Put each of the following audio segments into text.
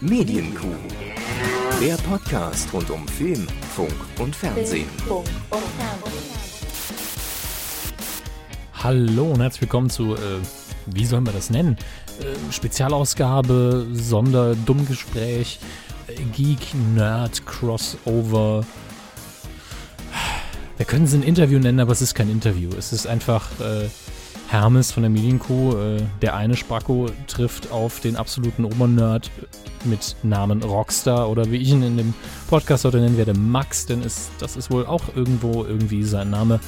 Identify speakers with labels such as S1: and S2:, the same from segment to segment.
S1: Medienkuh. Der Podcast rund um Film, Funk und Fernsehen.
S2: Hallo und herzlich willkommen zu, äh, wie sollen wir das nennen? Äh, Spezialausgabe, Sonder-Dummgespräch, äh, Geek, Nerd, Crossover. Wir können es ein Interview nennen, aber es ist kein Interview. Es ist einfach äh, Hermes von der Medienkuh. Äh, der eine Spacko trifft auf den absoluten Obernerd mit Namen Rockstar oder wie ich ihn in dem Podcast heute nennen werde, Max, denn ist, das ist wohl auch irgendwo irgendwie sein Name.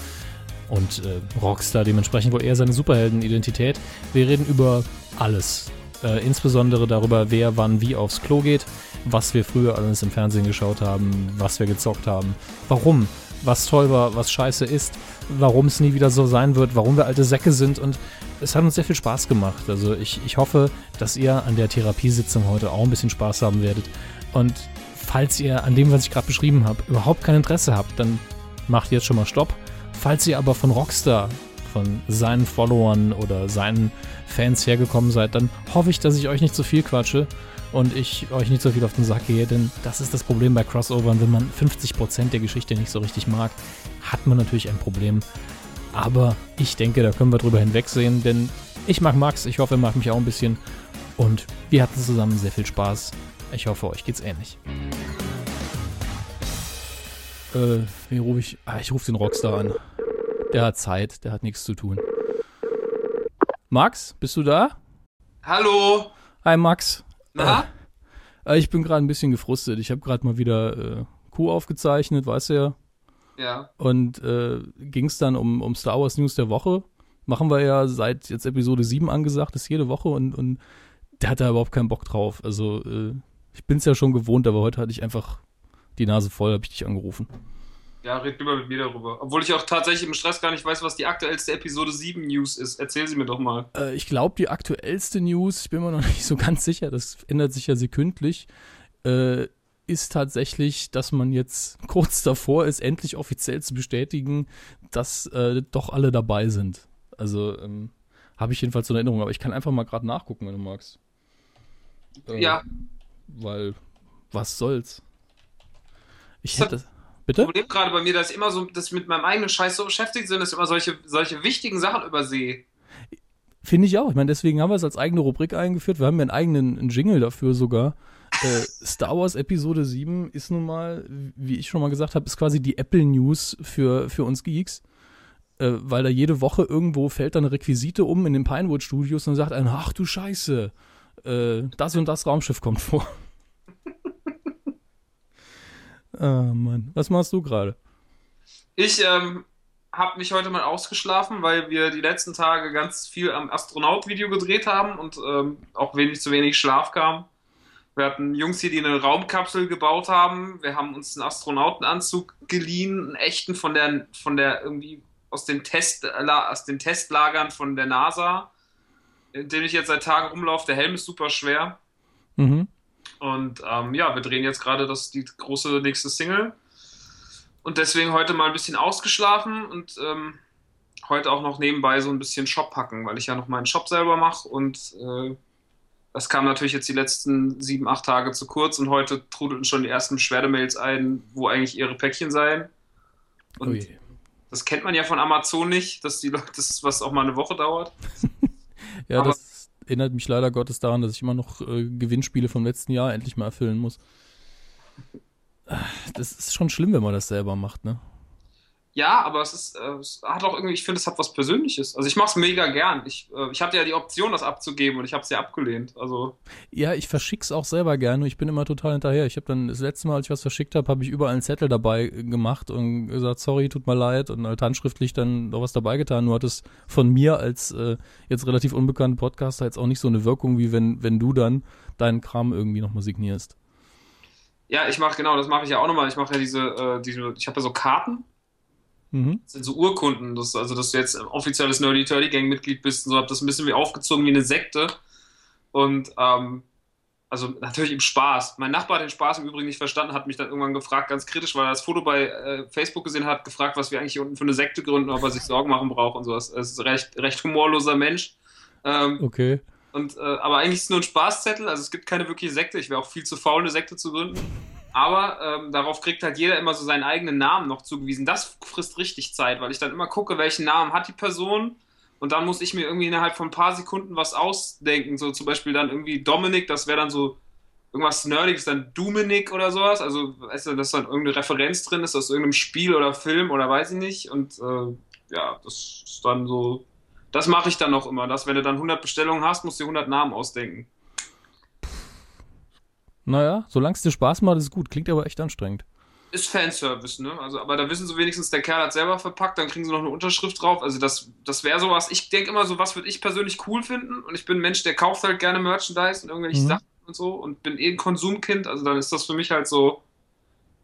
S2: Und äh, Rockstar dementsprechend wohl eher seine Superheldenidentität. Wir reden über alles. Äh, insbesondere darüber, wer wann wie aufs Klo geht, was wir früher alles im Fernsehen geschaut haben, was wir gezockt haben, warum, was toll war, was scheiße ist, warum es nie wieder so sein wird, warum wir alte Säcke sind und es hat uns sehr viel Spaß gemacht. Also ich, ich hoffe, dass ihr an der Therapiesitzung heute auch ein bisschen Spaß haben werdet. Und falls ihr an dem, was ich gerade beschrieben habe, überhaupt kein Interesse habt, dann macht jetzt schon mal Stopp. Falls ihr aber von Rockstar, von seinen Followern oder seinen Fans hergekommen seid, dann hoffe ich, dass ich euch nicht zu viel quatsche und ich euch nicht so viel auf den Sack gehe, denn das ist das Problem bei Crossovern. Wenn man 50% der Geschichte nicht so richtig mag, hat man natürlich ein Problem. Aber ich denke, da können wir drüber hinwegsehen, denn ich mag Max, ich hoffe, er mag mich auch ein bisschen und wir hatten zusammen sehr viel Spaß. Ich hoffe, euch geht's ähnlich. Äh, wie rufe ich? Ah, ich rufe den Rockstar an. Der hat Zeit, der hat nichts zu tun. Max, bist du da?
S3: Hallo.
S2: Hi Max.
S3: Na?
S2: Äh, ich bin gerade ein bisschen gefrustet. Ich habe gerade mal wieder äh, Kuh aufgezeichnet, weißt du ja.
S3: Ja.
S2: Und äh, ging es dann um, um Star Wars News der Woche. Machen wir ja seit jetzt Episode 7 angesagt, ist jede Woche und, und der hat da überhaupt keinen Bock drauf. Also äh, ich bin es ja schon gewohnt, aber heute hatte ich einfach die Nase voll, habe ich dich angerufen.
S3: Ja, red lieber mit mir darüber. Obwohl ich auch tatsächlich im Stress gar nicht weiß, was die aktuellste Episode 7 News ist. Erzähl sie mir doch mal.
S2: Äh, ich glaube, die aktuellste News, ich bin mir noch nicht so ganz sicher, das ändert sich ja sekündlich, äh, ist tatsächlich, dass man jetzt kurz davor ist, endlich offiziell zu bestätigen, dass äh, doch alle dabei sind. Also ähm, habe ich jedenfalls so eine Erinnerung, aber ich kann einfach mal gerade nachgucken, wenn du magst. Äh,
S3: Ja.
S2: Weil, was soll's? Ich hätte. Bitte?
S3: Problem gerade bei mir, dass ich immer so, dass ich mit meinem eigenen Scheiß so beschäftigt bin, dass ich immer solche, solche wichtigen Sachen übersehe.
S2: Finde ich auch. Ich meine, deswegen haben wir es als eigene Rubrik eingeführt. Wir haben ja einen eigenen einen Jingle dafür sogar. Äh, Star Wars Episode 7 ist nun mal, wie ich schon mal gesagt habe, ist quasi die Apple News für, für uns Geeks. Äh, weil da jede Woche irgendwo fällt dann eine Requisite um in den Pinewood Studios und sagt einer, ach du Scheiße, äh, das und das Raumschiff kommt vor. Ah, Mann. Was machst du gerade?
S3: Ich ähm, habe mich heute mal ausgeschlafen, weil wir die letzten Tage ganz viel am Astronaut-Video gedreht haben und ähm, auch wenig zu wenig Schlaf kam. Wir hatten Jungs hier, die eine Raumkapsel gebaut haben. Wir haben uns einen Astronautenanzug geliehen, einen echten von der, von der irgendwie aus den, Test, aus den Testlagern von der NASA, in dem ich jetzt seit Tagen rumlaufe. Der Helm ist super schwer.
S2: Mhm.
S3: Und ähm, ja, wir drehen jetzt gerade das die große nächste Single. Und deswegen heute mal ein bisschen ausgeschlafen und ähm, heute auch noch nebenbei so ein bisschen Shop packen, weil ich ja noch meinen Shop selber mache. Und äh, das kam natürlich jetzt die letzten sieben, acht Tage zu kurz. Und heute trudelten schon die ersten Beschwerdemails ein, wo eigentlich ihre Päckchen seien. Und
S2: Ui.
S3: das kennt man ja von Amazon nicht, dass die Leute, das was auch mal eine Woche dauert.
S2: Ja,
S3: Aber-
S2: das erinnert mich leider Gottes daran, dass ich immer noch äh, Gewinnspiele vom letzten Jahr endlich mal erfüllen muss. Das ist schon schlimm, wenn man das selber macht, ne?
S3: Ja, aber es ist, äh, es hat auch irgendwie, ich finde, es hat was Persönliches. Also ich mache es mega gern. Ich, äh, ich hatte ja die Option, das abzugeben und ich habe es ja abgelehnt. Also
S2: Ja, ich verschick's auch selber gerne. Ich bin immer total hinterher. Ich habe dann das letzte Mal, als ich was verschickt habe, habe ich überall einen Zettel dabei äh, gemacht und gesagt, sorry, tut mir leid und halt handschriftlich dann noch was dabei getan. Nur hat es von mir als äh, jetzt relativ unbekannten Podcaster jetzt auch nicht so eine Wirkung, wie wenn, wenn du dann deinen Kram irgendwie nochmal signierst.
S3: ja, ich mache genau, das mache ich ja auch nochmal. Ich mache ja diese, äh, diese ich habe ja so Karten,
S2: Mhm.
S3: das sind so Urkunden. Das, also dass du jetzt offizielles Nerdy Turdy Gang Mitglied bist und so, habe das ein bisschen wie aufgezogen wie eine Sekte. Und ähm, also natürlich im Spaß. Mein Nachbar hat den Spaß im Übrigen nicht verstanden, hat mich dann irgendwann gefragt, ganz kritisch, weil er das Foto bei äh, Facebook gesehen hat, gefragt, was wir eigentlich hier unten für eine Sekte gründen, ob er sich Sorgen machen braucht und sowas. Es ist ein recht, recht humorloser Mensch. Ähm,
S2: Okay.
S3: Und, äh, aber eigentlich ist es nur ein Spaßzettel, also es gibt keine wirkliche Sekte. Ich wäre auch viel zu faul, eine Sekte zu gründen. Aber ähm, darauf kriegt halt jeder immer so seinen eigenen Namen noch zugewiesen. Das frisst richtig Zeit, weil ich dann immer gucke, welchen Namen hat die Person. Und dann muss ich mir irgendwie innerhalb von ein paar Sekunden was ausdenken. So zum Beispiel dann irgendwie Dominik, das wäre dann so irgendwas Nerdiges, dann Dominik oder sowas. Also, weißt du, dass dann irgendeine Referenz drin ist aus irgendeinem Spiel oder Film oder weiß ich nicht. Und äh, ja, das ist dann so. Das mache ich dann auch immer. Dass, wenn du dann 100 Bestellungen hast, musst du dir 100 Namen ausdenken.
S2: Naja, solange es dir Spaß macht, ist es gut. Klingt aber echt anstrengend.
S3: Ist Fanservice, ne? Also, aber da wissen sie wenigstens, der Kerl hat selber verpackt, dann kriegen sie noch eine Unterschrift drauf. Also, das, das wäre sowas. Ich denke immer so, was würde ich persönlich cool finden? Und ich bin ein Mensch, der kauft halt gerne Merchandise und irgendwelche mhm. Sachen und so und bin eh ein Konsumkind. Also, dann ist das für mich halt so.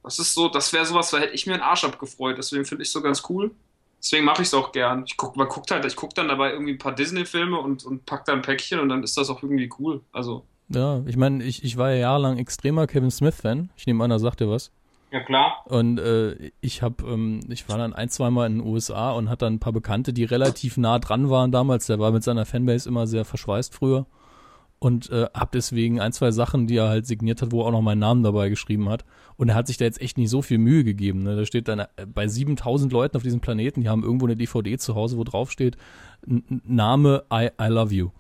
S3: Das ist so, das wäre sowas, da hätte ich mir einen Arsch abgefreut. Deswegen finde ich so ganz cool. Deswegen mache ich es auch gern. Ich guck, man guckt halt, ich gucke dann dabei irgendwie ein paar Disney-Filme und, und pack da ein Päckchen und dann ist das auch irgendwie cool. Also.
S2: Ja, ich meine, ich, ich war ja jahrelang extremer Kevin Smith-Fan. Ich nehme an, er sagt dir was.
S3: Ja, klar.
S2: Und äh, ich habe, ähm, ich war dann ein, zwei Mal in den USA und hatte dann ein paar Bekannte, die relativ nah dran waren damals. Der war mit seiner Fanbase immer sehr verschweißt früher. Und äh, hab deswegen ein, zwei Sachen, die er halt signiert hat, wo er auch noch meinen Namen dabei geschrieben hat. Und er hat sich da jetzt echt nicht so viel Mühe gegeben. Ne? Da steht dann äh, bei 7000 Leuten auf diesem Planeten, die haben irgendwo eine DVD zu Hause, wo drauf steht, Name I, I love you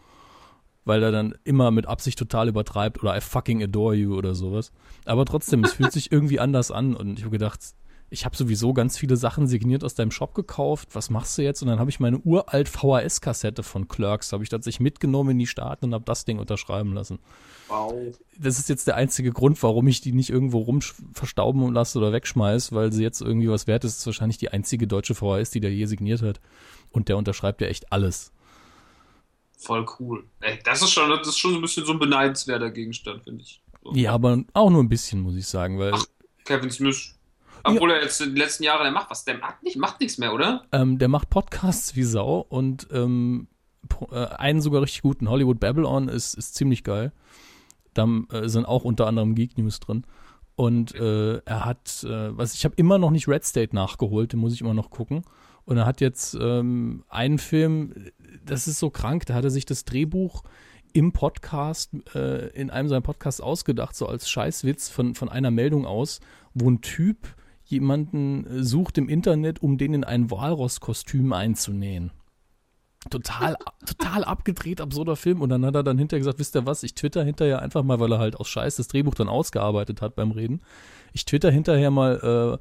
S2: weil er dann immer mit Absicht total übertreibt oder I fucking adore you oder sowas. Aber trotzdem, es fühlt sich irgendwie anders an und ich habe gedacht, ich habe sowieso ganz viele Sachen signiert aus deinem Shop gekauft. Was machst du jetzt? Und dann habe ich meine uralt VHS-Kassette von Clerks, habe ich tatsächlich mitgenommen in die Staaten und habe das Ding unterschreiben lassen. Wow. Das ist jetzt der einzige Grund, warum ich die nicht irgendwo rum verstauben lasse oder wegschmeiß, weil sie jetzt irgendwie was wert ist. Das ist wahrscheinlich die einzige deutsche VHS, die der je signiert hat. Und der unterschreibt ja echt alles
S3: voll cool. Ey, das ist schon, das ist schon so ein bisschen so ein beneidenswerter Gegenstand, finde ich. So.
S2: Ja, aber auch nur ein bisschen, muss ich sagen, weil. Ach,
S3: Kevin Smith. Obwohl ja. er jetzt in den letzten Jahren, der macht was, der macht, nicht, macht nichts mehr, oder?
S2: Ähm, der macht Podcasts wie Sau und ähm, äh, einen sogar richtig guten, Hollywood Babylon, ist, ist ziemlich geil. Da äh, sind auch unter anderem Geek News drin. Und äh, er hat, äh, was ich habe immer noch nicht Red State nachgeholt, den muss ich immer noch gucken. Und er hat jetzt ähm, einen Film, das ist so krank, da hat er sich das Drehbuch im Podcast, äh, in einem seiner Podcasts ausgedacht, so als Scheißwitz von, von einer Meldung aus, wo ein Typ jemanden sucht im Internet, um den in ein Walross-Kostüm einzunähen. Total, total abgedreht, absurder Film. Und dann hat er dann hinterher gesagt, wisst ihr was, ich twitter hinterher einfach mal, weil er halt aus Scheiß das Drehbuch dann ausgearbeitet hat beim Reden. Ich twitter hinterher mal,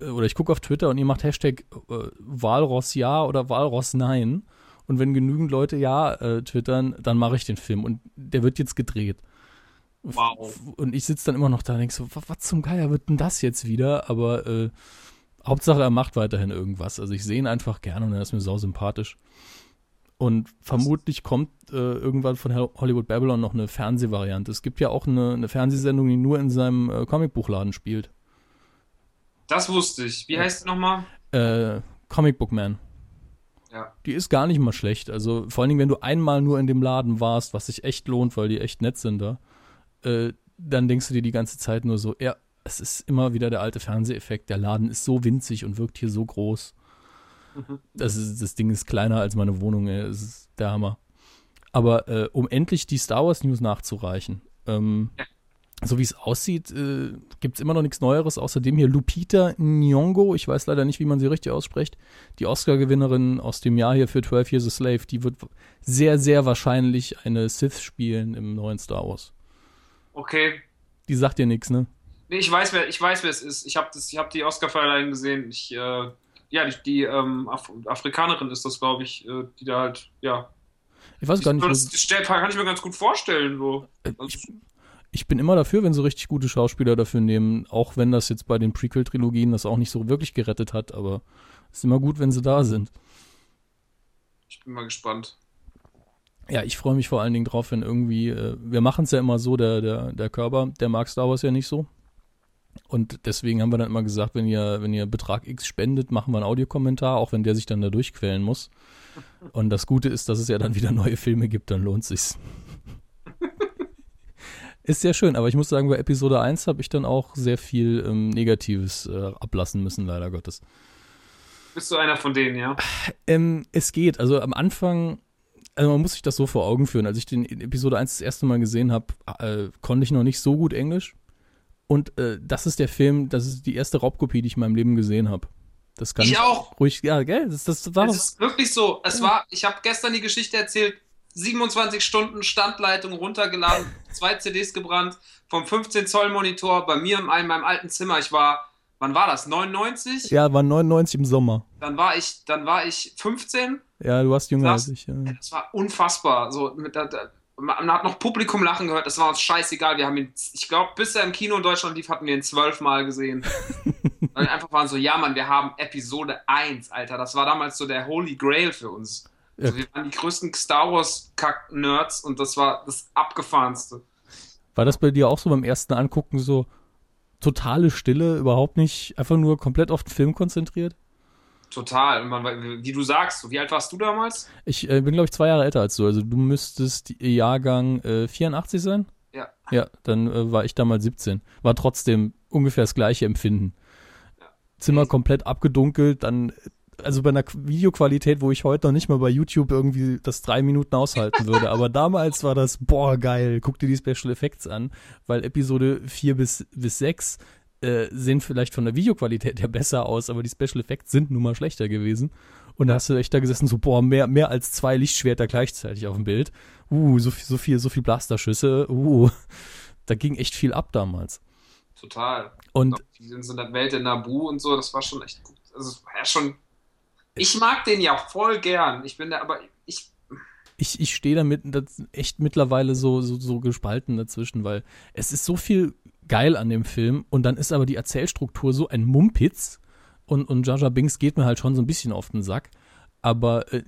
S2: äh, äh, oder ich gucke auf Twitter und ihr macht Hashtag äh, Walross ja oder Walross nein. Und wenn genügend Leute ja äh, twittern, dann mache ich den Film. Und der wird jetzt gedreht. Wow. Und ich sitze dann immer noch da und denke so, was, zum Geier wird denn das jetzt wieder? Aber äh, Hauptsache, er macht weiterhin irgendwas. Also ich sehe ihn einfach gerne und er ist mir sau sympathisch. Und vermutlich kommt äh, irgendwann von Hollywood Babylon noch eine Fernsehvariante. Es gibt ja auch eine, eine Fernsehsendung, die nur in seinem äh, Comicbuchladen spielt.
S3: Das wusste ich. Wie heißt die nochmal?
S2: Äh, Comic Book Man. Ja. Die ist gar nicht mal schlecht. Also vor allen Dingen, wenn du einmal nur in dem Laden warst, was sich echt lohnt, weil die echt nett sind da, äh, dann denkst du dir die ganze Zeit nur so, ja, es ist immer wieder der alte Fernseheffekt. Der Laden ist so winzig und wirkt hier so groß. Mhm. Das, ist, das Ding ist kleiner als meine Wohnung, ey. Das ist der Hammer. Aber äh, um endlich die Star Wars News nachzureichen, ähm, ja so wie es aussieht, äh, gibt es immer noch nichts Neueres. Außerdem hier Lupita Nyong'o, ich weiß leider nicht, wie man sie richtig ausspricht, die Oscar-Gewinnerin aus dem Jahr hier für 12 Years a Slave, die wird sehr, sehr wahrscheinlich eine Sith spielen im neuen Star Wars.
S3: Okay.
S2: Die sagt dir nichts, ne?
S3: Nee, ich weiß, wer, ich weiß, wer es ist. Ich habe hab die Oscar-Verleihung gesehen. Ich, äh, ja, die, die ähm, Af Afrikanerin ist das, glaube ich, äh, die da halt, ja.
S2: Ich weiß gar nicht.
S3: Das, das kann ich mir ganz gut vorstellen. So.
S2: Äh, also, ich, ich bin immer dafür, wenn so richtig gute Schauspieler dafür nehmen, auch wenn das jetzt bei den Prequel-Trilogien das auch nicht so wirklich gerettet hat, aber es ist immer gut, wenn sie da sind.
S3: Ich bin mal gespannt.
S2: Ja, ich freue mich vor allen Dingen drauf, wenn irgendwie, äh, wir machen es ja immer so, der, der, der Körper, der mag Star Wars ja nicht so. Und deswegen haben wir dann immer gesagt, wenn ihr, wenn ihr Betrag X spendet, machen wir einen Audiokommentar, auch wenn der sich dann da durchquälen muss. Und das Gute ist, dass es ja dann wieder neue Filme gibt, dann lohnt sich's. Ist sehr schön, aber ich muss sagen, bei Episode 1 habe ich dann auch sehr viel ähm, Negatives äh, ablassen müssen, leider Gottes.
S3: Bist du einer von denen, ja?
S2: Ähm, es geht. Also am Anfang also man muss sich das so vor Augen führen. Als ich den Episode 1 das erste Mal gesehen habe, äh, konnte ich noch nicht so gut Englisch. Und äh, das ist der Film, das ist die erste Raubkopie, die ich in meinem Leben gesehen habe. Das kann
S3: Ich
S2: ich,
S3: auch.
S2: ruhig, ja, gell? Das, das war
S3: Es ist wirklich so. Es war, ich habe gestern die Geschichte erzählt, 27 Stunden Standleitung runtergeladen, zwei CDs gebrannt, vom 15 Zoll Monitor bei mir in meinem, meinem alten Zimmer. Ich war, wann war das? 99?
S2: ja, war 99 im Sommer.
S3: Dann war ich, dann war ich 15.
S2: Ja, du warst jünger als ich. Ja.
S3: Das war unfassbar. So, mit der, der, man hat noch Publikum lachen gehört, das war uns scheißegal. Wir haben ihn, ich glaube, bis er im Kino in Deutschland lief, hatten wir ihn zwölfmal gesehen. Weil wir einfach waren so, ja Mann, wir haben Episode 1, Alter. Das war damals so der Holy Grail für uns.
S2: Ja.
S3: Also wir waren die größten Star Wars-Kack-Nerds und das war das Abgefahrenste.
S2: War das bei dir auch so beim ersten Angucken so totale Stille, überhaupt nicht, einfach nur komplett auf den Film konzentriert?
S3: Total. Man, wie du sagst, wie alt warst du damals?
S2: Ich äh, bin, glaube ich, zwei Jahre älter als du. Also du müsstest Jahrgang äh, 84 sein?
S3: Ja.
S2: Ja, dann äh, war ich damals 17. War trotzdem ungefähr das gleiche Empfinden. Zimmer komplett abgedunkelt, dann, also bei einer Qu- Videoqualität, wo ich heute noch nicht mal bei YouTube irgendwie das drei Minuten aushalten würde. Aber damals war das, boah, geil, guck dir die Special Effects an, weil Episode 4 bis, bis 6 äh, sehen vielleicht von der Videoqualität her besser aus, aber die Special Effects sind nun mal schlechter gewesen. Und da hast du echt da gesessen, so, boah, mehr, mehr als zwei Lichtschwerter gleichzeitig auf dem Bild. Uh, so viel, so viel, so viel Blasterschüsse. Uh, da ging echt viel ab damals.
S3: Total.
S2: Und
S3: Die sind so in der Welt in Nabu und so, das war schon echt gut. Also, es war ja schon. Ich mag den ja voll gern. Ich bin da, aber ich.
S2: ich, ich stehe das echt mittlerweile so, so, so gespalten dazwischen, weil es ist so viel geil an dem Film und dann ist aber die Erzählstruktur so ein Mumpitz und, und Jar Binks geht mir halt schon so ein bisschen auf den Sack. Aber äh,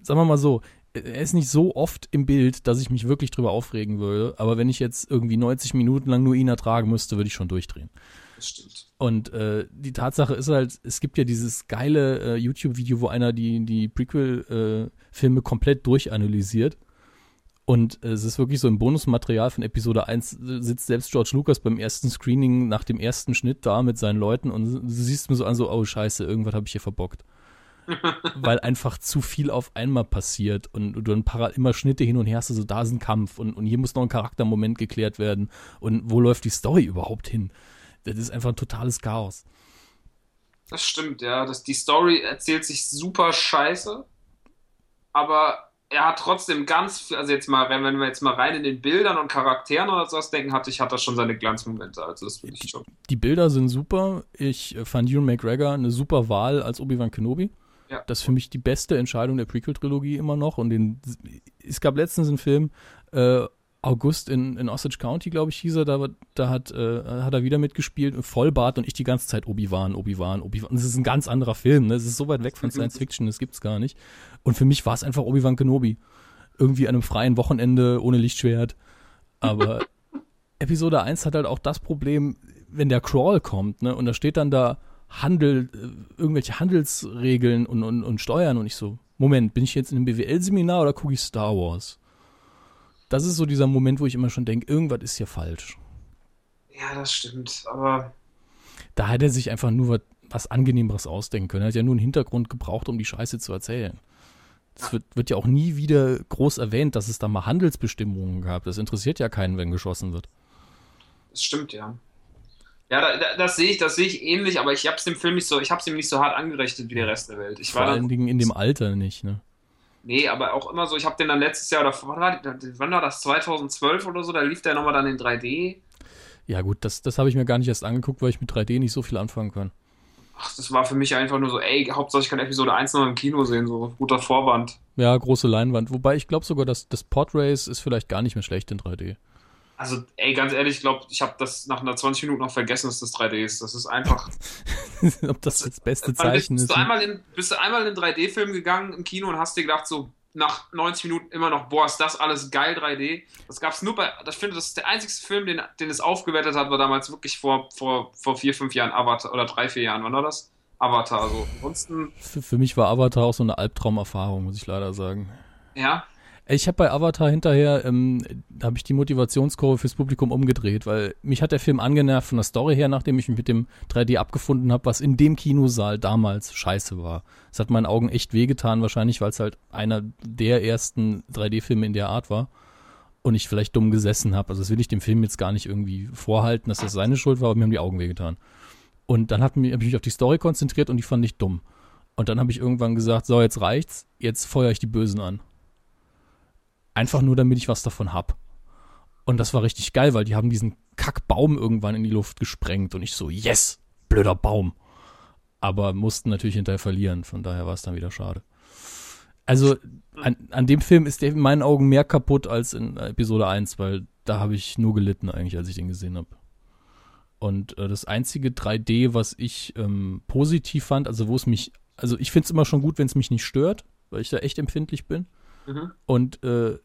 S2: sagen wir mal so, er ist nicht so oft im Bild, dass ich mich wirklich drüber aufregen würde. Aber wenn ich jetzt irgendwie 90 Minuten lang nur ihn ertragen müsste, würde ich schon durchdrehen.
S3: Das stimmt.
S2: Und äh, die Tatsache ist halt, es gibt ja dieses geile äh, YouTube-Video, wo einer die, die Prequel-Filme komplett durchanalysiert. Und äh, es ist wirklich so im Bonusmaterial von Episode 1 äh, sitzt selbst George Lucas beim ersten Screening nach dem ersten Schnitt da mit seinen Leuten und du siehst mir so an, so, oh scheiße, irgendwas habe ich hier verbockt. Weil einfach zu viel auf einmal passiert und du dann immer Schnitte hin und her hast, so da ist ein Kampf und, und hier muss noch ein Charaktermoment geklärt werden und wo läuft die Story überhaupt hin? Das ist einfach ein totales Chaos.
S3: Das stimmt, ja. Das, die Story erzählt sich super scheiße, aber er hat trotzdem ganz viel, also jetzt mal, wenn wir jetzt mal rein in den Bildern und Charakteren oder sowas denken, hatte ich, hat das schon seine Glanzmomente. Also das finde ich schon.
S2: Die Bilder sind super. Ich äh, fand Ewan McGregor eine super Wahl als Obi-Wan Kenobi.
S3: Ja.
S2: Das ist für mich die beste Entscheidung der Prequel-Trilogie immer noch. Und den, es gab letztens einen Film, äh, August in, in Osage County, glaube ich, hieß er, da, da hat, äh, hat er wieder mitgespielt, Vollbart und ich die ganze Zeit Obi-Wan, Obi-Wan, Obi-Wan. Das ist ein ganz anderer Film, ne? Das ist so weit weg von Science Fiction, das gibt's gar nicht. Und für mich war es einfach Obi-Wan Kenobi. Irgendwie an einem freien Wochenende ohne Lichtschwert. Aber Episode 1 hat halt auch das Problem, wenn der Crawl kommt, ne, und da steht dann da Handel, äh, irgendwelche Handelsregeln und, und, und Steuern und ich so, Moment, bin ich jetzt in einem BWL-Seminar oder gucke ich Star Wars? Das ist so dieser Moment, wo ich immer schon denke, irgendwas ist hier falsch.
S3: Ja, das stimmt. Aber
S2: Da hätte er sich einfach nur was, was Angenehmeres ausdenken können. Er hat ja nur einen Hintergrund gebraucht, um die Scheiße zu erzählen. Es wird, wird ja auch nie wieder groß erwähnt, dass es da mal Handelsbestimmungen gab. Das interessiert ja keinen, wenn geschossen wird.
S3: das stimmt, ja. Ja, da, da, das sehe ich, das sehe ich ähnlich, aber ich habe es dem Film nicht so, ich habe es ihm nicht so hart angerechnet wie der Rest der Welt. Ich
S2: Vor
S3: war
S2: allen Dingen in dem Alter nicht, ne?
S3: Nee, aber auch immer so, ich habe den dann letztes Jahr oder wann war, das 2012 oder so, da lief der nochmal dann in 3D.
S2: Ja gut, das, das habe ich mir gar nicht erst angeguckt, weil ich mit 3D nicht so viel anfangen kann.
S3: Ach, das war für mich einfach nur so, ey, Hauptsache ich kann Episode 1 noch im Kino sehen, so guter Vorwand.
S2: Ja, große Leinwand. Wobei ich glaube sogar, dass das Podrace ist vielleicht gar nicht mehr schlecht in 3D.
S3: Also, ey, ganz ehrlich, ich glaube, ich habe das nach einer 20 Minuten noch vergessen, dass das 3D ist. Das ist einfach.
S2: Ob das das beste
S3: bist,
S2: Zeichen
S3: bist,
S2: ist.
S3: du
S2: ne?
S3: einmal in, bist du einmal in 3D-Film gegangen im Kino und hast dir gedacht, so nach 90 Minuten immer noch, boah, ist das alles geil 3D. Das gab's nur bei, ich finde, das ist der einzige Film, den, den es aufgewertet hat, war damals wirklich vor, vor, vor vier, fünf Jahren Avatar oder drei, vier Jahren, wann war das? Avatar, so. Ansonsten,
S2: Für, für mich war Avatar auch so eine Albtraumerfahrung, muss ich leider sagen.
S3: ja,
S2: Ich habe bei Avatar hinterher, ähm, habe ich die Motivationskurve fürs Publikum umgedreht, weil mich hat der Film angenervt von der Story her, nachdem ich mich mit dem 3D abgefunden habe, was in dem Kinosaal damals scheiße war. Es hat meinen Augen echt wehgetan, wahrscheinlich, weil es halt einer der ersten 3D-Filme in der Art war und ich vielleicht dumm gesessen habe. Also das will ich dem Film jetzt gar nicht irgendwie vorhalten, dass das seine Schuld war, aber mir haben die Augen wehgetan. Und dann habe ich mich auf die Story konzentriert und die fand ich dumm. Und dann habe ich irgendwann gesagt, so, jetzt reicht's, jetzt feuere ich die Bösen an. Einfach nur, damit ich was davon hab. Und das war richtig geil, weil die haben diesen Kackbaum irgendwann in die Luft gesprengt und ich so, yes, blöder Baum. Aber mussten natürlich hinterher verlieren, von daher war es dann wieder schade. Also an, an dem Film ist der in meinen Augen mehr kaputt als in Episode 1, weil da habe ich nur gelitten eigentlich, als ich den gesehen habe. Und äh, das einzige 3D, was ich ähm, positiv fand, also wo es mich, also ich finde es immer schon gut, wenn es mich nicht stört, weil ich da echt empfindlich bin. Mhm. Und äh,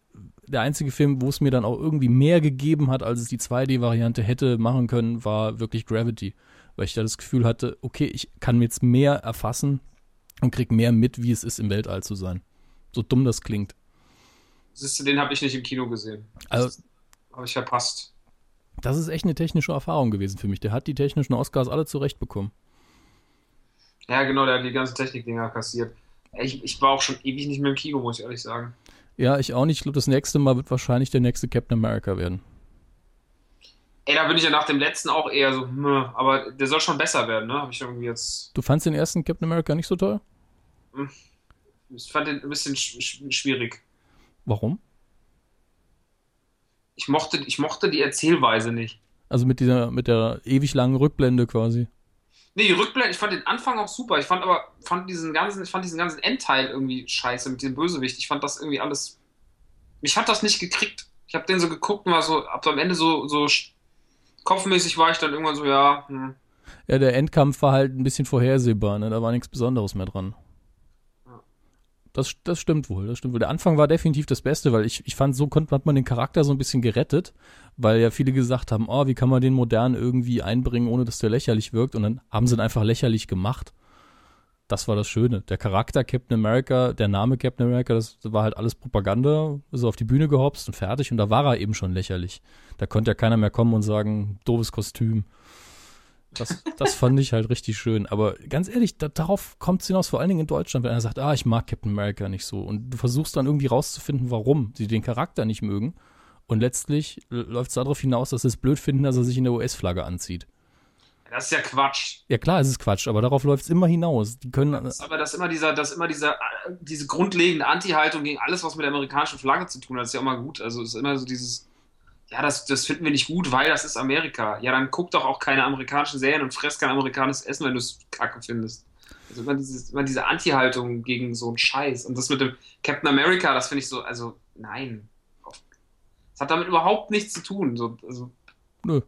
S2: der einzige Film, wo es mir dann auch irgendwie mehr gegeben hat, als es die 2D-Variante hätte machen können, war wirklich Gravity. Weil ich da das Gefühl hatte, okay, ich kann jetzt mehr erfassen und krieg mehr mit, wie es ist, im Weltall zu sein. So dumm das klingt.
S3: Siehst du, den habe ich nicht im Kino gesehen.
S2: Also,
S3: habe ich verpasst.
S2: Das ist echt eine technische Erfahrung gewesen für mich. Der hat die technischen Oscars alle zurechtbekommen.
S3: Ja, genau, der hat die ganzen Technikdinger kassiert. Ich, ich war auch schon ewig nicht mehr im Kino, muss ich ehrlich sagen.
S2: Ja, ich auch nicht. Ich glaube, das nächste Mal wird wahrscheinlich der nächste Captain America werden.
S3: Ey, da bin ich ja nach dem letzten auch eher so, hm, aber der soll schon besser werden, ne? Habe ich irgendwie jetzt.
S2: Du fandst den ersten Captain America nicht so toll?
S3: Hm. Ich fand den ein bisschen schwierig.
S2: Warum?
S3: Ich mochte, ich mochte die Erzählweise nicht.
S2: Also mit dieser, mit der ewig langen Rückblende quasi.
S3: Nee, Rückblende, ich fand den Anfang auch super. Ich fand aber, fand diesen ganzen, ich fand diesen ganzen Endteil irgendwie scheiße mit dem Bösewicht. Ich fand das irgendwie alles. Mich hat das nicht gekriegt. Ich habe den so geguckt und war so, ab am Ende so, so kopfmäßig war ich dann irgendwann so, ja. Hm.
S2: Ja, der Endkampf war halt ein bisschen vorhersehbar, ne? Da war nichts Besonderes mehr dran. Das, das stimmt wohl, das stimmt wohl. Der Anfang war definitiv das Beste, weil ich, ich fand, so konnte, hat man den Charakter so ein bisschen gerettet, weil ja viele gesagt haben, oh, wie kann man den modern irgendwie einbringen, ohne dass der lächerlich wirkt? Und dann haben sie ihn einfach lächerlich gemacht. Das war das Schöne. Der Charakter Captain America, der Name Captain America, das war halt alles Propaganda, ist auf die Bühne gehopst und fertig und da war er eben schon lächerlich. Da konnte ja keiner mehr kommen und sagen, doofes Kostüm. Das, das fand ich halt richtig schön. Aber ganz ehrlich, da, darauf kommt es hinaus, vor allen Dingen in Deutschland, wenn einer sagt, ah, ich mag Captain America nicht so. Und du versuchst dann irgendwie rauszufinden, warum sie den Charakter nicht mögen. Und letztlich läuft es darauf hinaus, dass sie es blöd finden, dass er sich in der US-Flagge anzieht.
S3: Das ist ja Quatsch.
S2: Ja klar, es ist Quatsch, aber darauf läuft es immer hinaus. Die können.
S3: Das aber das immer dieser, das immer dieser, diese grundlegende Anti-Haltung gegen alles, was mit der amerikanischen Flagge zu tun hat, ist ja immer gut. Also es ist immer so dieses, ja, das, das finden wir nicht gut, weil das ist Amerika. Ja, dann guck doch auch keine amerikanischen Serien und fress kein amerikanisches Essen, wenn du es kacke findest. Also immer, dieses, immer diese Anti-Haltung gegen so einen Scheiß. Und das mit dem Captain America, das finde ich so, also nein. Das hat damit überhaupt nichts zu tun. So, also,
S2: Nö.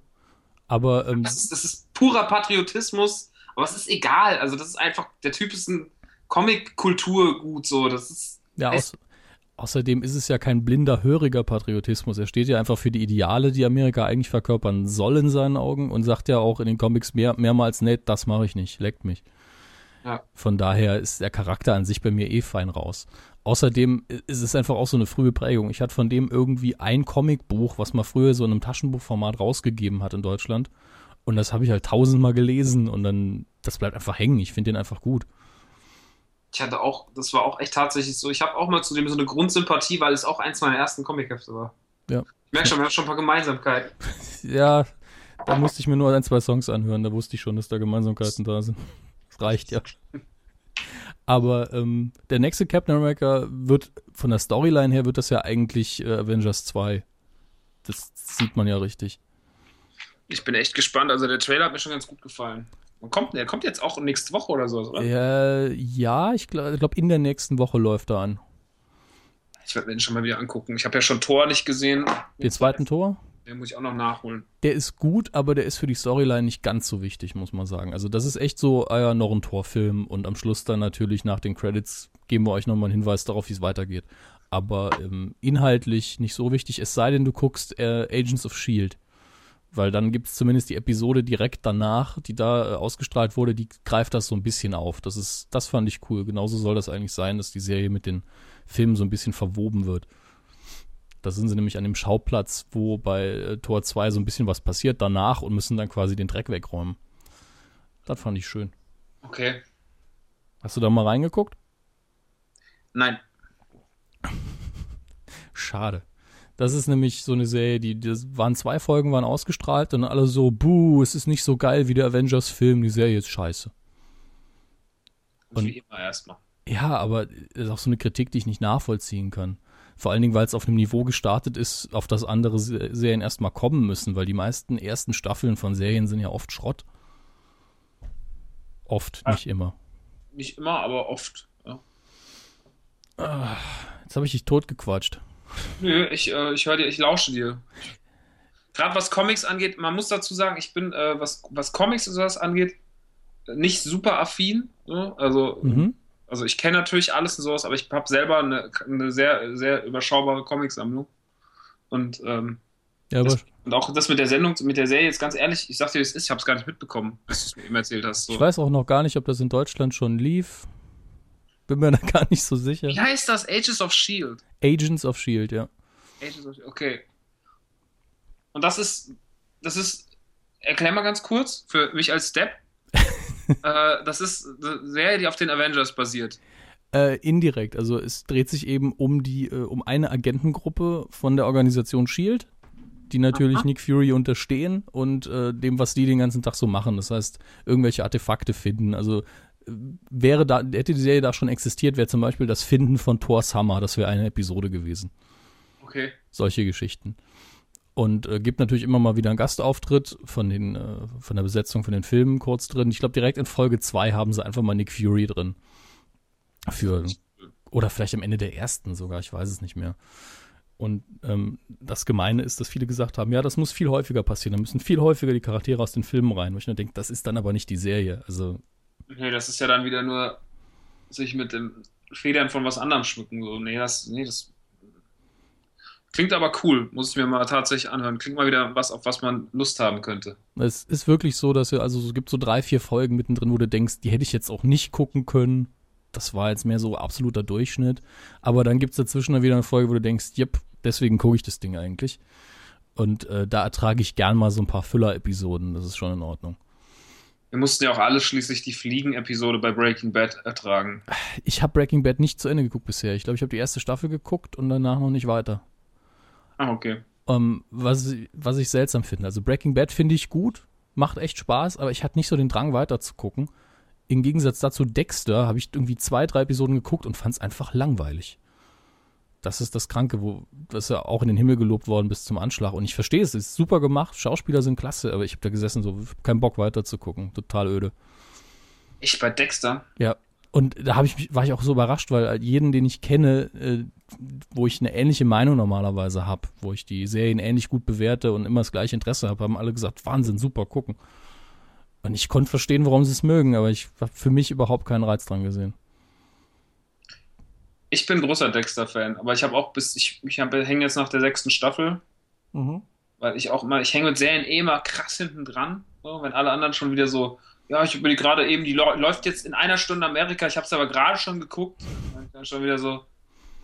S2: Aber
S3: ähm, das, ist, das ist purer Patriotismus, aber es ist egal. Also das ist einfach, der Typ ist ein Comic-Kulturgut so. Das ist.
S2: Ja, aus, Außerdem ist es ja kein blinder, höriger Patriotismus. Er steht ja einfach für die Ideale, die Amerika eigentlich verkörpern soll in seinen Augen und sagt ja auch in den Comics mehr, mehrmals, nee, das mache ich nicht, leckt mich. Ja. Von daher ist der Charakter an sich bei mir eh fein raus. Außerdem ist es einfach auch so eine frühe Prägung. Ich hatte von dem irgendwie ein Comicbuch, was man früher so in einem Taschenbuchformat rausgegeben hat in Deutschland. Und das habe ich halt tausendmal gelesen und dann, das bleibt einfach hängen. Ich finde den einfach gut
S3: ich hatte auch, das war auch echt tatsächlich so, ich habe auch mal zu dem so eine Grundsympathie, weil es auch eins meiner ersten Comichefte war.
S2: Ja.
S3: Ich merke schon, wir haben schon ein paar Gemeinsamkeiten.
S2: ja, da musste ich mir nur ein, zwei Songs anhören, da wusste ich schon, dass da Gemeinsamkeiten da sind. Das reicht ja. Aber ähm, der nächste Captain America wird, von der Storyline her, wird das ja eigentlich äh, Avengers 2. Das sieht man ja richtig.
S3: Ich bin echt gespannt. Also der Trailer hat mir schon ganz gut gefallen. Kommt, der kommt jetzt auch nächste Woche oder so, oder?
S2: Äh, ja, ich glaube, glaub, in der nächsten Woche läuft er an.
S3: Ich werde mir den schon mal wieder angucken. Ich habe ja schon Tor nicht gesehen.
S2: Den zweiten Tor?
S3: Den muss ich auch noch nachholen.
S2: Der ist gut, aber der ist für die Storyline nicht ganz so wichtig, muss man sagen. Also das ist echt so, ah ja, noch ein Torfilm und am Schluss dann natürlich nach den Credits geben wir euch nochmal einen Hinweis darauf, wie es weitergeht. Aber ähm, inhaltlich nicht so wichtig, es sei denn, du guckst äh, Agents of S.H.I.E.L.D. Weil dann gibt es zumindest die Episode direkt danach, die da äh, ausgestrahlt wurde, die greift das so ein bisschen auf. Das ist, das fand ich cool. Genauso soll das eigentlich sein, dass die Serie mit den Filmen so ein bisschen verwoben wird. Da sind sie nämlich an dem Schauplatz, wo bei äh, Tor 2 so ein bisschen was passiert danach und müssen dann quasi den Dreck wegräumen. Das fand ich schön.
S3: Okay.
S2: Hast du da mal reingeguckt?
S3: Nein.
S2: Schade. Das ist nämlich so eine Serie, die, das waren zwei Folgen, waren ausgestrahlt und alle so, buh, es ist nicht so geil wie der Avengers-Film, die Serie ist scheiße. Und-
S3: Wie immer erstmal.
S2: Ja, aber ist auch so eine Kritik, die ich nicht nachvollziehen kann. Vor allen Dingen, weil es auf einem Niveau gestartet ist, auf das andere Se- Serien erstmal kommen müssen, weil die meisten ersten Staffeln von Serien sind ja oft Schrott. Oft,
S3: Ah.
S2: nicht immer.
S3: Nicht immer, aber oft. Ja.
S2: Jetzt habe ich dich totgequatscht.
S3: Nö, ich, äh, ich höre dir, ich lausche dir. Gerade was Comics angeht, man muss dazu sagen, ich bin, äh, was, was Comics und sowas angeht, nicht super affin. So. Also,
S2: Mhm.
S3: also ich kenne natürlich alles und sowas, aber ich habe selber eine, eine sehr, sehr überschaubare Comicsammlung. Und, ähm,
S2: Ja,
S3: das, und auch das mit der Sendung, mit der Serie, jetzt ganz ehrlich, ich sag dir, wie es ist, ich habe es gar nicht mitbekommen, bis du es mir eben erzählt hast. So.
S2: ich weiß auch noch gar nicht, ob das in Deutschland schon lief. Bin mir da gar nicht so sicher.
S3: Wie heißt das? Ages of Shield.
S2: Agents of Shield, ja.
S3: Ages of Okay. Und das ist, das ist, erklär mal ganz kurz, für mich als Step. äh, das ist eine Serie, die auf den Avengers basiert.
S2: Äh, indirekt. Also es dreht sich eben um die, äh, um eine Agentengruppe von der Organisation Shield, die natürlich
S3: Aha.
S2: Nick Fury unterstehen und äh, dem, was die den ganzen Tag so machen. Das heißt, irgendwelche Artefakte finden. Also wäre da, hätte die Serie da schon existiert, wäre zum Beispiel das Finden von Thor's Hammer, das wäre eine Episode gewesen.
S3: Okay.
S2: Solche Geschichten. Und äh, gibt natürlich immer mal wieder einen Gastauftritt von, den, äh, von der Besetzung von den Filmen kurz drin. Ich glaube, direkt in Folge 2 haben sie einfach mal Nick Fury drin. Für, oder vielleicht am Ende der ersten sogar, ich weiß es nicht mehr. Und ähm, das Gemeine ist, dass viele gesagt haben, ja, das muss viel häufiger passieren. Da müssen viel häufiger die Charaktere aus den Filmen rein. Wo ich nur denke, das ist dann aber nicht die Serie. Also,
S3: Nee, das ist ja dann wieder nur sich mit dem Federn von was anderem schmücken. So, nee, das, nee, das klingt aber cool. Muss ich mir mal tatsächlich anhören. Klingt mal wieder was, auf was man Lust haben könnte.
S2: es ist wirklich so, dass wir, also es gibt so drei, vier Folgen mittendrin, wo du denkst, die hätte ich jetzt auch nicht gucken können. Das war jetzt mehr so absoluter Durchschnitt. Aber dann gibt es dazwischen dann wieder eine Folge, wo du denkst, jep, deswegen gucke ich das Ding eigentlich. Und äh, da ertrage ich gern mal so ein paar Füller-Episoden. Das ist schon in Ordnung.
S3: Wir mussten ja auch alle schließlich die Fliegen-Episode bei Breaking Bad ertragen.
S2: Ich habe Breaking Bad nicht zu Ende geguckt bisher. Ich glaube, ich habe die erste Staffel geguckt und danach noch nicht weiter.
S3: Ah, okay.
S2: Ähm, was, was ich seltsam finde. Also Breaking Bad finde ich gut, macht echt Spaß, aber ich hatte nicht so den Drang weiter zu gucken. Im Gegensatz dazu Dexter habe ich irgendwie zwei, drei Episoden geguckt und fand es einfach langweilig. Das ist das Kranke, wo das ja auch in den Himmel gelobt worden bis zum Anschlag. Und ich verstehe es, es ist super gemacht, Schauspieler sind klasse, aber ich habe da gesessen, so keinen Bock weiter zu gucken, total öde.
S3: Ich bei Dexter.
S2: Ja. Und da habe ich mich, war ich auch so überrascht, weil jeden, den ich kenne, äh, wo ich eine ähnliche Meinung normalerweise habe, wo ich die Serien ähnlich gut bewerte und immer das gleiche Interesse habe, haben alle gesagt, Wahnsinn, super, gucken. Und ich konnte verstehen, warum sie es mögen, aber ich habe für mich überhaupt keinen Reiz dran gesehen.
S3: Ich bin großer Dexter-Fan, aber ich habe auch bis, ich, ich hänge jetzt nach der sechsten Staffel, weil ich auch immer, ich hänge mit Serien eh immer krass hinten dran, so, wenn alle anderen schon wieder so, ja, ich bin gerade eben, die läuft jetzt in einer Stunde Amerika, ich habe es aber gerade schon geguckt, dann schon wieder so,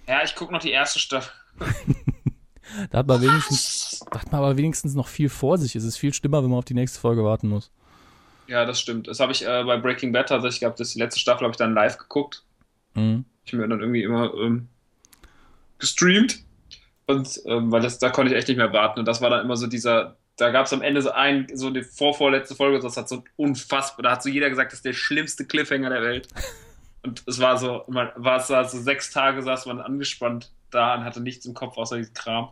S3: ja, ich gucke noch die erste Staffel.
S2: Da hat man wenigstens, da hat man aber wenigstens noch viel vor sich. Es ist viel schlimmer, wenn man auf die nächste Folge warten muss.
S3: Ja, das stimmt. Das habe ich äh, bei Breaking Bad tatsächlich gehabt, das die letzte Staffel habe ich dann live geguckt.
S2: Mhm.
S3: Ich mir dann irgendwie immer ähm, gestreamt. Und ähm, weil das, da konnte ich echt nicht mehr warten. Und das war dann immer so dieser, da gab es am Ende so ein, so die vorvorletzte Folge, das hat so unfassbar, da hat so jeder gesagt, das ist der schlimmste Cliffhanger der Welt. Und es war so, man war es so sechs Tage saß man angespannt da und hatte nichts im Kopf außer diesen Kram.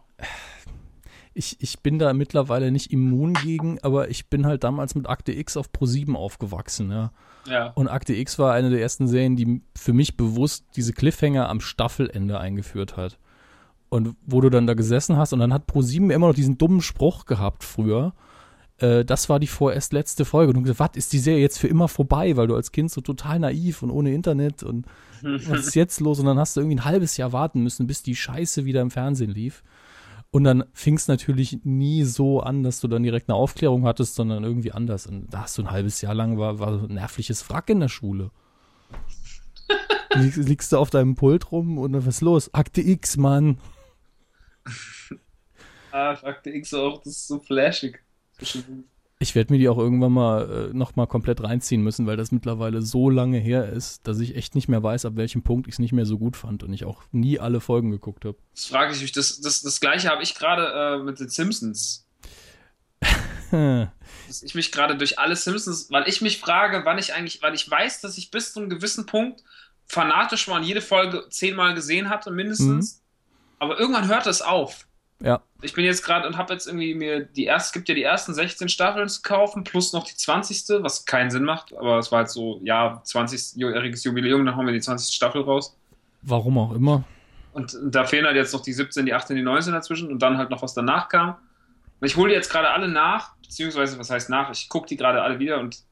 S2: Ich, ich bin da mittlerweile nicht immun gegen, aber ich bin halt damals mit Akte X auf Pro7 aufgewachsen, ja.
S3: Ja.
S2: Und Akte X war eine der ersten Serien, die für mich bewusst diese Cliffhanger am Staffelende eingeführt hat. Und wo du dann da gesessen hast und dann hat Pro7 immer noch diesen dummen Spruch gehabt früher. Äh, das war die vorerst letzte Folge. Und du hast gesagt, was ist die Serie jetzt für immer vorbei? Weil du als Kind so total naiv und ohne Internet und was ist jetzt los? Und dann hast du irgendwie ein halbes Jahr warten müssen, bis die Scheiße wieder im Fernsehen lief. Und dann fing es natürlich nie so an, dass du dann direkt eine Aufklärung hattest, sondern irgendwie anders. Und da hast du ein halbes Jahr lang war, war so ein nervliches Wrack in der Schule. Liegst, liegst du auf deinem Pult rum und dann, was ist los? Akte X, Mann.
S3: ah, Akte X auch, das ist so flashig.
S2: Ich werde mir die auch irgendwann mal äh, noch mal komplett reinziehen müssen, weil das mittlerweile so lange her ist, dass ich echt nicht mehr weiß, ab welchem Punkt ich es nicht mehr so gut fand und ich auch nie alle Folgen geguckt habe.
S3: Das frage ich mich. Das, das, das gleiche habe ich gerade äh, mit den Simpsons. dass ich mich gerade durch alle Simpsons, weil ich mich frage, wann ich eigentlich, weil ich weiß, dass ich bis zu einem gewissen Punkt fanatisch war und jede Folge zehnmal gesehen hatte, mindestens. Mhm. Aber irgendwann hört es auf.
S2: Ja.
S3: Ich bin jetzt gerade und habe jetzt irgendwie mir die erste, es gibt ja die ersten 16 Staffeln zu kaufen, plus noch die 20. Was keinen Sinn macht, aber es war jetzt so, ja, 20-jähriges Jubiläum, dann hauen wir die 20. Staffel raus.
S2: Warum auch immer.
S3: Und, und da fehlen halt jetzt noch die 17, die 18, die 19 dazwischen und dann halt noch was danach kam. Und ich hole die jetzt gerade alle nach, beziehungsweise, was heißt nach? Ich gucke die gerade alle wieder und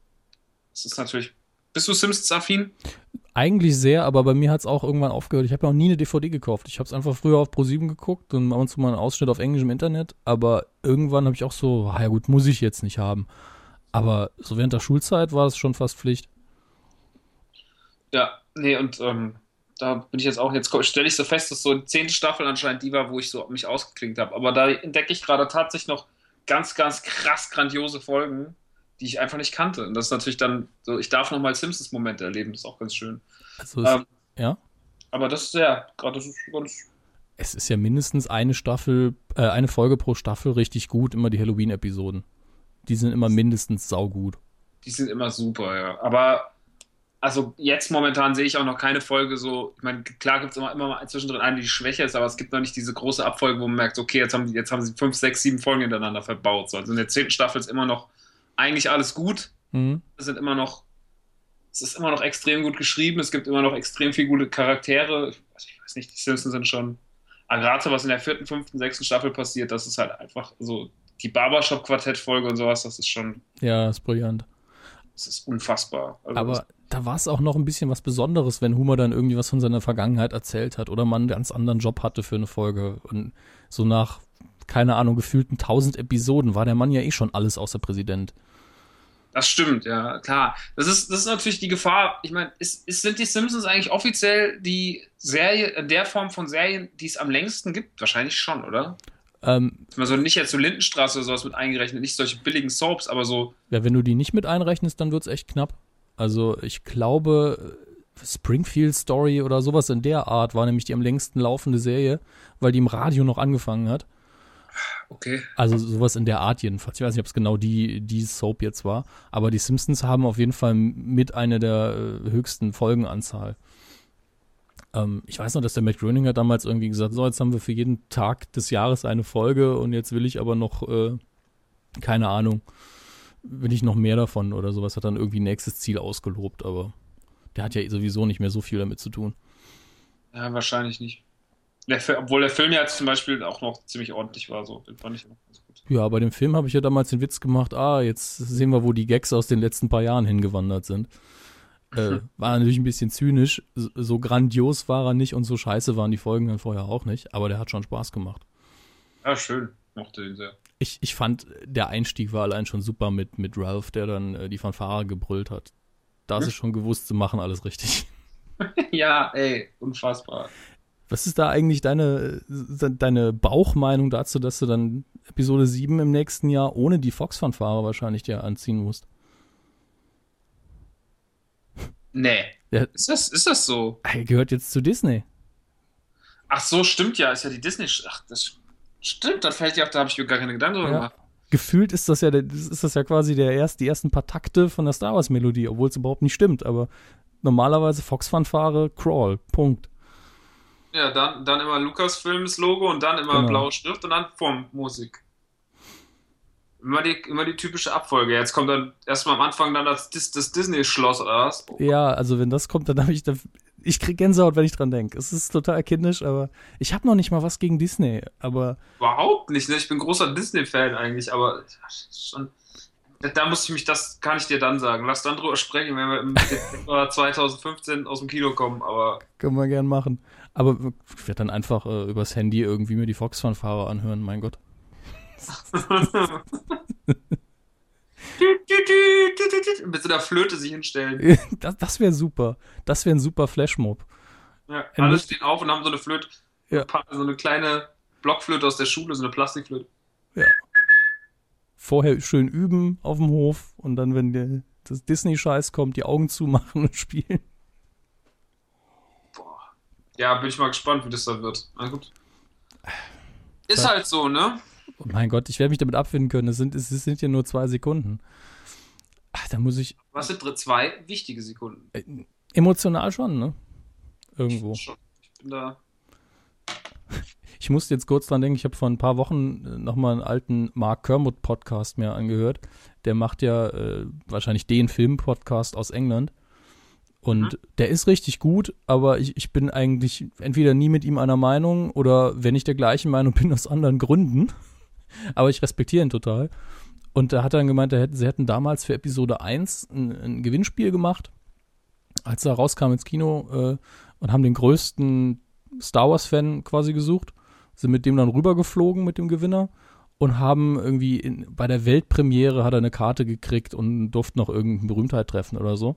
S3: es ist natürlich. Bist du Simpsons-affin?
S2: Eigentlich sehr, aber bei mir hat es auch irgendwann aufgehört. Ich habe ja auch nie eine DVD gekauft. Ich habe es einfach früher auf Pro7 geguckt und ab und zu mal einen Ausschnitt auf Englisch im Internet. Aber irgendwann habe ich auch so, ja gut, muss ich jetzt nicht haben. Aber so während der Schulzeit war es schon fast Pflicht.
S3: Ja, nee, und ähm, da bin ich jetzt auch, jetzt stelle ich so fest, dass so die zehnte Staffel anscheinend die war, wo ich so mich ausgeklingt habe. Aber da entdecke ich gerade tatsächlich noch ganz, ganz krass grandiose Folgen die ich einfach nicht kannte. Und das ist natürlich dann so, ich darf nochmal Simpsons-Momente erleben, das ist auch ganz schön.
S2: Also ähm, ja.
S3: Aber das ist ja, gerade das ist ganz.
S2: Es ist ja mindestens eine Staffel, äh, eine Folge pro Staffel richtig gut, immer die Halloween-Episoden. Die sind immer mindestens saugut.
S3: Die sind immer super, ja. Aber also jetzt momentan sehe ich auch noch keine Folge so, ich meine, klar gibt es immer, immer mal zwischendrin eine, die schwächer ist, aber es gibt noch nicht diese große Abfolge, wo man merkt, okay, jetzt haben, jetzt haben sie fünf, sechs, sieben Folgen hintereinander verbaut. So, also in der zehnten Staffel ist immer noch eigentlich alles gut. Mhm. Es sind immer noch, es ist immer noch extrem gut geschrieben, es gibt immer noch extrem viele gute Charaktere. Ich, ich weiß nicht, die Simpsons sind schon. Gerade was in der vierten, fünften, sechsten Staffel passiert, das ist halt einfach so die Barbershop-Quartett-Folge und sowas, das ist schon.
S2: Ja, ist brillant.
S3: Das ist unfassbar.
S2: Also Aber da war es auch noch ein bisschen was Besonderes, wenn Humor dann irgendwie was von seiner Vergangenheit erzählt hat oder man einen ganz anderen Job hatte für eine Folge. Und so nach, keine Ahnung, gefühlten tausend Episoden war der Mann ja eh schon alles außer Präsident.
S3: Das stimmt, ja, klar. Das ist, das ist natürlich die Gefahr. Ich meine, ist, ist, sind die Simpsons eigentlich offiziell die Serie, in der Form von Serien, die es am längsten gibt? Wahrscheinlich schon, oder?
S2: Ähm,
S3: also nicht jetzt so Lindenstraße oder sowas mit eingerechnet, nicht solche billigen Soaps, aber so.
S2: Ja, wenn du die nicht mit einrechnest, dann wird es echt knapp. Also ich glaube, Springfield Story oder sowas in der Art war nämlich die am längsten laufende Serie, weil die im Radio noch angefangen hat.
S3: Okay.
S2: Also sowas in der Art jedenfalls. Ich weiß nicht, ob es genau die, die Soap jetzt war. Aber die Simpsons haben auf jeden Fall mit einer der äh, höchsten Folgenanzahl. Ähm, ich weiß noch, dass der Matt Groening hat damals irgendwie gesagt, so, jetzt haben wir für jeden Tag des Jahres eine Folge und jetzt will ich aber noch, äh, keine Ahnung, will ich noch mehr davon oder sowas. Hat dann irgendwie ein nächstes Ziel ausgelobt, aber der hat ja sowieso nicht mehr so viel damit zu tun.
S3: Ja, wahrscheinlich nicht. Der, obwohl der Film ja zum Beispiel auch noch ziemlich ordentlich war, so. Den fand ich auch ganz
S2: gut. Ja, bei dem Film habe ich ja damals den Witz gemacht, ah, jetzt sehen wir, wo die Gags aus den letzten paar Jahren hingewandert sind. Äh, war natürlich ein bisschen zynisch. So grandios war er nicht und so scheiße waren die Folgen dann vorher auch nicht, aber der hat schon Spaß gemacht.
S3: Ja, schön. Mochte den sehr.
S2: Ich, ich fand, der Einstieg war allein schon super mit, mit Ralph, der dann äh, die Fanfare gebrüllt hat. Da hm? ist es schon gewusst, sie machen alles richtig.
S3: ja, ey, unfassbar.
S2: Was ist da eigentlich deine, deine Bauchmeinung dazu, dass du dann Episode 7 im nächsten Jahr ohne die Fox-Fanfare wahrscheinlich dir anziehen musst?
S3: Nee. Ja. Ist, das, ist das so?
S2: Er gehört jetzt zu Disney.
S3: Ach so, stimmt ja. Ist ja die Disney. Ach, das stimmt. Da fällt ja auch, da habe ich mir gar keine Gedanken drüber ja. gemacht.
S2: Gefühlt ist das ja, ist das ja quasi der erst, die ersten paar Takte von der Star Wars Melodie, obwohl es überhaupt nicht stimmt. Aber normalerweise Fox-Fanfare, Crawl. Punkt.
S3: Ja, dann, dann immer Lukas-Films Logo und dann immer genau. blaue Schrift und dann Form Musik. Immer die, immer die typische Abfolge. Jetzt kommt dann erstmal am Anfang dann das, das Disney-Schloss oder was?
S2: Oh. Ja, also wenn das kommt, dann habe ich, ich krieg Gänsehaut, wenn ich dran denke. Es ist total kindisch, aber ich habe noch nicht mal was gegen Disney, aber.
S3: Überhaupt nicht, ne? Ich bin großer Disney-Fan eigentlich, aber schon, da muss ich mich, das kann ich dir dann sagen. Lass dann drüber sprechen, wenn wir im Dezember 2015 aus dem Kino kommen, aber.
S2: Können wir gern machen. Aber ich werde dann einfach äh, übers Handy irgendwie mir die Fox-Fanfare anhören, mein Gott.
S3: Mit so einer Flöte sich hinstellen.
S2: Das, das wäre super. Das wäre ein super Flashmob.
S3: Ja, alle stehen auf und haben so eine Flöte, ja. so eine kleine Blockflöte aus der Schule, so eine Plastikflöte.
S2: Vorher schön üben auf dem Hof und dann, wenn der, das Disney-Scheiß kommt, die Augen zumachen und spielen.
S3: Ja, bin ich mal gespannt, wie das dann wird. Na gut. Ist halt so, ne?
S2: Oh mein Gott, ich werde mich damit abfinden können. Es sind, es sind ja nur zwei Sekunden. Ach, da muss ich.
S3: Was sind zwei wichtige Sekunden?
S2: Äh, emotional schon, ne? Irgendwo.
S3: Schon. Ich bin da.
S2: Ich musste jetzt kurz dran denken, ich habe vor ein paar Wochen nochmal einen alten Mark Kermode Podcast mir angehört. Der macht ja äh, wahrscheinlich den Film-Podcast aus England. Und der ist richtig gut, aber ich, ich bin eigentlich entweder nie mit ihm einer Meinung oder wenn ich der gleichen Meinung bin, aus anderen Gründen. Aber ich respektiere ihn total. Und da hat er dann gemeint, er hätte, sie hätten damals für Episode 1 ein, ein Gewinnspiel gemacht, als er rauskam ins Kino äh, und haben den größten Star Wars-Fan quasi gesucht, sind mit dem dann rübergeflogen mit dem Gewinner und haben irgendwie in, bei der Weltpremiere hat er eine Karte gekriegt und durfte noch irgendeine Berühmtheit treffen oder so.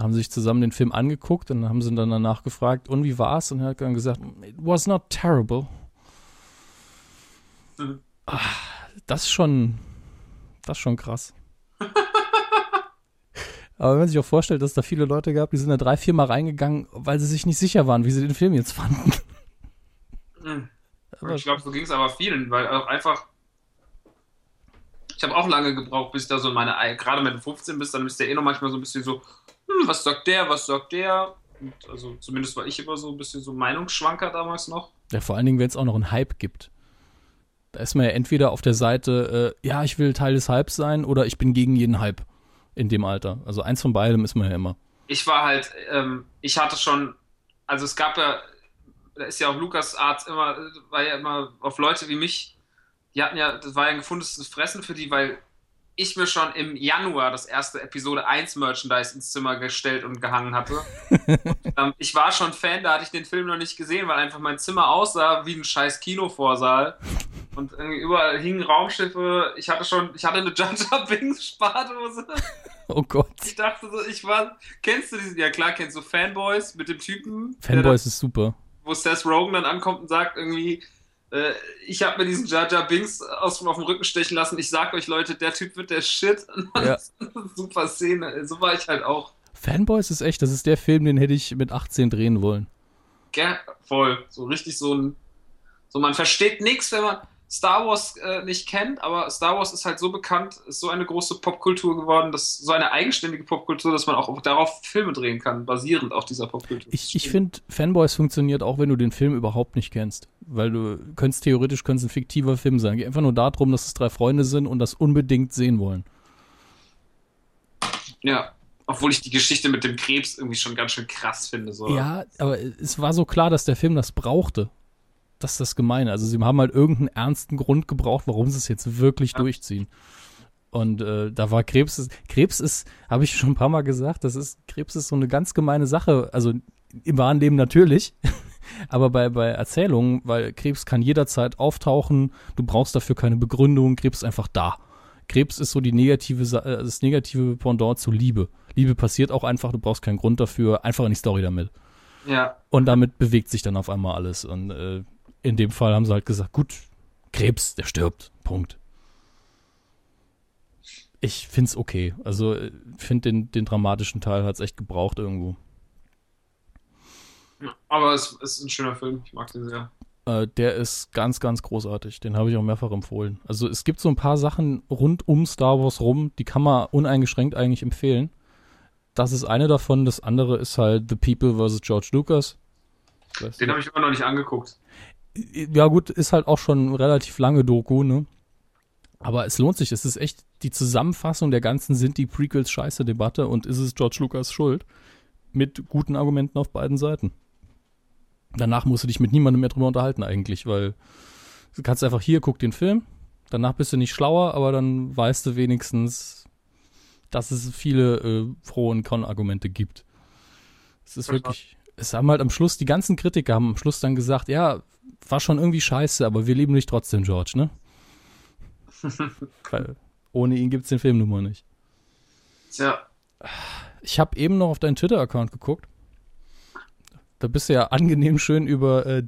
S2: Haben sich zusammen den Film angeguckt und haben sie dann danach gefragt, und wie war's? Und er hat dann gesagt, it was not terrible.
S3: Mhm.
S2: Ah, das ist schon, das ist schon krass. Aber wenn man sich auch vorstellt, dass es da viele Leute gab, die sind da drei, vier Mal reingegangen, weil sie sich nicht sicher waren, wie sie den Film jetzt fanden.
S3: Hm. Ich glaube, so ging es aber vielen, weil auch einfach. Ich habe auch lange gebraucht, bis ich da so in meine. Ei- Gerade wenn du 15 bist, dann bist du ja eh noch manchmal so ein bisschen so, hm, was sagt der, was sagt der? Und also zumindest war ich immer so ein bisschen so Meinungsschwanker damals noch.
S2: Ja, vor allen Dingen, wenn es auch noch einen Hype gibt. Da ist man ja entweder auf der Seite, äh, ja, ich will Teil des Hypes sein oder ich bin gegen jeden Hype in dem Alter. Also eins von beidem ist man ja immer.
S3: Ich war halt, ähm, ich hatte schon, also es gab ja, da ist ja auch Lukas Arzt immer, war ja immer auf Leute wie mich, die hatten ja, das war ja ein gefundenes Fressen für die, weil ich mir schon im Januar das erste Episode 1 Merchandise ins Zimmer gestellt und gehangen hatte. ähm, ich war schon Fan, da hatte ich den Film noch nicht gesehen, weil einfach mein Zimmer aussah wie ein scheiß Kinovorsaal. Und irgendwie überall hingen Raumschiffe. Ich hatte schon, ich hatte eine Jar Binks Spardose.
S2: Oh Gott.
S3: Ich dachte so, ich war, kennst du diesen, ja klar, kennst du Fanboys mit dem Typen?
S2: Fanboys ist super.
S3: wo Seth Rogen dann ankommt und sagt irgendwie, äh, ich habe mir diesen Jar Jar Binks aus, auf dem Rücken stechen lassen. Ich sag euch Leute, der Typ wird der Shit.
S2: Ja.
S3: Super Szene. So war ich halt auch.
S2: Fanboys ist echt, das ist der Film, den hätte ich mit 18 drehen wollen.
S3: Gell? Voll. So richtig so ein, so man versteht nichts, wenn man Star Wars äh, nicht kennt, aber Star Wars ist halt so bekannt, ist so eine große Popkultur geworden, dass so eine eigenständige Popkultur, dass man auch darauf Filme drehen kann, basierend auf dieser Popkultur.
S2: Ich, ich finde, Fanboys funktioniert auch, wenn du den Film überhaupt nicht kennst. Weil du könntest theoretisch könnt's ein fiktiver Film sein. Geht einfach nur darum, dass es drei Freunde sind und das unbedingt sehen wollen.
S3: Ja, obwohl ich die Geschichte mit dem Krebs irgendwie schon ganz schön krass finde. So.
S2: Ja, aber es war so klar, dass der Film das brauchte. Das ist das Gemeine. Also sie haben halt irgendeinen ernsten Grund gebraucht, warum sie es jetzt wirklich
S3: Ja.
S2: durchziehen. Und äh, da war Krebs, Krebs ist, habe ich schon ein paar Mal gesagt, das ist, Krebs ist so eine ganz gemeine Sache. Also im wahren Leben natürlich, aber bei, bei Erzählungen, weil Krebs kann jederzeit auftauchen, du brauchst dafür keine Begründung, Krebs ist einfach da. Krebs ist so die negative, äh, das negative Pendant zu Liebe. Liebe passiert auch einfach, du brauchst keinen Grund dafür, einfach in die Story damit.
S3: ja.
S2: Und damit bewegt sich dann auf einmal alles. Und äh, in dem Fall haben sie halt gesagt, gut, Krebs, der stirbt. Punkt. Ich find's okay. Also äh, find den, den dramatischen Teil hat's echt gebraucht irgendwo.
S3: Ja, Aber es, es ist ein schöner Film. Ich mag den sehr.
S2: Äh, der ist ganz, ganz großartig. Den habe ich auch mehrfach empfohlen. Also es gibt so ein paar Sachen rund um Star Wars rum, die kann man uneingeschränkt eigentlich empfehlen. Das ist eine davon. Das andere ist halt The People vs. George Lucas. Ich weiß
S3: Den habe ich immer noch nicht angeguckt.
S2: Ja gut, ist halt auch schon relativ lange Doku, ne? Aber es lohnt sich. Es ist echt die Zusammenfassung der ganzen sind die Prequels scheiße Debatte und ist es George Lucas Schuld? Mit guten Argumenten auf beiden Seiten. Danach musst du dich mit niemandem mehr drüber unterhalten eigentlich, weil du kannst einfach hier, guck den Film, danach bist du nicht schlauer, aber dann weißt du wenigstens, dass es viele äh, Pro- und Con-Argumente gibt. Es ist wirklich, es haben halt am Schluss, die ganzen Kritiker haben am Schluss dann gesagt, ja, war schon irgendwie scheiße, aber wir lieben dich trotzdem, George, ne? Weil ohne ihn gibt's den Film nun mal nicht.
S3: Tja,
S2: Ich habe eben noch auf deinen Twitter-Account geguckt. Da bist du ja angenehm schön über äh,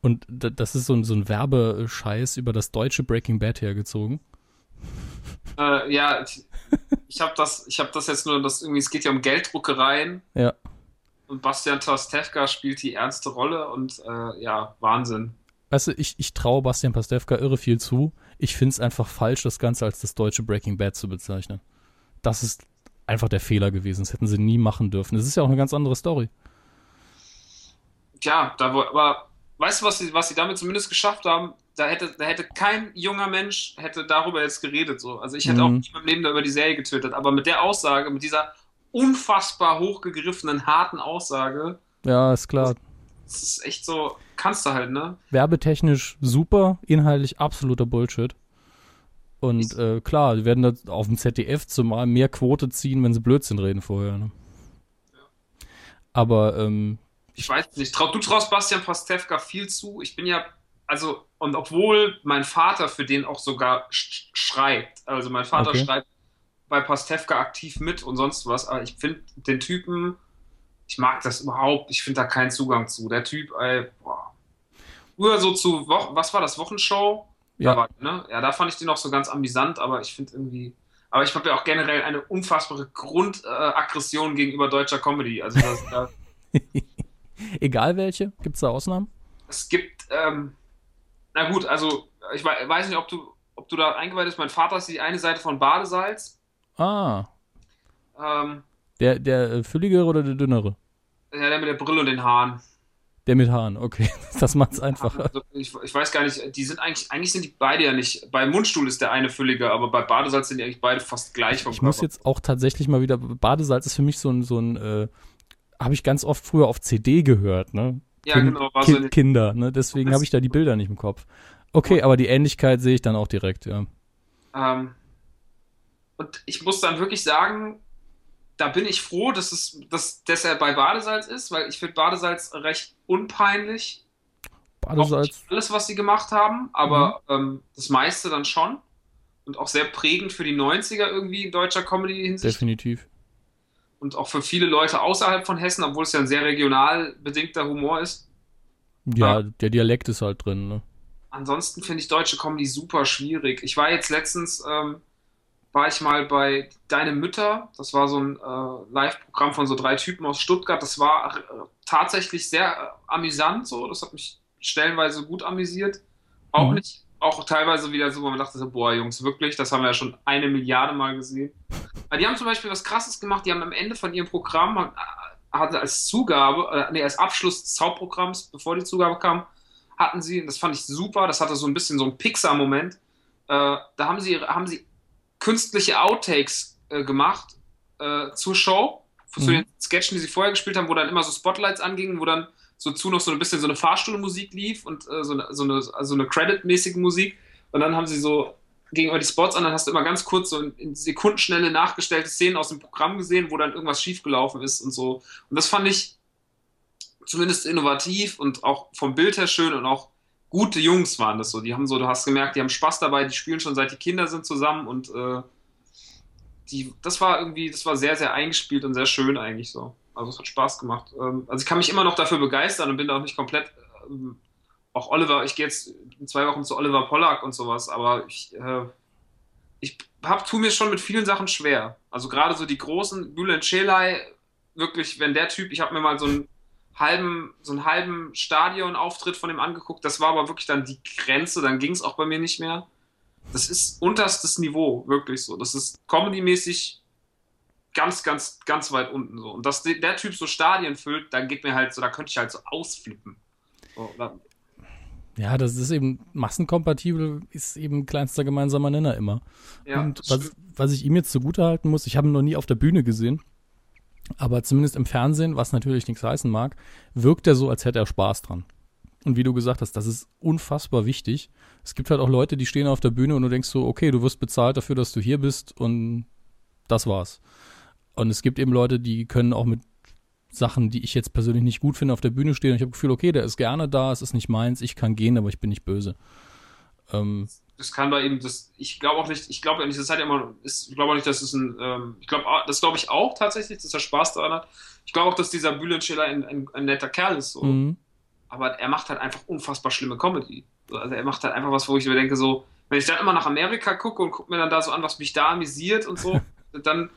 S2: Und das ist so ein, so ein Werbescheiß über das deutsche Breaking Bad hergezogen.
S3: Äh, ja, ich, ich habe das, hab das jetzt nur, das irgendwie, es geht ja um Gelddruckereien.
S2: Ja.
S3: Und Bastian Pastewka spielt die ernste Rolle und äh, ja, Wahnsinn.
S2: Weißt du, ich, ich traue Bastian Pastewka irre viel zu. Ich finde es einfach falsch, das Ganze als das deutsche Breaking Bad zu bezeichnen. Das ist einfach der Fehler gewesen. Das hätten sie nie machen dürfen. Das ist ja auch eine ganz andere Story.
S3: Ja, da, aber weißt du, was sie, was sie damit zumindest geschafft haben? Da hätte, da hätte kein junger Mensch hätte darüber jetzt geredet. So. Also ich hätte mhm. auch nicht im Leben da über die Serie getötet. Aber mit der Aussage, mit dieser unfassbar hochgegriffenen, harten Aussage.
S2: Ja, ist klar.
S3: Das ist echt so, kannst du halt, ne?
S2: Werbetechnisch super, inhaltlich absoluter Bullshit. Und äh, klar, die werden da auf dem ZDF zumal mehr Quote ziehen, wenn sie Blödsinn reden vorher. Ne? Ja. Aber ähm,
S3: ich weiß nicht, du traust Bastian Pastewka viel zu. Ich bin ja, also, und obwohl mein Vater für den auch sogar sch schreibt, also mein Vater okay. schreibt bei Pastewka aktiv mit und sonst was, aber ich finde den Typen, ich mag das überhaupt, ich finde da keinen Zugang zu. Der Typ, ey, boah. Früher so zu, Wo was war das, Wochenshow?
S2: Ja.
S3: Da war, ne? ja, da fand ich den noch so ganz amüsant, aber ich finde irgendwie, aber ich habe ja auch generell eine unfassbare Grundaggression äh, gegenüber deutscher Comedy. Also das,
S2: äh, Egal welche, gibt es da Ausnahmen?
S3: Es gibt, ähm, na gut, also ich weiß nicht, ob du, ob du da eingeweiht bist. Mein Vater ist die eine Seite von Badesalz.
S2: Ah.
S3: Ähm,
S2: der, der äh, fülligere oder der dünnere?
S3: Ja, der mit der Brille und den Haaren.
S2: Der mit Haaren, okay. Das macht's einfacher.
S3: Also ich, ich, weiß gar nicht, die sind eigentlich, eigentlich sind die beide ja nicht. Bei Mundstuhl ist der eine fülliger, aber bei Badesalz sind die eigentlich beide fast gleich vom
S2: Ich Körper. muss jetzt auch tatsächlich mal wieder, Badesalz ist für mich so ein, so ein, äh, habe ich ganz oft früher auf CD gehört, ne?
S3: Ja, kind, genau.
S2: War kind, so Kinder, ne? Deswegen habe ich da die Bilder nicht im Kopf. Okay, aber die Ähnlichkeit sehe ich dann auch direkt, ja.
S3: Ähm, und ich muss dann wirklich sagen, da bin ich froh, dass, es, dass, er bei Badesalz ist, weil ich finde Badesalz recht unpeinlich.
S2: Badesalz.
S3: alles, was sie gemacht haben, aber mhm. ähm, das meiste dann schon. Und auch sehr prägend für die 90er irgendwie in deutscher Comedy-Hinsicht.
S2: Definitiv.
S3: Und auch für viele Leute außerhalb von Hessen, obwohl es ja ein sehr regional bedingter Humor ist.
S2: Ja, ja. der Dialekt ist halt drin, ne?
S3: Ansonsten finde ich deutsche Comedy super schwierig. Ich war jetzt letztens ähm, war ich mal bei Deine Mütter. Das war so ein äh, Live-Programm von so drei Typen aus Stuttgart. Das war äh, tatsächlich sehr äh, amüsant. So, das hat mich stellenweise gut amüsiert. Auch mhm. nicht, auch teilweise wieder so, wo man dachte, so, boah, Jungs, wirklich, das haben wir ja schon eine Milliarde Mal gesehen. Aber die haben zum Beispiel was Krasses gemacht. Die haben am Ende von ihrem Programm äh, hatte als Zugabe, äh, nee, als Abschluss des Hauptprogramms, bevor die Zugabe kam, hatten sie, das fand ich super, das hatte so ein bisschen so einen Pixar-Moment. Äh, da haben sie, haben sie künstliche Outtakes äh, gemacht äh, zur Show, mhm. zu den Sketchen, die sie vorher gespielt haben, wo dann immer so Spotlights angingen, wo dann so zu noch so ein bisschen so eine Fahrstuhlmusik lief und äh, so eine, so eine, also eine Credit-mäßige Musik. Und dann haben sie so gegenüber die Spots an, dann hast du immer ganz kurz so in, in Sekundenschnelle nachgestellte Szenen aus dem Programm gesehen, wo dann irgendwas schiefgelaufen ist und so. Und das fand ich zumindest innovativ und auch vom Bild her schön und auch gute Jungs waren das so. Die haben so, du hast gemerkt, die haben Spaß dabei, die spielen schon seit die Kinder sind zusammen und äh, die, das war irgendwie, das war sehr, sehr eingespielt und sehr schön eigentlich so. Also es hat Spaß gemacht. Ähm, also ich kann mich immer noch dafür begeistern und bin auch nicht komplett. Ähm, auch Oliver, ich gehe jetzt in zwei Wochen zu Oliver Pollack und sowas, aber ich, äh, ich hab, tu mir schon mit vielen Sachen schwer. Also gerade so die großen, Bülent Schelay, wirklich, wenn der Typ, ich habe mir mal so ein halben, so einen halben Stadionauftritt von ihm angeguckt. Das war aber wirklich dann die Grenze, dann ging es auch bei mir nicht mehr. Das ist unterstes Niveau, wirklich so. Das ist comedy-mäßig ganz, ganz, ganz weit unten so. Und dass der Typ so Stadien füllt, dann geht mir halt so, da könnte ich halt so ausflippen. So,
S2: ja, das ist eben massenkompatibel, ist eben kleinster gemeinsamer Nenner immer. Ja, Und was, was ich ihm jetzt zugute halten muss, ich habe ihn noch nie auf der Bühne gesehen. Aber zumindest im Fernsehen, was natürlich nichts heißen mag, wirkt er so, als hätte er Spaß dran. Und wie du gesagt hast, das ist unfassbar wichtig. Es gibt halt auch Leute, die stehen auf der Bühne und du denkst so, okay, du wirst bezahlt dafür, dass du hier bist und das war's. Und es gibt eben Leute, die können auch mit Sachen, die ich jetzt persönlich nicht gut finde, auf der Bühne stehen. Und ich habe das Gefühl, okay, der ist gerne da, es ist nicht meins, ich kann gehen, aber ich bin nicht böse.
S3: Ähm, das kann bei ihm, das, ich glaube auch nicht, ich glaube nicht, das hat ja immer, ist, ich glaube auch nicht, dass es ein, ähm, ich glaube, das glaube ich auch tatsächlich, dass er Spaß daran hat. Ich glaube auch, dass dieser Bühlenschiller ein, ein, ein, netter Kerl ist. So. Mhm. aber er macht halt einfach unfassbar schlimme Comedy. Also er macht halt einfach was, wo ich mir denke, so, wenn ich dann immer nach Amerika gucke und gucke mir dann da so an, was mich da amüsiert und so, dann,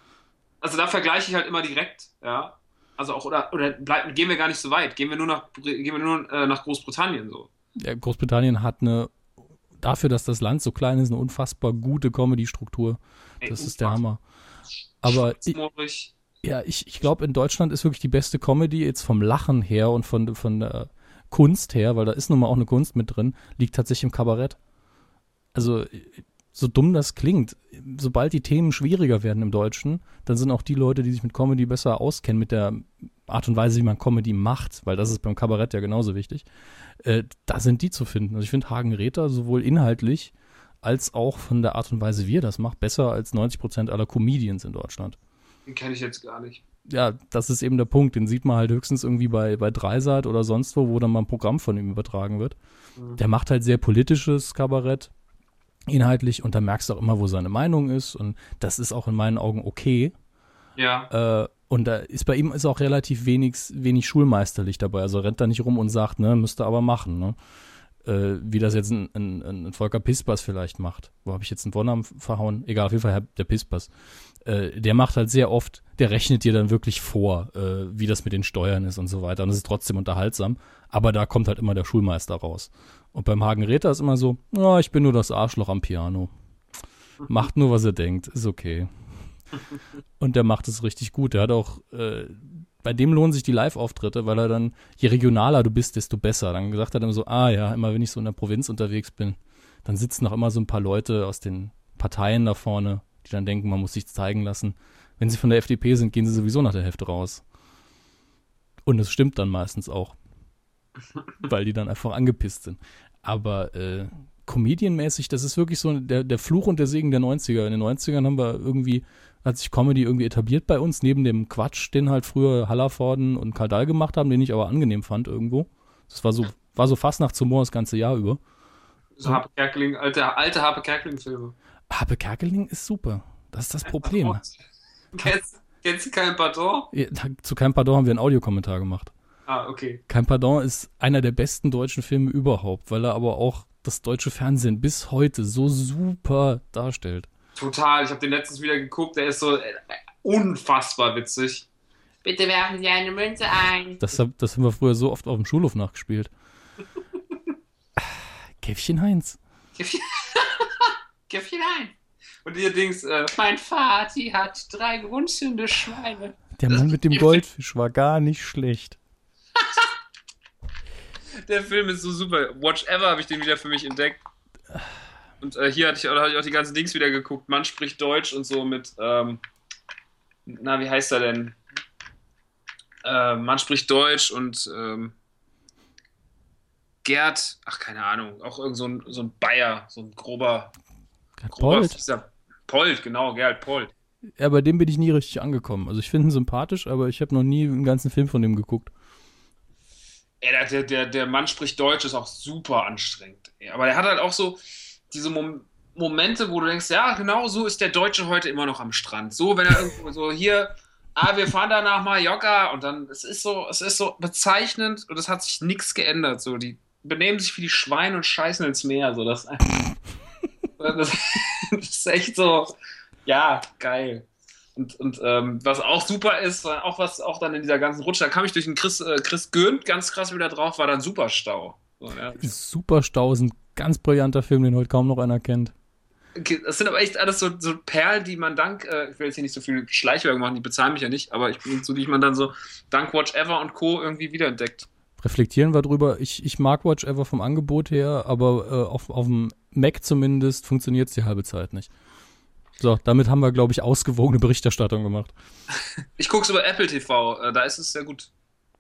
S3: also da vergleiche ich halt immer direkt, ja. Also auch, oder, oder bleib, gehen wir gar nicht so weit, gehen wir nur nach, gehen wir nur äh, nach Großbritannien so.
S2: Ja, Großbritannien hat eine, dafür, dass das Land so klein ist, eine unfassbar gute Comedy-Struktur. Das ist der Hammer. Aber ich, ja, ich, ich glaube, in Deutschland ist wirklich die beste Comedy jetzt vom Lachen her und von, von der Kunst her, weil da ist nun mal auch eine Kunst mit drin, liegt tatsächlich im Kabarett. Also, so dumm das klingt, sobald die Themen schwieriger werden im Deutschen, dann sind auch die Leute, die sich mit Comedy besser auskennen, mit der Art und Weise, wie man Comedy macht, weil das ist beim Kabarett ja genauso wichtig, äh, da sind die zu finden. Also ich finde Hagen Räther sowohl inhaltlich als auch von der Art und Weise, wie er das macht, besser als 90 Prozent aller Comedians in Deutschland.
S3: Den kenne ich jetzt gar nicht.
S2: Ja, das ist eben der Punkt. Den sieht man halt höchstens irgendwie bei, bei Dreisat oder sonst wo, wo dann mal ein Programm von ihm übertragen wird. Mhm. Der macht halt sehr politisches Kabarett, inhaltlich, und da merkst du auch immer, wo seine Meinung ist. Und das ist auch in meinen Augen okay.
S3: Ja.
S2: Äh, und da ist bei ihm ist auch relativ wenig, wenig schulmeisterlich dabei. Also rennt da nicht rum und sagt, ne, müsste aber machen, ne? Äh, wie das jetzt ein, ein, ein Volker Pispas vielleicht macht. Wo habe ich jetzt einen Vornamen verhauen? Egal, auf jeden Fall der Pispas. Äh, der macht halt sehr oft, der rechnet dir dann wirklich vor, äh, wie das mit den Steuern ist und so weiter. Und es ist trotzdem unterhaltsam. Aber da kommt halt immer der Schulmeister raus. Und beim Hagen Räther ist immer so, oh, ich bin nur das Arschloch am Piano. Macht nur, was er denkt. Ist okay. Und der macht es richtig gut. Der hat auch, äh, bei dem lohnen sich die Live-Auftritte, weil er dann, je regionaler du bist, desto besser. Dann gesagt hat er immer so, ah ja, immer wenn ich so in der Provinz unterwegs bin, dann sitzen noch immer so ein paar Leute aus den Parteien da vorne, die dann denken, man muss sich zeigen lassen. Wenn sie von der FDP sind, gehen sie sowieso nach der Hälfte raus. Und es stimmt dann meistens auch. weil die dann einfach angepisst sind. Aber äh, Comedian-mäßig, das ist wirklich so der, der Fluch und der Segen der 90er. In den 90ern haben wir irgendwie, hat sich Comedy irgendwie etabliert bei uns, neben dem Quatsch, den halt früher Hallerforden und Kardal gemacht haben, den ich aber angenehm fand irgendwo. Das war so, war so fast nach Humor das ganze Jahr über.
S3: So Harpe Kerkeling, alte, alte Harpe Kerkeling-Filme.
S2: Harpe Kerkeling ist super. Das ist das Problem.
S3: Kennst, kennst du kein Pardon?
S2: Ja, zu keinem Pardon haben wir einen Audiokommentar gemacht.
S3: Ah, okay.
S2: Kein Pardon ist einer der besten deutschen Filme überhaupt, weil er aber auch das deutsche Fernsehen bis heute so super darstellt.
S3: Total. Ich habe den letztens wieder geguckt. Der ist so äh, unfassbar witzig. Bitte werfen Sie eine Münze ein.
S2: Das, das haben wir früher so oft auf dem Schulhof nachgespielt. Käffchen Heinz.
S3: Käffchen, Käffchen Heinz. Und ihr Dings, äh, mein Vati hat drei grunzende Schweine.
S2: Der Mann mit dem Goldfisch war gar nicht schlecht.
S3: Der Film ist so super. Watch Ever habe ich den wieder für mich entdeckt. Und äh, hier hatte ich, hatte ich auch die ganzen Dings wieder geguckt. Man spricht Deutsch und so mit, ähm, na, wie heißt er denn? Äh, man spricht Deutsch und ähm, Gerd, ach, keine Ahnung, auch irgend so ein, so ein Bayer, so ein grober.
S2: Gerd grober Polt.
S3: Polt, genau, Gerd Polt.
S2: Ja, bei dem bin ich nie richtig angekommen. Also ich finde ihn sympathisch, aber ich habe noch nie einen ganzen Film von dem geguckt.
S3: Ja, der, der, der Mann spricht Deutsch, ist auch super anstrengend. Aber er hat halt auch so diese Mom Momente, wo du denkst, ja, genau so ist der Deutsche heute immer noch am Strand. So, wenn er irgendwo so hier, ah, wir fahren da nach Mallorca und dann, es ist so, es ist so bezeichnend und es hat sich nichts geändert. So, die benehmen sich wie die Schweine und scheißen ins Meer. So, das, das, ist echt so, ja, geil. Und, und ähm, was auch super ist, auch was auch dann in dieser ganzen Rutsche, da kam ich durch den Chris, äh, Chris Göhnt ganz krass wieder drauf, war dann Superstau. So, ja.
S2: Superstau ein ganz brillanter Film, den heute kaum noch einer kennt.
S3: Das sind aber echt alles so, so Perlen, die man dank, äh, ich will jetzt hier nicht so viel Schleichwerbung machen, die bezahlen mich ja nicht, aber ich bin so, die man dann so dank Watch Ever und Co. irgendwie wiederentdeckt.
S2: Reflektieren wir drüber. Ich, ich mag Watch Ever vom Angebot her, aber äh, auf, auf dem Mac zumindest funktioniert es die halbe Zeit nicht. So, damit haben wir, glaube ich, ausgewogene Berichterstattung gemacht.
S3: Ich gucke es über Apple TV, äh, da ist es sehr gut.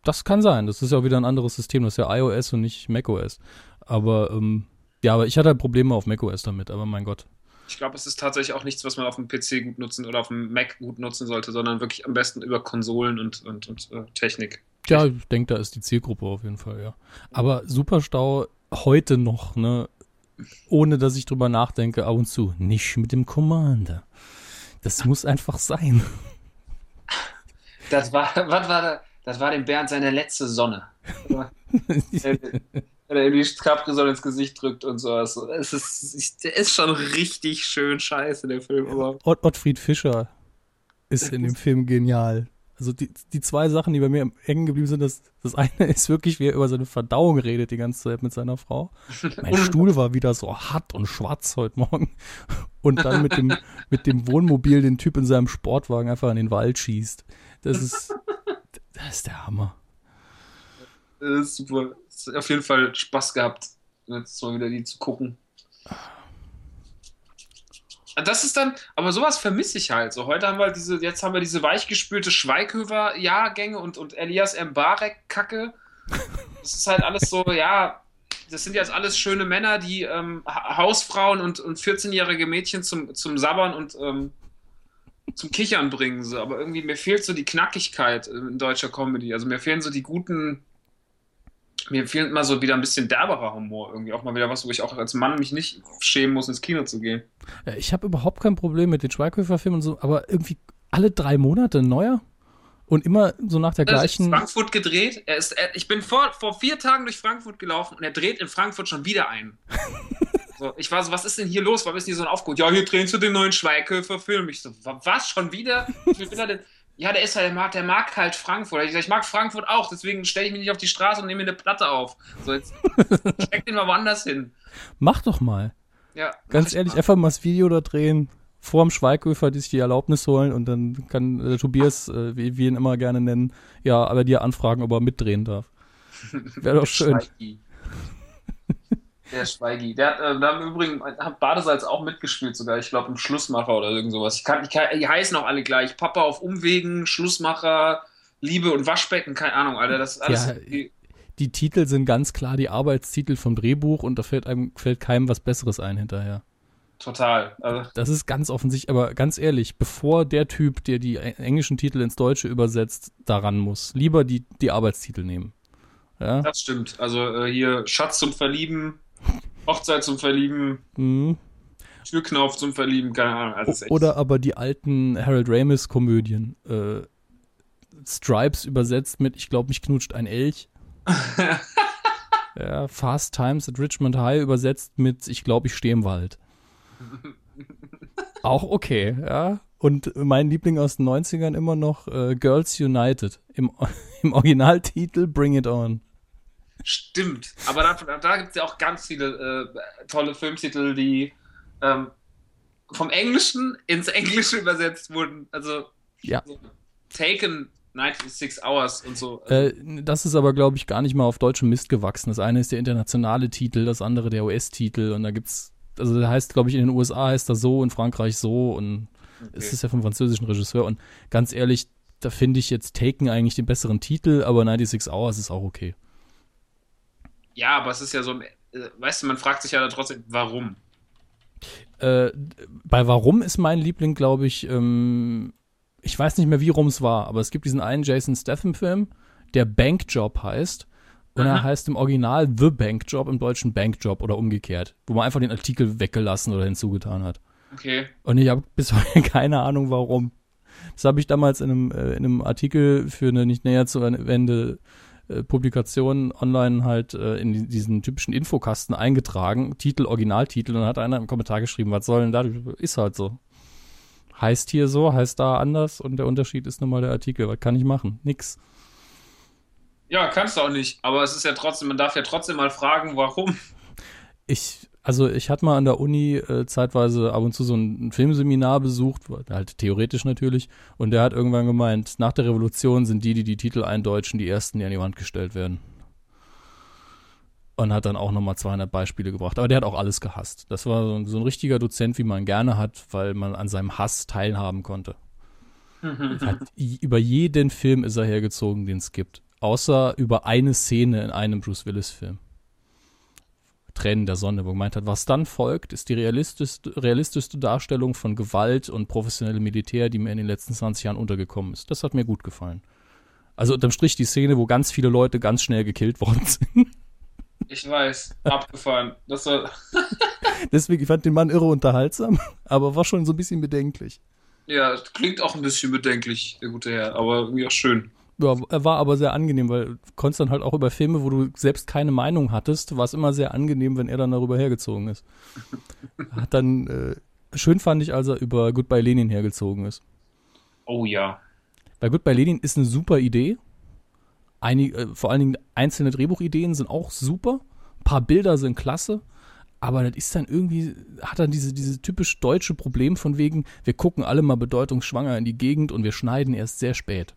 S2: Das kann sein. Das ist ja wieder ein anderes System. Das ist ja iOS und nicht macOS. Aber ähm, ja, aber ich hatte Probleme auf macOS damit, aber mein Gott.
S3: Ich glaube, es ist tatsächlich auch nichts, was man auf dem PC gut nutzen oder auf dem Mac gut nutzen sollte, sondern wirklich am besten über Konsolen und, und, und äh, Technik.
S2: Ja, ich denke, da ist die Zielgruppe auf jeden Fall, ja. Aber Superstau heute noch, ne? ohne dass ich drüber nachdenke, ab und zu, nicht mit dem Commander. Das muss einfach sein.
S3: Das war, was war da? Das war dem Bernd seine letzte Sonne. wenn er ihm die Capri-Sonne ins Gesicht drückt und so. Also, es ist, der ist schon richtig schön scheiße, der Film. Aber
S2: Ott Ottfried Fischer ist in dem Film genial. Also die, die zwei Sachen, die bei mir hängen geblieben sind, das, das eine ist wirklich, wie er über seine Verdauung redet die ganze Zeit mit seiner Frau. Mein Stuhl war wieder so hart und schwarz heute Morgen. Und dann mit dem, mit dem Wohnmobil den Typ in seinem Sportwagen einfach in den Wald schießt. Das ist, das ist der Hammer.
S3: Das ist super. Auf jeden Fall Spaß gehabt, jetzt mal wieder die zu gucken. Das ist dann, aber sowas vermisse ich halt. So, heute haben wir diese, jetzt haben wir diese weichgespülte Schweighöfer-Jahrgänge und, und Elias Mbarek-Kacke. Das ist halt alles so, ja, das sind jetzt alles schöne Männer, die ähm, Hausfrauen und, und 14-jährige Mädchen zum, zum Sabbern und ähm, zum Kichern bringen. So. Aber irgendwie, mir fehlt so die Knackigkeit in deutscher Comedy. Also mir fehlen so die guten, mir fehlt immer so wieder ein bisschen derberer Humor. Irgendwie auch mal wieder was, wo ich auch als Mann mich nicht schämen muss, ins Kino zu gehen.
S2: Ja, Ich habe überhaupt kein Problem mit den Schweighöfer-Filmen und so, aber irgendwie alle drei Monate neuer und immer so nach der
S3: Er ist in
S2: gleichen.
S3: Frankfurt gedreht. Er ist, er, ich bin vor, vor vier Tagen durch Frankfurt gelaufen und er dreht in Frankfurt schon wieder ein. so, ich war so, was ist denn hier los? Warum ist denn hier so ein Aufgut? Ja, hier drehen sie den neuen Schweighöfer-Film. Ich so, wa- was, schon wieder? Ich bin da denn, ja, der ist halt, der mag, der mag halt Frankfurt. Ich, sag, ich mag Frankfurt auch, deswegen stelle ich mich nicht auf die Straße und nehme mir eine Platte auf. So, jetzt steck den mal woanders hin.
S2: Mach doch mal.
S3: Ja,
S2: Ganz ehrlich,
S3: mal.
S2: einfach mal das Video da drehen, vor dem Schweighöfer, die sich die Erlaubnis holen und dann kann äh, Tobias, äh, wie wir ihn immer gerne nennen, ja, aber dir anfragen, ob er mitdrehen darf. Wäre doch schön.
S3: Der Schweigi. Der hat, äh, da im Übrigen hat Badesalz auch mitgespielt sogar. Ich glaube im Schlussmacher oder irgend sowas. Ich kann, ich kann, die heißen auch alle gleich. Papa auf Umwegen, Schlussmacher, Liebe und Waschbecken, keine Ahnung, Alter. Das ist alles.
S2: Ja,
S3: irgendwie-
S2: Die Titel sind ganz klar die Arbeitstitel vom Drehbuch und da fällt einem fällt keinem was Besseres ein hinterher.
S3: total. Also,
S2: Das ist ganz offensichtlich, aber ganz ehrlich, bevor der Typ, der die englischen Titel ins Deutsche übersetzt, daran muss, lieber die, die Arbeitstitel nehmen. Ja?
S3: das stimmt. Also äh, hier Schatz zum Verlieben, Hochzeit zum Verlieben,
S2: Mhm.
S3: Türknauf zum Verlieben, keine Ahnung. Also,
S2: Oder aber die alten Harold Ramis Komödien. Äh, Stripes übersetzt mit Ich glaube, mich knutscht ein Elch. ja, Fast Times at Richmond High übersetzt mit Ich glaube, ich stehe im Wald. Auch okay, ja. Und mein Liebling aus den 90ern immer noch äh, Girls United. Im, Im Originaltitel Bring It On.
S3: Stimmt. Aber da, da gibt es ja auch ganz viele äh, tolle Filmtitel, die ähm, vom Englischen ins Englische übersetzt wurden. Also
S2: Ja.
S3: Taken 96 Hours und so.
S2: Äh, das ist aber, glaube ich, gar nicht mal auf deutschem Mist gewachsen. Das eine ist der internationale Titel, das andere der US-Titel und da gibt's, also der heißt, glaube ich, in den USA heißt er so, in Frankreich so und es ist ja vom französischen Regisseur und ganz ehrlich, da finde ich jetzt Taken eigentlich den besseren Titel, aber 96 Hours ist auch okay.
S3: Ja, aber es ist ja so, äh, weißt du, man fragt sich ja trotzdem, warum?
S2: Äh, bei Warum ist mein Liebling, glaube ich, ähm, ich weiß nicht mehr, wie rum es war, aber es gibt diesen einen Jason Statham-Film, der Bankjob heißt. Und er
S3: Aha.
S2: heißt im Original The Bankjob, im Deutschen Bankjob oder umgekehrt, wo man einfach den Artikel weggelassen oder hinzugetan hat.
S3: Okay.
S2: Und ich habe bis heute keine Ahnung, warum. Das habe ich damals in einem, äh, in einem Artikel für eine nicht näher zu erwähnende äh, Publikation online halt äh, in die- diesen typischen Infokasten eingetragen, Titel, Originaltitel, und dann hat einer im Kommentar geschrieben, was soll denn da? Ist halt so. Heißt hier so, heißt da anders und der Unterschied ist nun mal der Artikel. Was kann ich machen? Nix.
S3: Ja, kannst du auch nicht. Aber es ist ja trotzdem, man darf ja trotzdem mal fragen, warum.
S2: Ich, also ich hatte mal an der Uni äh, zeitweise ab und zu so ein, Filmseminar besucht, halt theoretisch natürlich, und der hat irgendwann gemeint, nach der Revolution sind die, die die Titel eindeutschen, die ersten, die an die Wand gestellt werden. Und hat dann auch nochmal 200 Beispiele gebracht. Aber der hat auch alles gehasst. Das war so ein, so ein richtiger Dozent, wie man gerne hat, weil man an seinem Hass teilhaben konnte. Hat, i- über jeden Film ist er hergezogen, den es gibt. Außer über eine Szene in einem Bruce Willis-Film. Tränen der Sonne, wo er gemeint hat, was dann folgt, ist die realistischste, realistischste Darstellung von Gewalt und professionellem Militär, die mir in den letzten 20 Jahren untergekommen ist. Das hat mir gut gefallen. Also unterm Strich die Szene, wo ganz viele Leute ganz schnell gekillt worden sind.
S3: Ich weiß, abgefahren. Das war,
S2: Deswegen, ich fand den Mann irre unterhaltsam, aber war schon so ein bisschen bedenklich.
S3: ja, klingt auch ein bisschen bedenklich, der gute Herr, aber irgendwie auch schön.
S2: Ja, er war aber sehr angenehm, weil du konntest dann halt auch über Filme, wo du selbst keine Meinung hattest, war es immer sehr angenehm, wenn er dann darüber hergezogen ist. Hat dann, äh, schön fand ich, als er über Goodbye Lenin hergezogen ist.
S3: Oh ja.
S2: Weil Goodbye Lenin ist eine super Idee. Einige, äh, vor allen Dingen einzelne Drehbuchideen sind auch super. Ein paar Bilder sind klasse. Aber das ist dann irgendwie, hat dann diese, diese typisch deutsche Problem von wegen, wir gucken alle mal bedeutungsschwanger in die Gegend und wir schneiden erst sehr spät.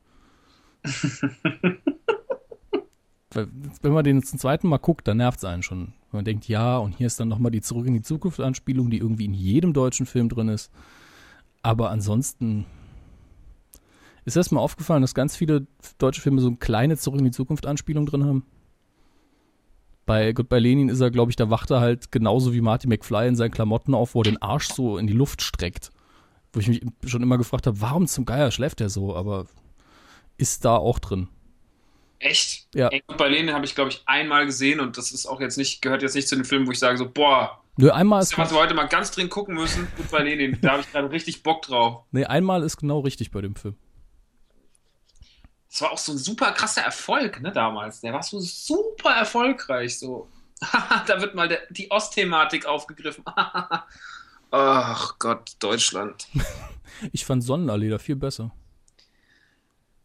S2: Wenn man den zum zweiten Mal guckt, dann nervt es einen schon. Wenn man denkt, ja, und hier ist dann nochmal die Zurück in die Zukunft-Anspielung, die irgendwie in jedem deutschen Film drin ist. Aber ansonsten ist erstmal aufgefallen, dass ganz viele deutsche Filme so eine kleine Zurück in die Zukunft-Anspielung drin haben. Bei Goodbye Lenin ist er, glaube ich, da wacht er halt genauso wie Marty McFly in seinen Klamotten auf, wo er den Arsch so in die Luft streckt. Wo ich mich schon immer gefragt habe, warum zum Geier schläft er so? Aber ist da auch drin.
S3: Echt?
S2: Ja.
S3: Ey, Goodbye Lenin habe ich, glaube ich, einmal gesehen und das ist auch jetzt nicht, gehört jetzt nicht zu den Filmen, wo ich sage so, boah,
S2: Nö, einmal ist,
S3: was wir heute mal ganz dringend gucken müssen. Goodbye Lenin, da habe ich gerade richtig Bock drauf.
S2: nee, einmal ist genau richtig bei dem Film.
S3: Das war auch so ein super krasser Erfolg, ne, damals. Der war so super erfolgreich, so. da wird mal der, die Ostthematik aufgegriffen. Ach Gott, Deutschland.
S2: Ich fand Sonnenallee da viel besser.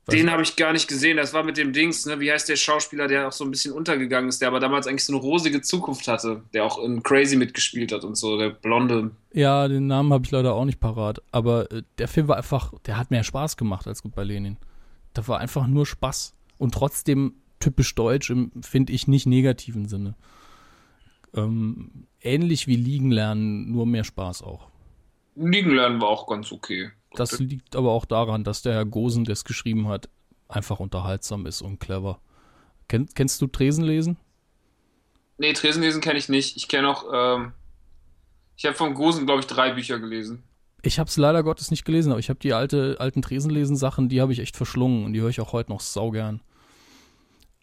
S3: Den habe ich gar nicht gesehen. Das war mit dem Dings, ne? Wie heißt der Schauspieler, der auch so ein bisschen untergegangen ist, der aber damals eigentlich so eine rosige Zukunft hatte, der auch in Crazy mitgespielt hat und so, der Blonde.
S2: Ja, den Namen habe ich leider auch nicht parat. Aber äh, der Film war einfach, der hat mehr Spaß gemacht als gut bei Lenin. Da war einfach nur Spaß. Und trotzdem typisch deutsch im, finde ich, nicht negativen Sinne. Ähm, ähnlich wie Liegen lernen, nur mehr Spaß auch.
S3: Liegen lernen war auch ganz okay.
S2: Das liegt aber auch daran, dass der Herr Gosen, der es geschrieben hat, einfach unterhaltsam ist und clever. Kenn, kennst du Tresenlesen?
S3: Nee, Tresenlesen kenne ich nicht. Ich kenne auch, ähm, ich habe von Gosen, glaube ich, drei Bücher gelesen.
S2: Ich habe es leider Gottes nicht gelesen, aber ich habe die alte, alten Tresenlesen-Sachen, die habe ich echt verschlungen und die höre ich auch heute noch saugern.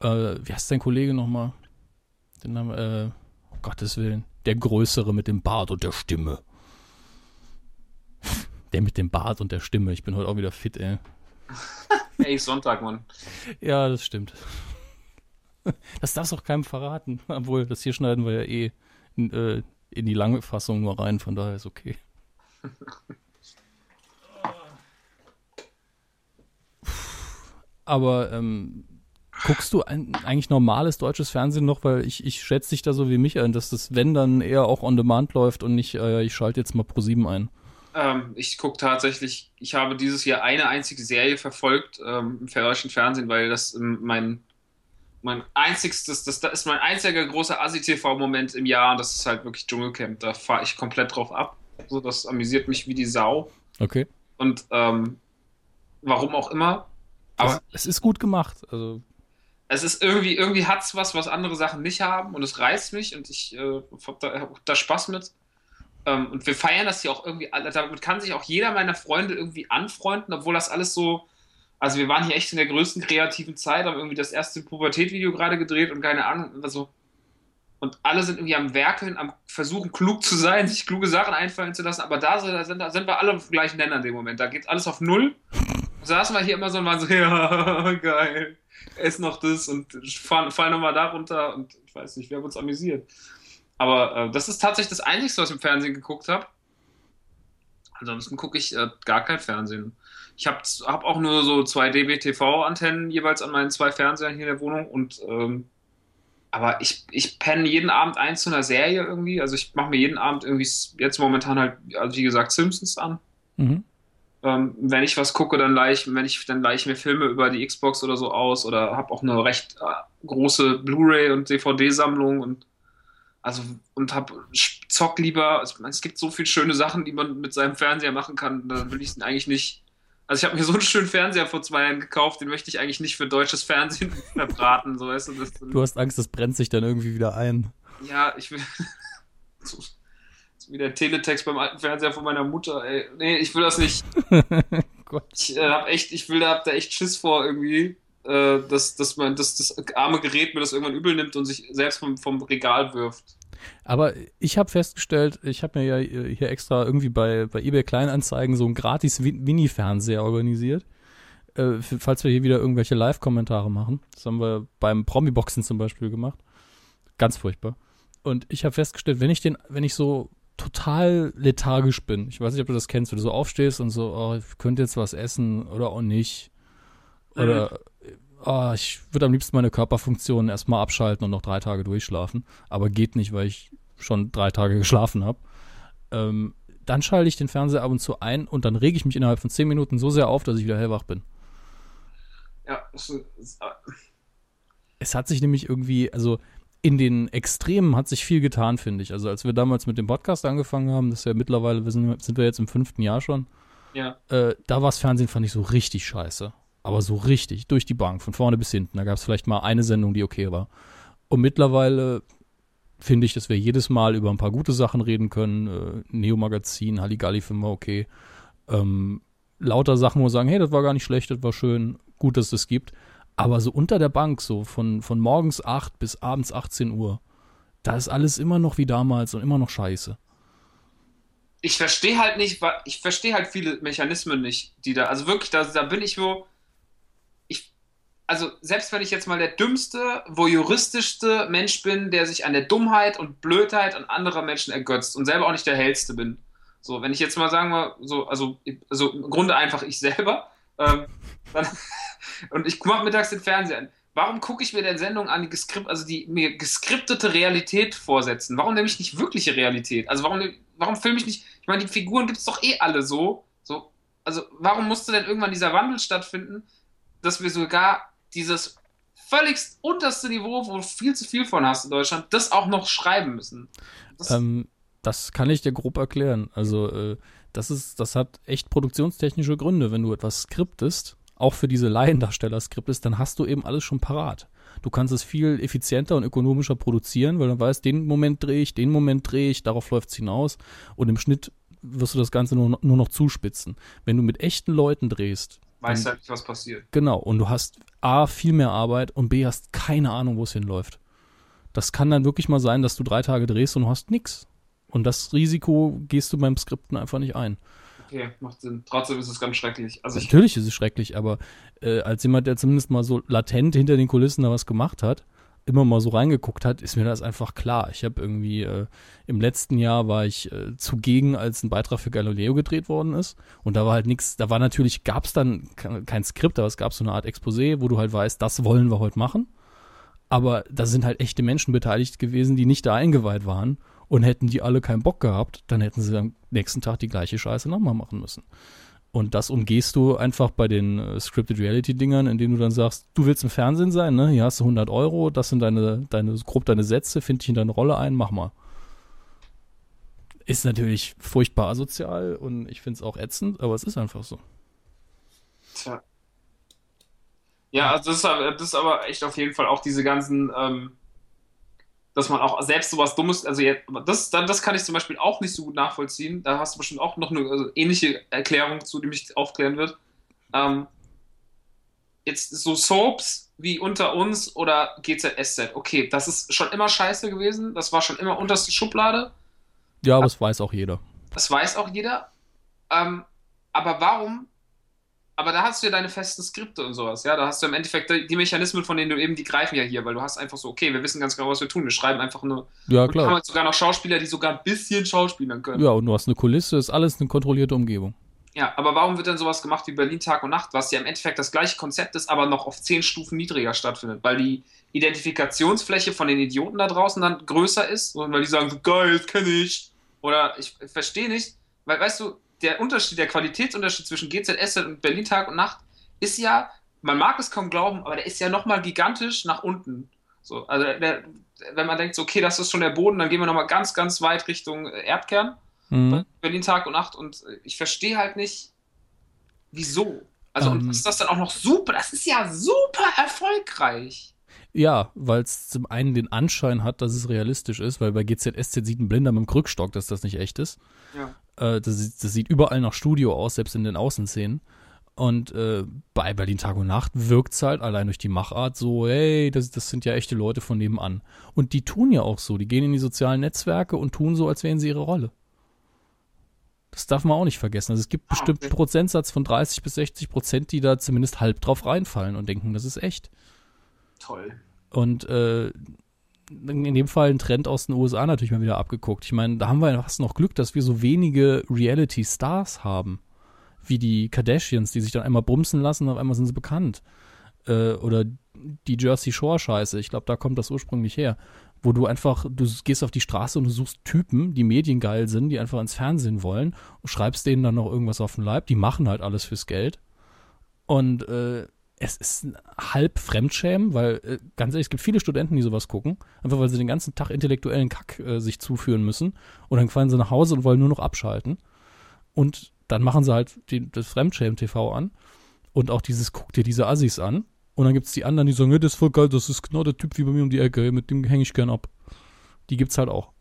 S2: Äh, wie heißt dein Kollege nochmal? Den Namen, äh, um Gottes Willen. Der Größere mit dem Bart und der Stimme. Der mit dem Bart und der Stimme. Ich bin heute auch wieder fit, ey.
S3: Ey, Sonntag, Mann.
S2: Ja, das stimmt. Das darfst du auch keinem verraten. Obwohl, das hier schneiden wir ja eh in, äh, in die lange Fassung nur rein, von daher ist okay. Aber ähm, guckst du ein, eigentlich normales deutsches Fernsehen noch? Weil ich, ich schätze dich da so wie mich ein, dass das, wenn, dann eher auch on demand läuft und nicht, äh, ich schalte jetzt mal Pro 7 ein.
S3: Ähm, ich gucke tatsächlich, ich habe dieses Jahr eine einzige Serie verfolgt ähm, im deutschen Fernsehen, weil das ähm, mein, mein einzigstes, das, das ist mein einziger großer Asi-TV-Moment im Jahr und das ist halt wirklich Dschungelcamp. Da fahre ich komplett drauf ab. So, das amüsiert mich wie die Sau.
S2: Okay.
S3: Und ähm, warum auch immer.
S2: Aber
S3: Aber
S2: es ist gut gemacht. Also,
S3: es ist irgendwie, irgendwie hat es was, was andere Sachen nicht haben und es reizt mich und ich äh, hab da, hab da Spaß mit. Ähm, und wir feiern das hier auch irgendwie. Damit kann sich auch jeder meiner Freunde irgendwie anfreunden, obwohl das alles so. Also wir waren hier echt in der größten kreativen Zeit, haben irgendwie das erste Pubertät-Video gerade gedreht und keine Ahnung, also und alle sind irgendwie am Werkeln, am Versuchen, klug zu sein, sich kluge Sachen einfallen zu lassen, aber da sind, da sind, da sind wir alle auf dem gleichen Nenner in dem Moment. Da geht alles auf Null. Und saßen wir hier immer so und waren so, ja, geil, ess noch das und fall, fall nochmal da runter und ich weiß nicht, wir haben uns amüsiert. Aber äh, das ist tatsächlich das Einzige, was ich im Fernsehen geguckt habe. Ansonsten gucke ich äh, gar kein Fernsehen. Ich habe hab auch nur so zwei DB-TV-Antennen jeweils an meinen zwei Fernsehern hier in der Wohnung und ähm, aber ich, ich penne jeden Abend eins zu einer Serie irgendwie. Also ich mache mir jeden Abend irgendwie jetzt momentan halt, also wie gesagt, Simpsons an.
S2: mhm.
S3: Ähm, wenn ich was gucke, dann leih ich, wenn ich, dann leih ich mir Filme über die Xbox oder so aus oder habe auch eine recht äh, große Blu-ray und DVD-Sammlung und also und hab zock lieber. Also, es gibt so viele schöne Sachen, die man mit seinem Fernseher machen kann. Da will ich es eigentlich nicht. Also ich habe mir so einen schönen Fernseher vor zwei Jahren gekauft, den möchte ich eigentlich nicht für deutsches Fernsehen verbraten. So, weißt du, das,
S2: Du hast Angst, das brennt sich dann irgendwie wieder ein.
S3: ja, ich will. so, so wie der Teletext beim alten Fernseher von meiner Mutter, ey. Nee, ich will das nicht.
S2: Gott.
S3: Ich äh, hab echt, ich will da, hab da echt Schiss vor irgendwie, äh, dass, dass man, dass das arme Gerät mir das irgendwann übel nimmt und sich selbst vom, vom Regal wirft.
S2: Aber ich habe festgestellt, ich habe mir ja hier extra irgendwie bei, bei eBay Kleinanzeigen so einen gratis Mini-Fernseher organisiert. äh, falls wir hier wieder irgendwelche Live-Kommentare machen. Das haben wir beim Promi-Boxen zum Beispiel gemacht. Ganz furchtbar. Und ich habe festgestellt, wenn ich den, wenn ich so total lethargisch bin, ich weiß nicht, ob du das kennst, wenn du so aufstehst und so, oh, ich könnte jetzt was essen oder auch nicht. Oder mhm. Oh, ich würde am liebsten meine Körperfunktionen erstmal abschalten und noch drei Tage durchschlafen. Aber geht nicht, weil ich schon drei Tage geschlafen habe. Ähm, dann schalte ich den Fernseher ab und zu ein und dann rege ich mich innerhalb von zehn Minuten so sehr auf, dass ich wieder hellwach bin.
S3: Ja, es, es,
S2: es hat sich nämlich irgendwie, also in den Extremen hat sich viel getan, finde ich. Also als wir damals mit dem Podcast angefangen haben, das ist ja mittlerweile, wir sind, sind wir jetzt im fünften Jahr schon,
S3: ja.
S2: äh, da war das Fernsehen, fand ich so richtig scheiße. Aber so richtig, durch die Bank, von vorne bis hinten. Da gab es vielleicht mal eine Sendung, die okay war. Und mittlerweile finde ich, dass wir jedes Mal über ein paar gute Sachen reden können. Äh, Neo-Magazin, Halligalli finden wir okay. Ähm, lauter Sachen, wo wir sagen, hey, das war gar nicht schlecht, das war schön, gut, dass es das gibt. Aber so unter der Bank, so von, von morgens 8 bis abends 18 Uhr, da ist alles immer noch wie damals und immer noch scheiße.
S3: Ich verstehe halt nicht, ich verstehe halt viele Mechanismen nicht, die da, also wirklich, da, da bin ich wo, also selbst wenn ich jetzt mal der dümmste, voyeuristischste Mensch bin, der sich an der Dummheit und Blödheit an anderer Menschen ergötzt und selber auch nicht der hellste bin. So, wenn ich jetzt mal sagen wir, so, also, also im Grunde einfach ich selber, ähm, dann, und ich mache mittags den Fernseher an. Warum gucke ich mir denn Sendungen an, die also die mir geskriptete Realität vorsetzen? Warum nehme ich nicht wirkliche Realität? Also warum, warum filme ich nicht? Ich meine, die Figuren gibt es doch eh alle so. so. Also warum musste denn irgendwann dieser Wandel stattfinden, dass wir sogar dieses völligst unterste Niveau, wo du viel zu viel von hast in Deutschland, das auch noch schreiben müssen?
S2: Das, ähm, das kann ich dir grob erklären. Also äh, das ist, das hat echt produktionstechnische Gründe, wenn du etwas skriptest auch für diese Laiendarsteller-Skript ist, dann hast du eben alles schon parat. Du kannst es viel effizienter und ökonomischer produzieren, weil du weißt, den Moment drehe ich, den Moment drehe ich, darauf läuft es hinaus und im Schnitt wirst du das Ganze nur, nur noch zuspitzen. Wenn du mit echten Leuten drehst,
S3: weißt du halt nicht, was passiert.
S2: Genau, und du hast A, viel mehr Arbeit und B, hast keine Ahnung, wo es hinläuft. Das kann dann wirklich mal sein, dass du drei Tage drehst und du hast nichts. Und das Risiko gehst du beim Skripten einfach nicht ein
S3: okay, macht Sinn. Trotzdem ist es ganz schrecklich. Also
S2: Natürlich ist es schrecklich, aber äh, als jemand, der zumindest mal so latent hinter den Kulissen da was gemacht hat, immer mal so reingeguckt hat, ist mir das einfach klar. Ich habe irgendwie äh, im letzten Jahr war ich äh, zugegen, als ein Beitrag für Galileo gedreht worden ist. Und da war halt nichts, da war natürlich, gab es dann kein Skript, aber es gab so eine Art Exposé, wo du halt weißt, das wollen wir heute machen. Aber da sind halt echte Menschen beteiligt gewesen, die nicht da eingeweiht waren. Und hätten die alle keinen Bock gehabt, dann hätten sie am nächsten Tag die gleiche Scheiße nochmal machen müssen. Und das umgehst du einfach bei den äh, Scripted Reality Dingern, indem du dann sagst, du willst im Fernsehen sein, ne? Hier hast du 100 Euro, das sind deine, deine, grob deine Sätze, find dich in deine Rolle ein, mach mal. Ist natürlich furchtbar asozial und ich finde es auch ätzend, aber es ist einfach so.
S3: Tja. Ja, also das ist, das ist aber echt auf jeden Fall auch diese ganzen, ähm, dass man auch selbst sowas Dummes, also jetzt, das, das kann ich zum Beispiel auch nicht so gut nachvollziehen. Da hast du bestimmt auch noch eine also ähnliche Erklärung zu, die mich aufklären wird. Ähm, jetzt so Soaps wie unter uns oder GZSZ, okay, das ist schon immer scheiße gewesen, das war schon immer unterste Schublade.
S2: Ja, aber das weiß auch jeder.
S3: Das weiß auch jeder. Ähm, aber warum aber da hast du ja deine festen Skripte und sowas, ja. Da hast du im Endeffekt die Mechanismen, von denen du eben, die greifen ja hier, weil du hast einfach so, okay, wir wissen ganz genau, was wir tun. Wir schreiben einfach nur.
S2: Ja, klar.
S3: Und haben sogar noch Schauspieler, die sogar ein bisschen schauspielern können.
S2: Ja, und du hast eine Kulisse, ist alles eine kontrollierte Umgebung.
S3: Ja, aber warum wird denn sowas gemacht wie Berlin Tag und Nacht, was ja im Endeffekt das gleiche Konzept ist, aber noch auf zehn Stufen niedriger stattfindet? Weil die Identifikationsfläche von den Idioten da draußen dann größer ist und weil die sagen so, geil, das kenne ich. Oder ich verstehe nicht, weil, weißt du, der Unterschied, der Qualitätsunterschied zwischen GZS und Berlin Tag und Nacht ist ja, man mag es kaum glauben, aber der ist ja nochmal gigantisch nach unten. So, also der, wenn man denkt, so, okay, das ist schon der Boden, dann gehen wir nochmal ganz, ganz weit Richtung Erdkern. Mhm. Berlin Tag und Nacht und ich verstehe halt nicht, wieso. Also, um, und ähm. ist das dann auch noch super? Das ist ja super erfolgreich.
S2: Ja, weil es zum einen den Anschein hat, dass es realistisch ist, weil bei GZSZ sieht ein Blinder mit dem Krückstock, dass das nicht echt ist.
S3: Ja.
S2: Äh, das, das, sieht überall nach Studio aus, selbst in den Außenszenen. Und äh, bei Berlin Tag und Nacht wirkt es halt allein durch die Machart so, hey, das, das sind ja echte Leute von nebenan. Und die tun ja auch so, die gehen in die sozialen Netzwerke und tun so, als wären sie ihre Rolle. Das darf man auch nicht vergessen. Also es gibt
S3: Ah,
S2: bestimmt einen Prozentsatz von 30 bis 60 Prozent, die da zumindest halb drauf reinfallen und denken, das ist echt.
S3: Toll.
S2: Und äh, in dem Fall ein Trend aus den USA natürlich mal wieder abgeguckt. Ich meine, da haben wir fast noch Glück, dass wir so wenige Reality-Stars haben, wie die Kardashians, die sich dann einmal bumsen lassen und auf einmal sind sie bekannt. Äh, oder die Jersey Shore-Scheiße, ich glaube, da kommt das ursprünglich her. Wo du einfach, du gehst auf die Straße und du suchst Typen, die mediengeil sind, die einfach ins Fernsehen wollen und schreibst denen dann noch irgendwas auf den Leib. Die machen halt alles fürs Geld. Und äh, es ist halb Fremdschämen, weil, äh, ganz ehrlich, es gibt viele Studenten, die sowas gucken, einfach weil sie den ganzen Tag intellektuellen Kack äh, sich zuführen müssen und dann fallen sie nach Hause und wollen nur noch abschalten. Und dann machen sie halt die, das Fremdschämen-TV an und auch dieses, guck dir diese Assis an. Und dann gibt's die anderen, die sagen, ja, das ist voll geil, das ist genau der Typ wie bei mir um die Ecke, mit dem hänge ich gern ab. Die gibt's halt auch.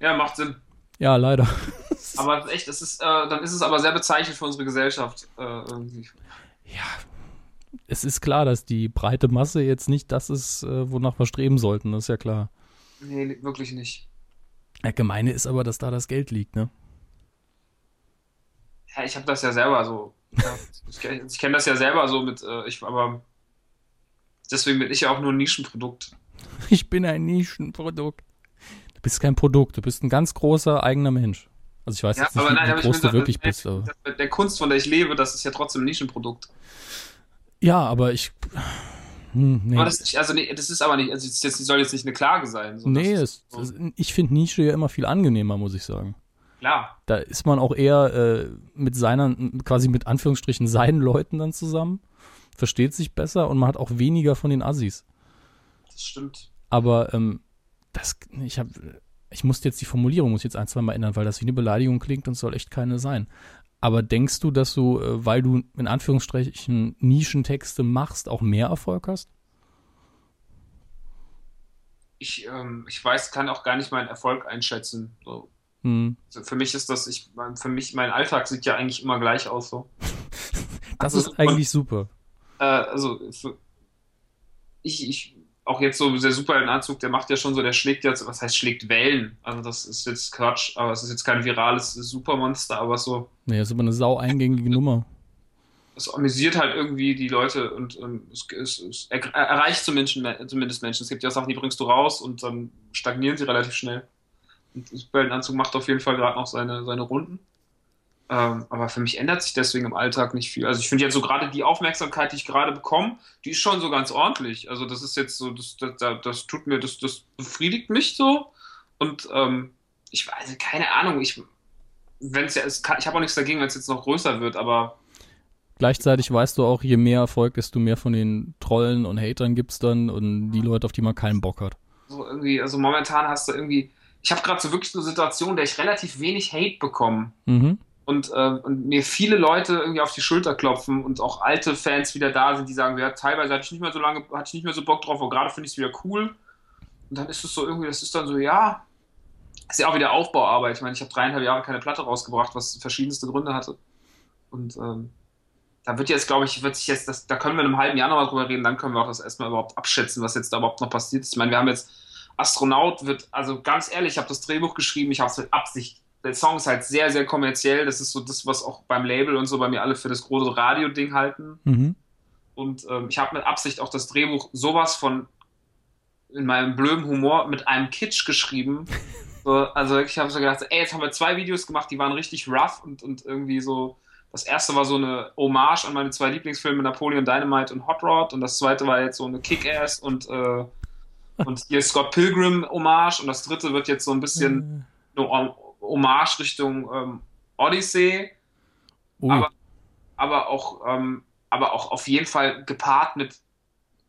S3: Ja, macht Sinn.
S2: Ja, leider.
S3: Aber ist echt, es ist, äh, dann ist es aber sehr bezeichnend für unsere Gesellschaft. Äh, irgendwie.
S2: Ja, es ist klar, dass die breite Masse jetzt nicht das ist, äh, wonach wir streben sollten, das ist ja klar.
S3: Nee, wirklich nicht.
S2: Ja, gemeine ist aber, dass da das Geld liegt, ne?
S3: Ja, ich habe das ja selber so. Ja, ich ich kenne das ja selber so mit, äh, ich, aber deswegen bin ich ja auch nur ein Nischenprodukt.
S2: Ich bin ein Nischenprodukt. Du bist kein Produkt, du bist ein ganz großer eigener Mensch. Also ich weiß
S3: Ja,
S2: jetzt nicht,
S3: aber
S2: wie,
S3: nein, aber
S2: groß du wirklich bist. Aber.
S3: das- der Kunst, von der ich lebe, das ist ja trotzdem ein Nischenprodukt.
S2: Ja, aber ich. Hm, nee,
S3: Aber das, ist, also, nee, das ist aber nicht, also das soll jetzt nicht eine Klage sein. So,
S2: nee es,
S3: so,
S2: ich finde Nische ja immer viel angenehmer, muss ich sagen.
S3: klar.
S2: Da ist man auch eher äh, mit seinen, quasi mit Anführungsstrichen seinen Leuten dann zusammen, versteht sich besser und man hat auch weniger von den Assis.
S3: Das stimmt.
S2: Aber ähm, das, ich habe, ich musste jetzt die Formulierung muss jetzt ein, zwei Mal ändern, weil das wie eine Beleidigung klingt und soll echt keine sein. Aber denkst du, dass du, äh, weil du in Anführungsstrichen Nischentexte machst, auch mehr Erfolg hast?
S3: Ich, ähm, ich weiß, kann auch gar nicht meinen Erfolg einschätzen. So.
S2: Hm.
S3: Also für mich ist das, ich, mein- für mich, mein Alltag sieht ja eigentlich immer gleich aus. So.
S2: Das
S3: Also,
S2: ist eigentlich super.
S3: Äh, also für, ich, ich, auch jetzt so der Superheldenanzug, der macht ja schon so, der schlägt jetzt, was heißt schlägt Wellen? Also das ist jetzt Quatsch, aber es ist jetzt kein virales Supermonster, aber so,
S2: Nee, das ist aber eine sau eingängige Nummer.
S3: es amüsiert halt irgendwie die Leute und, und es, es, es er, erreicht zumindest, zumindest Menschen. Es gibt ja Sachen, die bringst du raus und dann stagnieren sie relativ schnell. Und der Superheldenanzug macht auf jeden Fall gerade noch seine, seine Runden. Ähm, aber für mich ändert sich deswegen im Alltag nicht viel. Also ich finde jetzt so gerade die Aufmerksamkeit, die ich gerade bekomme, die ist schon so ganz ordentlich. Also das ist jetzt so, das, das, das, tut mir, das, das befriedigt mich so. Und ähm, ich weiß, keine Ahnung, ich, wenn es ja, es kann, ich habe auch nichts dagegen, wenn es jetzt noch größer wird, aber
S2: Gleichzeitig weißt du auch, je mehr Erfolg, desto mehr von den Trollen und Hatern gibt's dann und die Leute, auf die man keinen Bock hat.
S3: so irgendwie, also momentan hast du irgendwie, ich habe gerade so wirklich eine Situation, in der ich relativ wenig Hate bekomme.
S2: Mhm.
S3: Und, ähm, und mir viele Leute irgendwie auf die Schulter klopfen und auch alte Fans wieder da sind, die sagen, ja, teilweise hatte ich nicht mehr so lange, hatte ich nicht mehr so Bock drauf, aber gerade finde ich es wieder cool. Und dann ist es so irgendwie, das ist dann so, ja, ist ja auch wieder Aufbauarbeit. Ich meine, ich habe dreieinhalb Jahre keine Platte rausgebracht, was verschiedenste Gründe hatte. Und ähm, da wird jetzt, glaube ich, wird sich jetzt, das, da können wir in einem halben Jahr nochmal drüber reden, dann können wir auch das erstmal überhaupt abschätzen, was jetzt da überhaupt noch passiert ist. Ich meine, wir haben jetzt Astronaut wird, also ganz ehrlich, ich habe das Drehbuch geschrieben, ich habe es mit Absicht. Der Song ist halt sehr, sehr kommerziell. Das ist so das, was auch beim Label und so bei mir alle für das große Radio-Ding halten.
S2: Mhm.
S3: Und ähm, ich habe mit Absicht auch das Drehbuch sowas von in meinem blöden Humor mit einem Kitsch geschrieben. So, also ich habe so gedacht, ey, jetzt haben wir zwei Videos gemacht, die waren richtig rough und, und irgendwie so. Das erste war so eine Hommage an meine zwei Lieblingsfilme Napoleon Dynamite und Hot Rod und das zweite war jetzt so eine Kick-Ass und, äh, und hier Scott Pilgrim Hommage und das dritte wird jetzt so ein bisschen eine Hommage Richtung ähm, Odyssey
S2: Oh,
S3: aber, aber auch, ähm, aber auch auf jeden Fall gepaart mit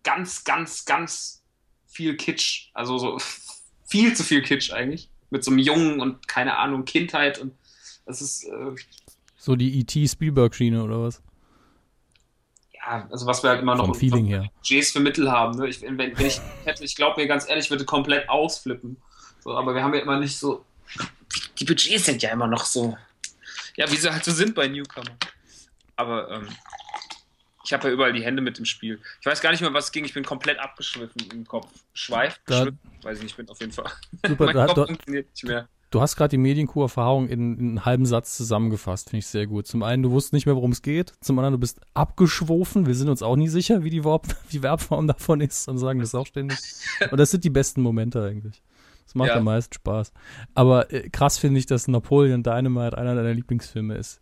S3: ganz, ganz, ganz viel Kitsch. Also so viel zu viel Kitsch eigentlich. Mit so einem Jungen und keine Ahnung, Kindheit und das ist, äh,
S2: so die E.T. Spielberg-Schiene oder was?
S3: ja, also was wir halt immer noch
S2: Vom Feeling her.
S3: Budgets für Mittel haben. Ne? Ich, wenn, wenn ich hätte, ich glaube mir ganz ehrlich, ich würde komplett ausflippen. So, aber wir haben ja immer nicht so. Die Budgets sind ja immer noch so. Ja, wie sie halt so sind bei Newcomer. Aber ähm, ich habe ja überall die Hände mit im Spiel. Ich weiß gar nicht mehr, was es ging. Ich bin komplett abgeschwiffen im Kopf. Schweif, weiß ich nicht, ich bin auf jeden Fall.
S2: Super,
S3: mein
S2: da,
S3: Kopf
S2: da,
S3: funktioniert nicht mehr.
S2: Du hast gerade die Medienkuh-Erfahrung in, in einem halben Satz zusammengefasst, finde ich sehr gut. Zum einen, du wusstest nicht mehr, worum es geht. Zum anderen, du bist abgeschwofen. Wir sind uns auch nie sicher, wie die, Verb die Verbform davon ist und sagen das auch ständig. Und das sind die besten Momente eigentlich. Das macht
S3: Ja.
S2: am meisten Spaß. Aber äh, krass finde ich, dass Napoleon Dynamite einer deiner Lieblingsfilme ist.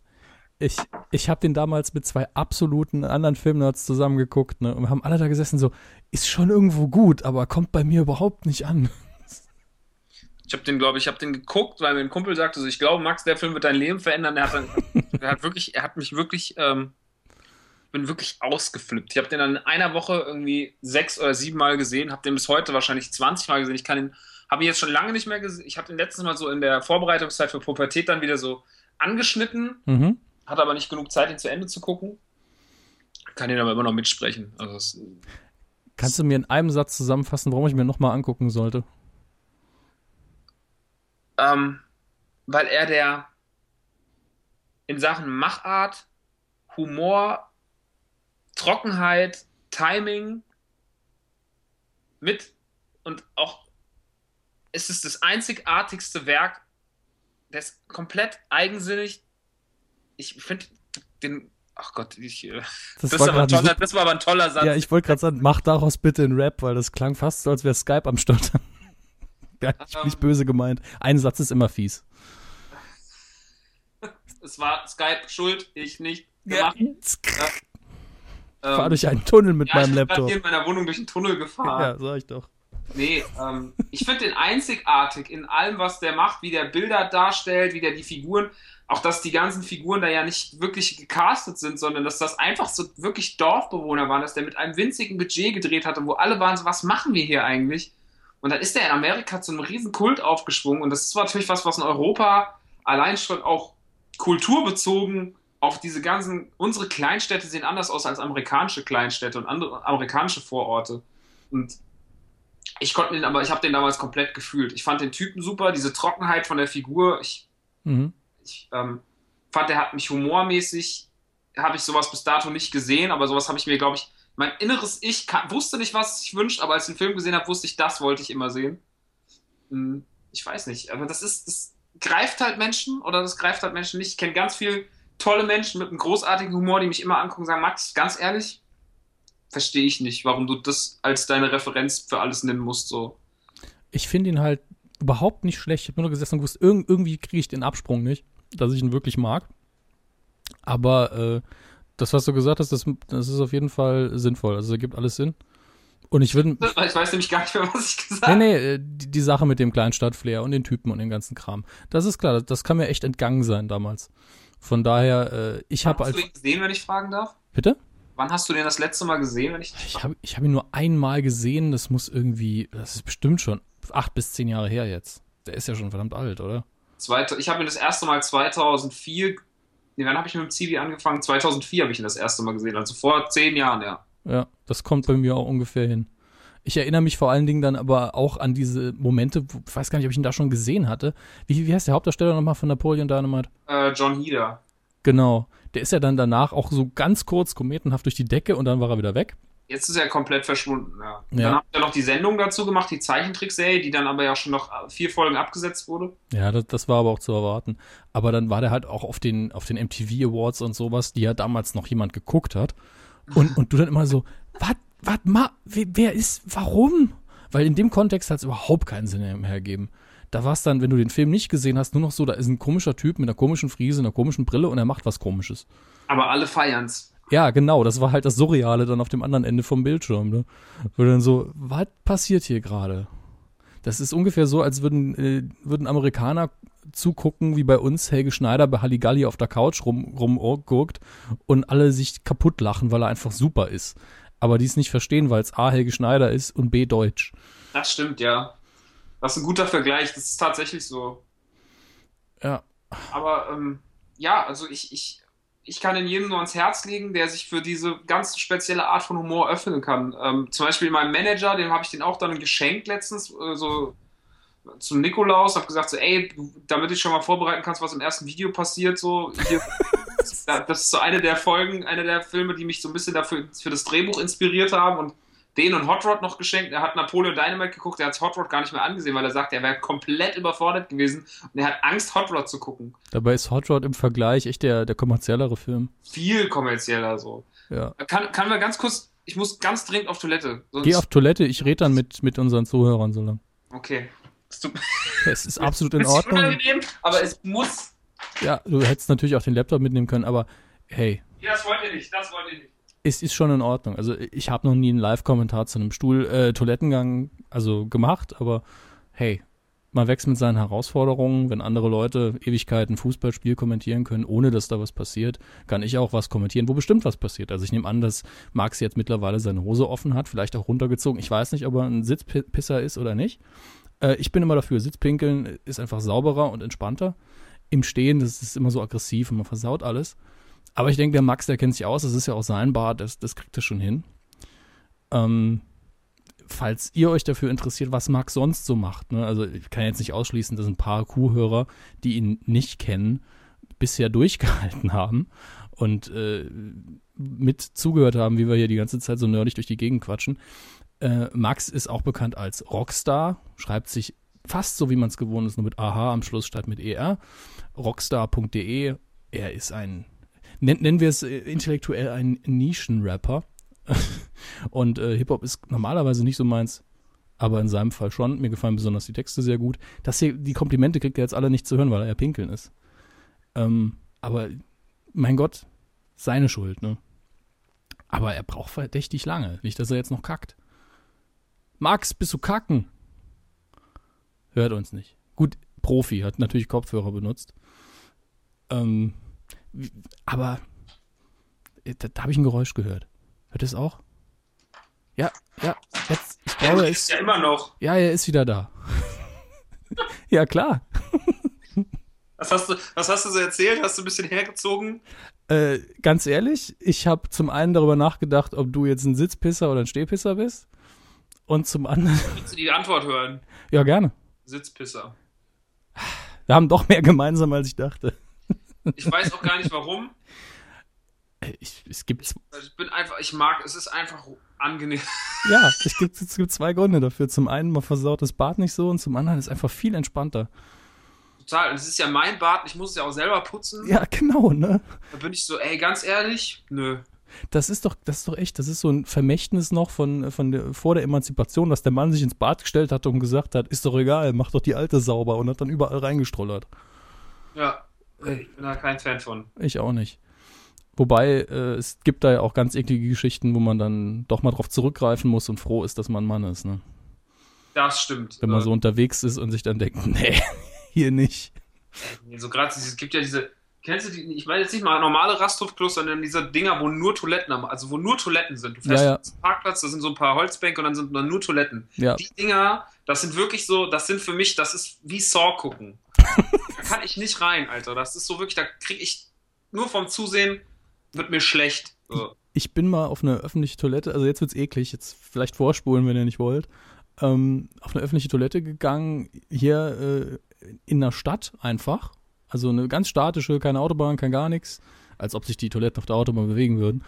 S2: Ich, ich habe den damals mit zwei absoluten anderen Filmnerds zusammengeguckt ne, und wir haben alle da gesessen so, ist schon irgendwo gut, aber kommt bei mir überhaupt nicht an.
S3: Ich habe den, glaube ich, habe den geguckt, weil mir ein Kumpel sagte, so, ich glaube, Max, der Film wird dein Leben verändern. Er hat, dann, er hat wirklich, er hat mich wirklich, ähm, bin wirklich ausgeflippt. Ich habe den dann in einer Woche irgendwie sechs oder sieben Mal gesehen, habe den bis heute wahrscheinlich 20 Mal gesehen. Ich kann ihn, habe ihn jetzt schon lange nicht mehr gesehen. Ich habe den letztes Mal so in der Vorbereitungszeit für Pubertät dann wieder so angeschnitten,
S2: Mhm.
S3: hatte aber nicht genug Zeit, ihn zu Ende zu gucken. Kann ihn aber immer noch mitsprechen. Also es,
S2: Kannst du mir in einem Satz zusammenfassen, warum ich mir nochmal angucken sollte?
S3: ähm, weil er der in Sachen Machart, Humor, Trockenheit, Timing mit und auch es ist das einzigartigste Werk, das ist komplett eigensinnig. Ich finde den, ach Gott, ich, äh,
S2: Das,
S3: das,
S2: war
S3: ist aber toller, das war aber ein toller Satz.
S2: Ja, ich wollte gerade sagen, mach daraus bitte einen Rap, weil das klang fast so, als wäre Skype am Start. ja, ich bin nicht böse gemeint. Ein Satz ist immer fies.
S3: es war Skype schuld, ich nicht gemacht.
S2: Ich fahr
S3: Ähm,
S2: durch einen Tunnel mit
S3: ja,
S2: meinem
S3: ich bin grad
S2: Laptop.
S3: hier in meiner Wohnung durch den Tunnel gefahren.
S2: Ja, sag ich doch.
S3: Nee, ähm, ich finde den einzigartig in allem, was der macht, wie der Bilder darstellt, wie der die Figuren, auch dass die ganzen Figuren da ja nicht wirklich gecastet sind, sondern dass das einfach so wirklich Dorfbewohner waren, dass der mit einem winzigen Budget gedreht hatte, wo alle waren so, was machen wir hier eigentlich? Und dann ist der in Amerika zu einem riesen Kult aufgeschwungen und das ist natürlich was, was in Europa allein schon auch kulturbezogen auf diese ganzen, unsere Kleinstädte sehen anders aus als amerikanische Kleinstädte und andere amerikanische Vororte. Und ich konnte den aber, ich habe den damals komplett gefühlt. Ich fand den Typen super, diese Trockenheit von der Figur. Ich,
S2: Mhm.
S3: ich ähm, fand, der hat mich humormäßig, habe ich sowas bis dato nicht gesehen, aber sowas habe ich mir, glaube ich, mein inneres Ich kann, wusste nicht, was ich wünscht, aber als ich den Film gesehen habe, wusste ich, das wollte ich immer sehen. Hm, Ich weiß nicht, aber das ist, das greift halt Menschen oder das greift halt Menschen nicht. Ich kenne ganz viele tolle Menschen mit einem großartigen Humor, die mich immer angucken und sagen, Max, ganz ehrlich, verstehe ich nicht, warum du das als deine Referenz für alles nennen musst, so.
S2: Ich finde ihn halt überhaupt nicht schlecht. Ich habe nur gesessen und gewusst, irg irgendwie kriege ich den Absprung nicht, dass ich ihn wirklich mag. Aber äh, das, was du gesagt hast, das, das ist auf jeden Fall sinnvoll. Also, ergibt alles Sinn. Und ich würde.
S3: Ich weiß nämlich gar nicht mehr, was ich gesagt
S2: Nee,
S3: habe.
S2: nee, äh, die, die Sache mit dem Kleinstadtflair und den Typen und den ganzen Kram. Das ist klar, das, das kann mir echt entgangen sein damals. Von daher, äh, ich habe
S3: Hast du
S2: als.
S3: den gesehen, wenn ich fragen darf?
S2: Bitte?
S3: Wann hast du den das letzte Mal gesehen, wenn ich
S2: Ich habe ich hab ihn nur einmal gesehen, das muss irgendwie, das ist bestimmt schon acht bis zehn Jahre her jetzt. Der ist ja schon verdammt alt, oder?
S3: Zweite, ich habe ihn das erste Mal 2004, nee, wann habe ich mit dem Zivi angefangen? 2004 habe ich ihn das erste Mal gesehen, also vor zehn Jahren, ja.
S2: Ja, das kommt bei mir auch ungefähr hin. Ich erinnere mich vor allen Dingen dann aber auch an diese Momente, ich weiß gar nicht, ob ich ihn da schon gesehen hatte. Wie, wie heißt der Hauptdarsteller nochmal von Napoleon Dynamite?
S3: Äh, John Heder.
S2: Genau. Der ist ja dann danach auch so ganz kurz kometenhaft durch die Decke und dann war er wieder weg.
S3: Jetzt ist er komplett verschwunden, ja.
S2: Ja.
S3: Dann hat er noch die Sendung dazu gemacht, die Zeichentrickserie, die dann aber ja schon noch vier Folgen abgesetzt wurde.
S2: Ja, das, das war aber auch zu erwarten. Aber dann war der halt auch auf den, auf den MTV Awards und sowas, die ja damals noch jemand geguckt hat. Und, und du dann immer so, was, was, ma, wer, wer ist, warum? Weil in dem Kontext hat es überhaupt keinen Sinn mehr ergeben. Da war es dann, wenn du den Film nicht gesehen hast, nur noch so, da ist ein komischer Typ mit einer komischen Friese, einer komischen Brille und er macht was komisches.
S3: Aber alle feiern's.
S2: Ja, genau, das war halt das Surreale dann auf dem anderen Ende vom Bildschirm, ne? Wo dann so, was passiert hier gerade? Das ist ungefähr so, als würden, äh, würden Amerikaner zugucken, wie bei uns Helge Schneider bei Halligalli auf der Couch rum, rumguckt und alle sich kaputt lachen, weil er einfach super ist. Aber die es nicht verstehen, weil es A. Helge Schneider ist und B. Deutsch.
S3: Das stimmt, ja. Das ist ein guter Vergleich, das ist tatsächlich so.
S2: Ja.
S3: Aber ähm, ja, also ich, ich, ich kann ihn jedem nur ans Herz legen, der sich für diese ganz spezielle Art von Humor öffnen kann. Ähm, zum Beispiel meinem Manager, dem habe ich den auch dann geschenkt letztens, äh, so zum Nikolaus, habe gesagt so, ey, damit ich schon mal vorbereiten kannst, was im ersten Video passiert, so hier, das ist so eine der Folgen, eine der Filme, die mich so ein bisschen dafür für das Drehbuch inspiriert haben und den und Hot Rod noch geschenkt. Er hat Napoleon Dynamite geguckt, er hat Hot Rod gar nicht mehr angesehen, weil er sagt, er wäre komplett überfordert gewesen und er hat Angst, Hot Rod zu gucken.
S2: Dabei ist Hot Rod im Vergleich echt der, der kommerziellere Film.
S3: Viel kommerzieller so.
S2: Ja.
S3: Kann, kann wir ganz kurz, ich muss ganz dringend auf Toilette.
S2: Geh auf Toilette, ich rede dann mit, mit unseren Zuhörern so lang.
S3: Okay. Es
S2: ist absolut in Ordnung.
S3: aber es muss.
S2: Ja, du hättest natürlich auch den Laptop mitnehmen können, aber hey,
S3: Ja, das wollt ihr nicht, das wollt ihr nicht.
S2: Es ist schon in Ordnung. Also ich habe noch nie einen Live-Kommentar zu einem Stuhl, äh, Toilettengang also gemacht, aber hey, man wächst mit seinen Herausforderungen. Wenn andere Leute Ewigkeiten Fußballspiel kommentieren können, ohne dass da was passiert, kann ich auch was kommentieren, wo bestimmt was passiert. Also ich nehme an, dass Max jetzt mittlerweile seine Hose offen hat, vielleicht auch runtergezogen. Ich weiß nicht, ob er ein Sitzpisser ist oder nicht. Äh, ich bin immer dafür, Sitzpinkeln ist einfach sauberer und entspannter. Im Stehen, das ist immer so aggressiv und man versaut alles. Aber ich denke, der Max, der kennt sich aus, das ist ja auch sein Bad, das, das kriegt er schon hin. Ähm, falls ihr euch dafür interessiert, was Max sonst so macht, ne? also ich kann jetzt nicht ausschließen, dass ein paar Kuhhörer, die ihn nicht kennen, bisher durchgehalten haben und äh, mit zugehört haben, wie wir hier die ganze Zeit so nerdig durch die Gegend quatschen. Äh, Max ist auch bekannt als Rockstar, schreibt sich fast so, wie man es gewohnt ist, nur mit AH am Schluss statt mit ER. Rockstar.de. Er ist ein, nennen, wir es äh, intellektuell ein Nischenrapper. Und äh, Hip-Hop ist normalerweise nicht so meins, aber in seinem Fall schon. Mir gefallen besonders die Texte sehr gut. Das hier, die Komplimente kriegt er jetzt alle nicht zu hören, weil er ja pinkeln ist. Ähm, aber mein Gott, seine Schuld, ne? Aber er braucht verdächtig lange. Nicht, dass er jetzt noch kackt. Max, bist du kacken? Hört uns nicht. Gut, Profi, hat natürlich Kopfhörer benutzt. Ähm, aber äh, da, da habe ich ein Geräusch gehört. Hört ihr es auch? Ja, ja, jetzt, ich glaube, er
S3: ist
S2: ist,
S3: ja immer noch.
S2: ja, er ist wieder da. ja, klar.
S3: Was hast, du, was hast du so erzählt? Hast du ein bisschen hergezogen?
S2: Äh, ganz ehrlich, ich habe zum einen darüber nachgedacht, ob du jetzt ein Sitzpisser oder ein Stehpisser bist. Und zum anderen,
S3: Willst du die Antwort hören?
S2: ja, gerne.
S3: Sitzpisser.
S2: Wir haben doch mehr gemeinsam, als ich dachte.
S3: Ich weiß auch gar nicht warum.
S2: Ich, es gibt,
S3: Also Ich bin einfach, ich mag, es ist einfach angenehm.
S2: ja, es gibt, es gibt zwei Gründe dafür. Zum einen, man versaut das Bad nicht so und zum anderen ist einfach viel entspannter.
S3: Total. Und es ist ja mein Bad, ich muss es ja auch selber putzen.
S2: Ja, genau, ne?
S3: Da bin ich so, ey, ganz ehrlich, nö.
S2: Das ist doch, das ist doch echt, das ist so ein Vermächtnis noch von, von der, vor der Emanzipation, dass der Mann sich ins Bad gestellt hat und gesagt hat, ist doch egal, mach doch die alte sauber und hat dann überall reingestrollert.
S3: Ja, ich bin da kein Fan von.
S2: Ich auch nicht. Wobei, äh, es gibt da ja auch ganz eklige Geschichten, wo man dann doch mal drauf zurückgreifen muss und froh ist, dass man ein Mann ist, ne?
S3: Das stimmt.
S2: Wenn man
S3: Äh,
S2: so unterwegs ist und sich dann denkt, nee, hier nicht.
S3: So gerade, es gibt ja diese, kennst du die, ich meine jetzt nicht mal normale Rasthofklos, sondern diese Dinger, wo nur Toiletten haben, also wo nur Toiletten sind. Du fährst
S2: Ja, ja.
S3: zum Parkplatz, da sind so ein paar Holzbänke und dann sind da nur Toiletten.
S2: Ja,
S3: Die Dinger, das sind wirklich so, das sind für mich, das ist wie Saw gucken. Da kann ich nicht rein, Alter. Das ist so wirklich, da krieg ich nur vom Zusehen, wird mir schlecht. So.
S2: ich bin mal auf eine öffentliche Toilette, also jetzt wird's eklig, jetzt vielleicht vorspulen, wenn ihr nicht wollt, ähm, auf eine öffentliche Toilette gegangen, hier äh, in der Stadt einfach. Also eine ganz statische, keine Autobahn, kein gar nichts. Als ob sich die Toiletten auf der Autobahn bewegen würden.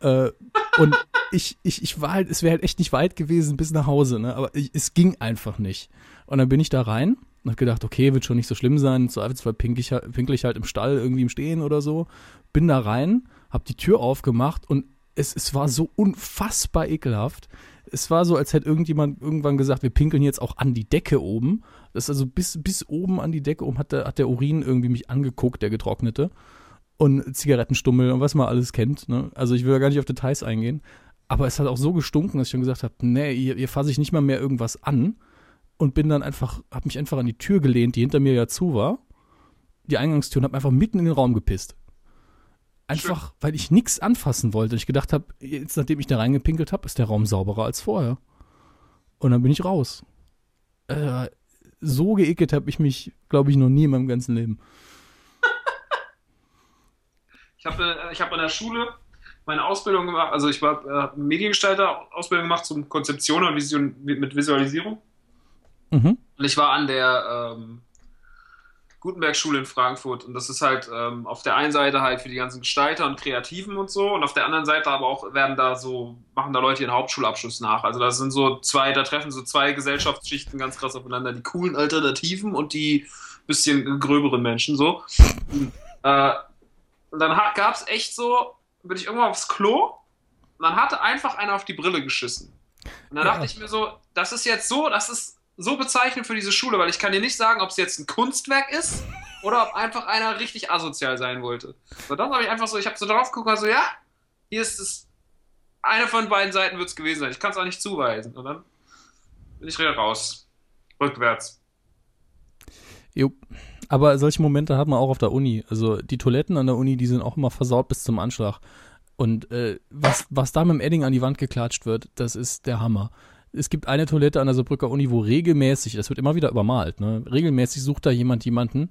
S2: Äh, und ich, ich, ich war halt, es wäre halt echt nicht weit gewesen bis nach Hause, ne? Aber ich, es ging einfach nicht. Und dann bin ich da rein und hab gedacht, okay, wird schon nicht so schlimm sein. Im Zweifelsfall pinkel ich, pinkel ich halt im Stall irgendwie im Stehen oder so. Bin da rein, hab die Tür aufgemacht und es, es war so unfassbar ekelhaft. Es war so, als hätte irgendjemand irgendwann gesagt, wir pinkeln jetzt auch an die Decke oben. Das ist also bis, bis oben an die Decke oben hat der, hat der Urin irgendwie mich angeguckt, der getrocknete. Und Zigarettenstummel und was man alles kennt. Ne? Also ich will da gar nicht auf Details eingehen. Aber es hat auch so gestunken, dass ich schon gesagt habe, nee, hier, hier fasse ich nicht mal mehr irgendwas an. Und bin dann einfach, habe mich einfach an die Tür gelehnt, die hinter mir ja zu war. Die Eingangstür und habe einfach mitten in den Raum gepisst. Einfach, weil ich nichts anfassen wollte. Ich gedacht habe, jetzt nachdem ich da reingepinkelt habe, ist der Raum sauberer als vorher. Und dann bin ich raus. Äh, so geekelt habe ich mich, glaube ich, noch nie in meinem ganzen Leben.
S3: Ich habe ich hab an der Schule meine Ausbildung gemacht, also ich war äh, Mediengestalter, Ausbildung gemacht zum Konzeption und Vision mit Visualisierung.
S2: Mhm.
S3: Und ich war an der ähm, Gutenberg-Schule in Frankfurt. Und das ist halt ähm, auf der einen Seite halt für die ganzen Gestalter und Kreativen und so. Und auf der anderen Seite aber auch werden da so, machen da Leute ihren Hauptschulabschluss nach. Also da sind so zwei, da treffen so zwei Gesellschaftsschichten ganz krass aufeinander. Die coolen Alternativen und die bisschen gröberen Menschen so. äh, und dann gab es echt so, bin ich irgendwann aufs Klo und dann hatte einfach einer auf die Brille geschissen. Und dann ja. dachte ich mir so, das ist jetzt so, das ist so bezeichnend für diese Schule, weil ich kann dir nicht sagen, ob es jetzt ein Kunstwerk ist oder ob einfach einer richtig asozial sein wollte. Und dann habe ich einfach so, ich habe so drauf geguckt, also ja, hier ist es, eine von beiden Seiten wird es gewesen sein. Ich kann es auch nicht zuweisen. Und dann bin ich raus. Rückwärts.
S2: Jo. Aber solche Momente hat man auch auf der Uni. Also die Toiletten an der Uni, die sind auch immer versaut bis zum Anschlag. Und äh, was, was da mit dem Edding an die Wand geklatscht wird, das ist der Hammer es gibt eine Toilette an der Saarbrücker Uni, wo regelmäßig, das wird immer wieder übermalt, ne? regelmäßig sucht da jemand jemanden,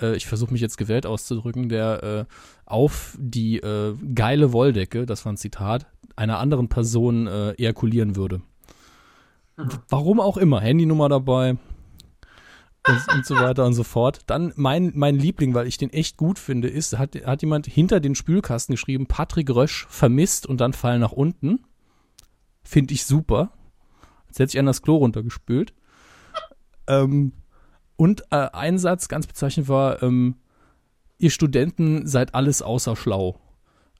S2: äh, ich versuche mich jetzt gewählt auszudrücken, der äh, auf die äh, geile Wolldecke, das war ein Zitat, einer anderen Person äh, ejakulieren würde. Mhm. Warum auch immer, Handynummer dabei und, und, so weiter und so fort. Dann mein, mein Liebling, weil ich den echt gut finde, ist, hat, hat jemand hinter den Spülkasten geschrieben, Patrick Rösch vermisst und dann Fall nach unten. Finde ich super. Jetzt hätte ich an das Klo runtergespült. ähm, und äh, ein Satz, ganz bezeichnend war, ähm, ihr Studenten seid alles außer schlau.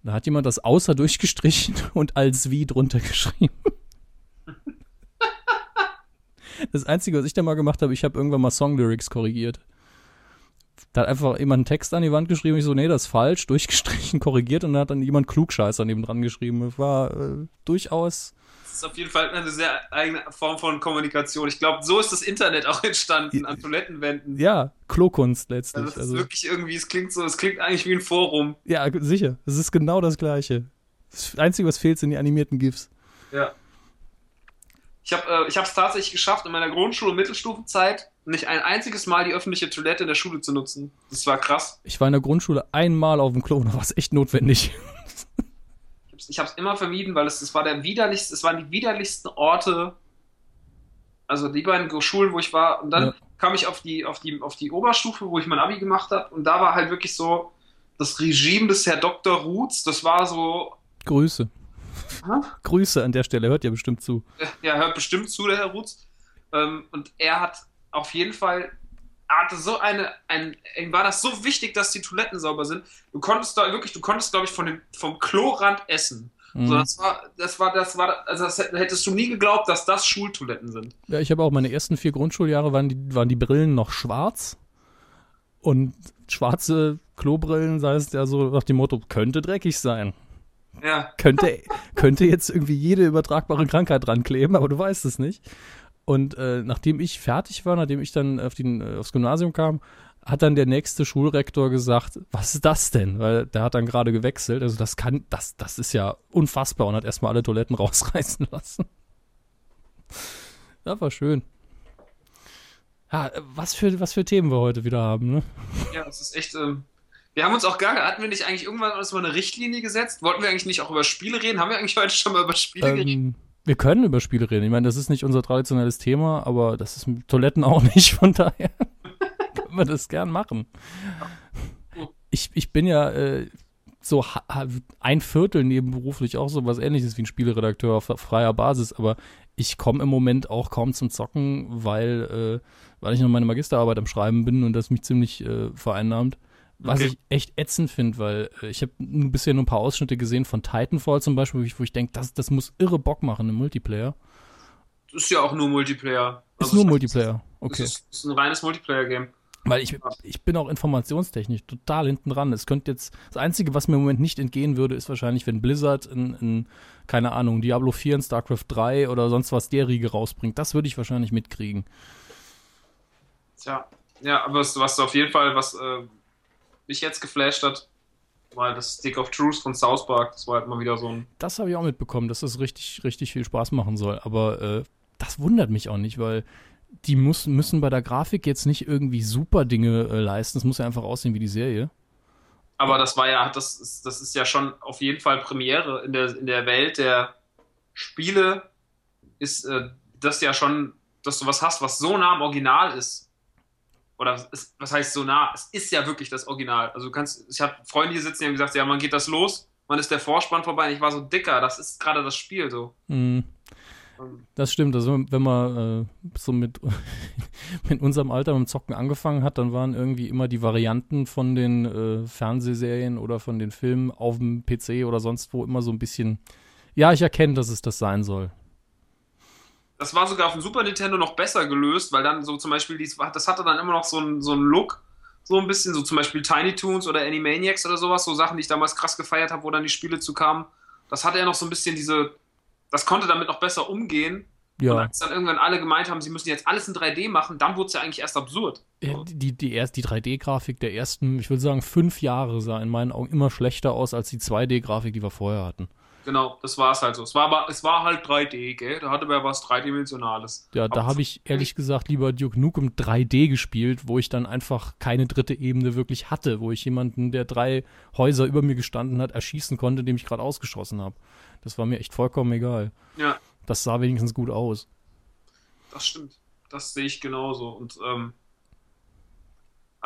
S2: Da hat jemand das außer durchgestrichen und als wie drunter geschrieben. das Einzige, was ich da mal gemacht habe, ich habe irgendwann mal Songlyrics korrigiert. Da hat einfach jemand einen Text an die Wand geschrieben, ich so, nee, das ist falsch, durchgestrichen, korrigiert und dann hat dann jemand Klugscheißer neben dran geschrieben. Das war äh, durchaus
S3: ist auf jeden Fall eine sehr eigene Form von Kommunikation. Ich glaube, so ist das Internet auch entstanden, an Toilettenwänden.
S2: Ja, Klokunst letztlich.
S3: Also das ist also. wirklich irgendwie, es klingt so, es klingt eigentlich wie ein Forum.
S2: Ja, sicher. Es ist genau das Gleiche. Das Einzige, was fehlt, sind die animierten GIFs.
S3: Ja. Ich habe äh, es tatsächlich geschafft, in meiner Grundschule- und Mittelstufenzeit nicht ein einziges Mal die öffentliche Toilette in der Schule zu nutzen. Das war krass.
S2: Ich war in der Grundschule einmal auf dem Klo, da war es echt notwendig
S3: ich habe es immer vermieden, weil es, es war der widerlichste, es waren die widerlichsten Orte, also die beiden Schulen, wo ich war. Und dann ja. kam ich auf die, auf, die, auf die Oberstufe, wo ich mein Abi gemacht habe. Und da war halt wirklich so das Regime des Herr Dr. Ruths, das war so.
S2: Grüße. Ha? Grüße an der Stelle, hört ja bestimmt zu.
S3: Ja, hört bestimmt zu, der Herr Ruths. Ähm, und er hat auf jeden Fall hatte so eine, ein, ihm war das so wichtig, dass die Toiletten sauber sind. Du konntest da wirklich, du konntest, glaube ich, von dem, vom Klorand essen. Mhm. So, das war, das war, das war, also das hättest du nie geglaubt, dass das Schultoiletten sind.
S2: Ja, ich habe auch meine ersten vier Grundschuljahre waren die, waren die Brillen noch schwarz. Und schwarze Klobrillen, sei es ja so nach dem Motto, könnte dreckig sein.
S3: Ja.
S2: Könnte, könnte jetzt irgendwie jede übertragbare Krankheit dran kleben, aber du weißt es nicht. Und äh, nachdem ich fertig war, nachdem ich dann auf den, äh, aufs Gymnasium kam, hat dann der nächste Schulrektor gesagt, was ist das denn? Weil der hat dann gerade gewechselt. Also das kann, das, das ist ja unfassbar und hat erstmal alle Toiletten rausreißen lassen. Das war schön. Ja, was für, was für Themen wir heute wieder haben, ne?
S3: Ja, das ist echt. Ähm, wir haben uns auch gar, hatten wir nicht eigentlich irgendwann uns mal eine Richtlinie gesetzt? Wollten wir eigentlich nicht auch über Spiele reden? Haben wir eigentlich heute schon mal über Spiele ähm, geredet?
S2: Wir können über Spiele reden. Ich meine, das ist nicht unser traditionelles Thema, aber das ist mit Toiletten auch nicht. Von daher können wir das gern machen. Ich, ich bin ja äh, so ein Viertel nebenberuflich auch so was ähnliches wie ein Spieleredakteur auf freier Basis, aber ich komme im Moment auch kaum zum Zocken, weil, äh, weil ich noch meine Magisterarbeit am Schreiben bin und das mich ziemlich äh, vereinnahmt. Was okay. ich echt ätzend finde, weil äh, ich habe bisher nur ein paar Ausschnitte gesehen von Titanfall zum Beispiel, wo ich, ich denke, das, das muss irre Bock machen im Multiplayer.
S3: Das ist ja auch nur Multiplayer.
S2: Ist also nur Multiplayer, okay.
S3: Das ist, ist ein reines Multiplayer-Game.
S2: Weil ich, ich bin auch informationstechnisch total hinten dran. Es könnte jetzt, das Einzige, was mir im Moment nicht entgehen würde, ist wahrscheinlich, wenn Blizzard in, in keine Ahnung, Diablo 4 in StarCraft 3 oder sonst was der Riege rausbringt. Das würde ich wahrscheinlich mitkriegen.
S3: Tja, ja, aber was, was auf jeden Fall, was äh, mich jetzt geflasht hat, war das Stick of Truth von South Park. Das war halt mal wieder so ein.
S2: Das habe ich auch mitbekommen, dass das richtig, richtig viel Spaß machen soll. Aber äh, das wundert mich auch nicht, weil die muss, müssen bei der Grafik jetzt nicht irgendwie super Dinge äh, leisten. Es muss ja einfach aussehen wie die Serie.
S3: Aber das war ja, das ist, das ist ja schon auf jeden Fall Premiere in der, in der Welt der Spiele. Ist äh, das ja schon, dass du was hast, was so nah am Original ist oder es, was heißt so nah? Es ist ja wirklich das Original. Also du kannst, ich habe Freunde hier sitzen, die haben gesagt, ja, man geht das los, man ist der Vorspann vorbei. Und ich war so dicker, das ist gerade das Spiel so.
S2: Mhm. Das stimmt. Also wenn man äh, so mit, mit unserem Alter mit dem Zocken angefangen hat, dann waren irgendwie immer die Varianten von den äh, Fernsehserien oder von den Filmen auf dem PC oder sonst wo immer so ein bisschen. Ja, ich erkenne, dass es das sein soll.
S3: Das war sogar auf dem Super Nintendo noch besser gelöst, weil dann so zum Beispiel, dies, das hatte dann immer noch so einen so Look, so ein bisschen, so zum Beispiel Tiny Toons oder Animaniacs oder sowas, so Sachen, die ich damals krass gefeiert habe, wo dann die Spiele zu kamen. Das hatte ja noch so ein bisschen diese, das konnte damit noch besser umgehen.
S2: Ja.
S3: Und als dann irgendwann alle gemeint haben, sie müssen jetzt alles in 3D machen, dann wurde es ja eigentlich erst absurd.
S2: Ja, die, die, erst, die 3D-Grafik der ersten, ich würde sagen, fünf Jahre sah in meinen Augen immer schlechter aus als die 2D-Grafik, die wir vorher hatten.
S3: Genau, das war es halt so. Es war aber, es war halt 3D, gell? Da hatte man was Dreidimensionales.
S2: Ja, da habe ich ehrlich gesagt lieber Duke Nukem 3D gespielt, wo ich dann einfach keine dritte Ebene wirklich hatte, wo ich jemanden, der drei Häuser über mir gestanden hat, erschießen konnte, dem ich gerade ausgeschossen habe. Das war mir echt vollkommen egal.
S3: Ja.
S2: Das sah wenigstens gut aus.
S3: Das stimmt. Das sehe ich genauso. Und ähm,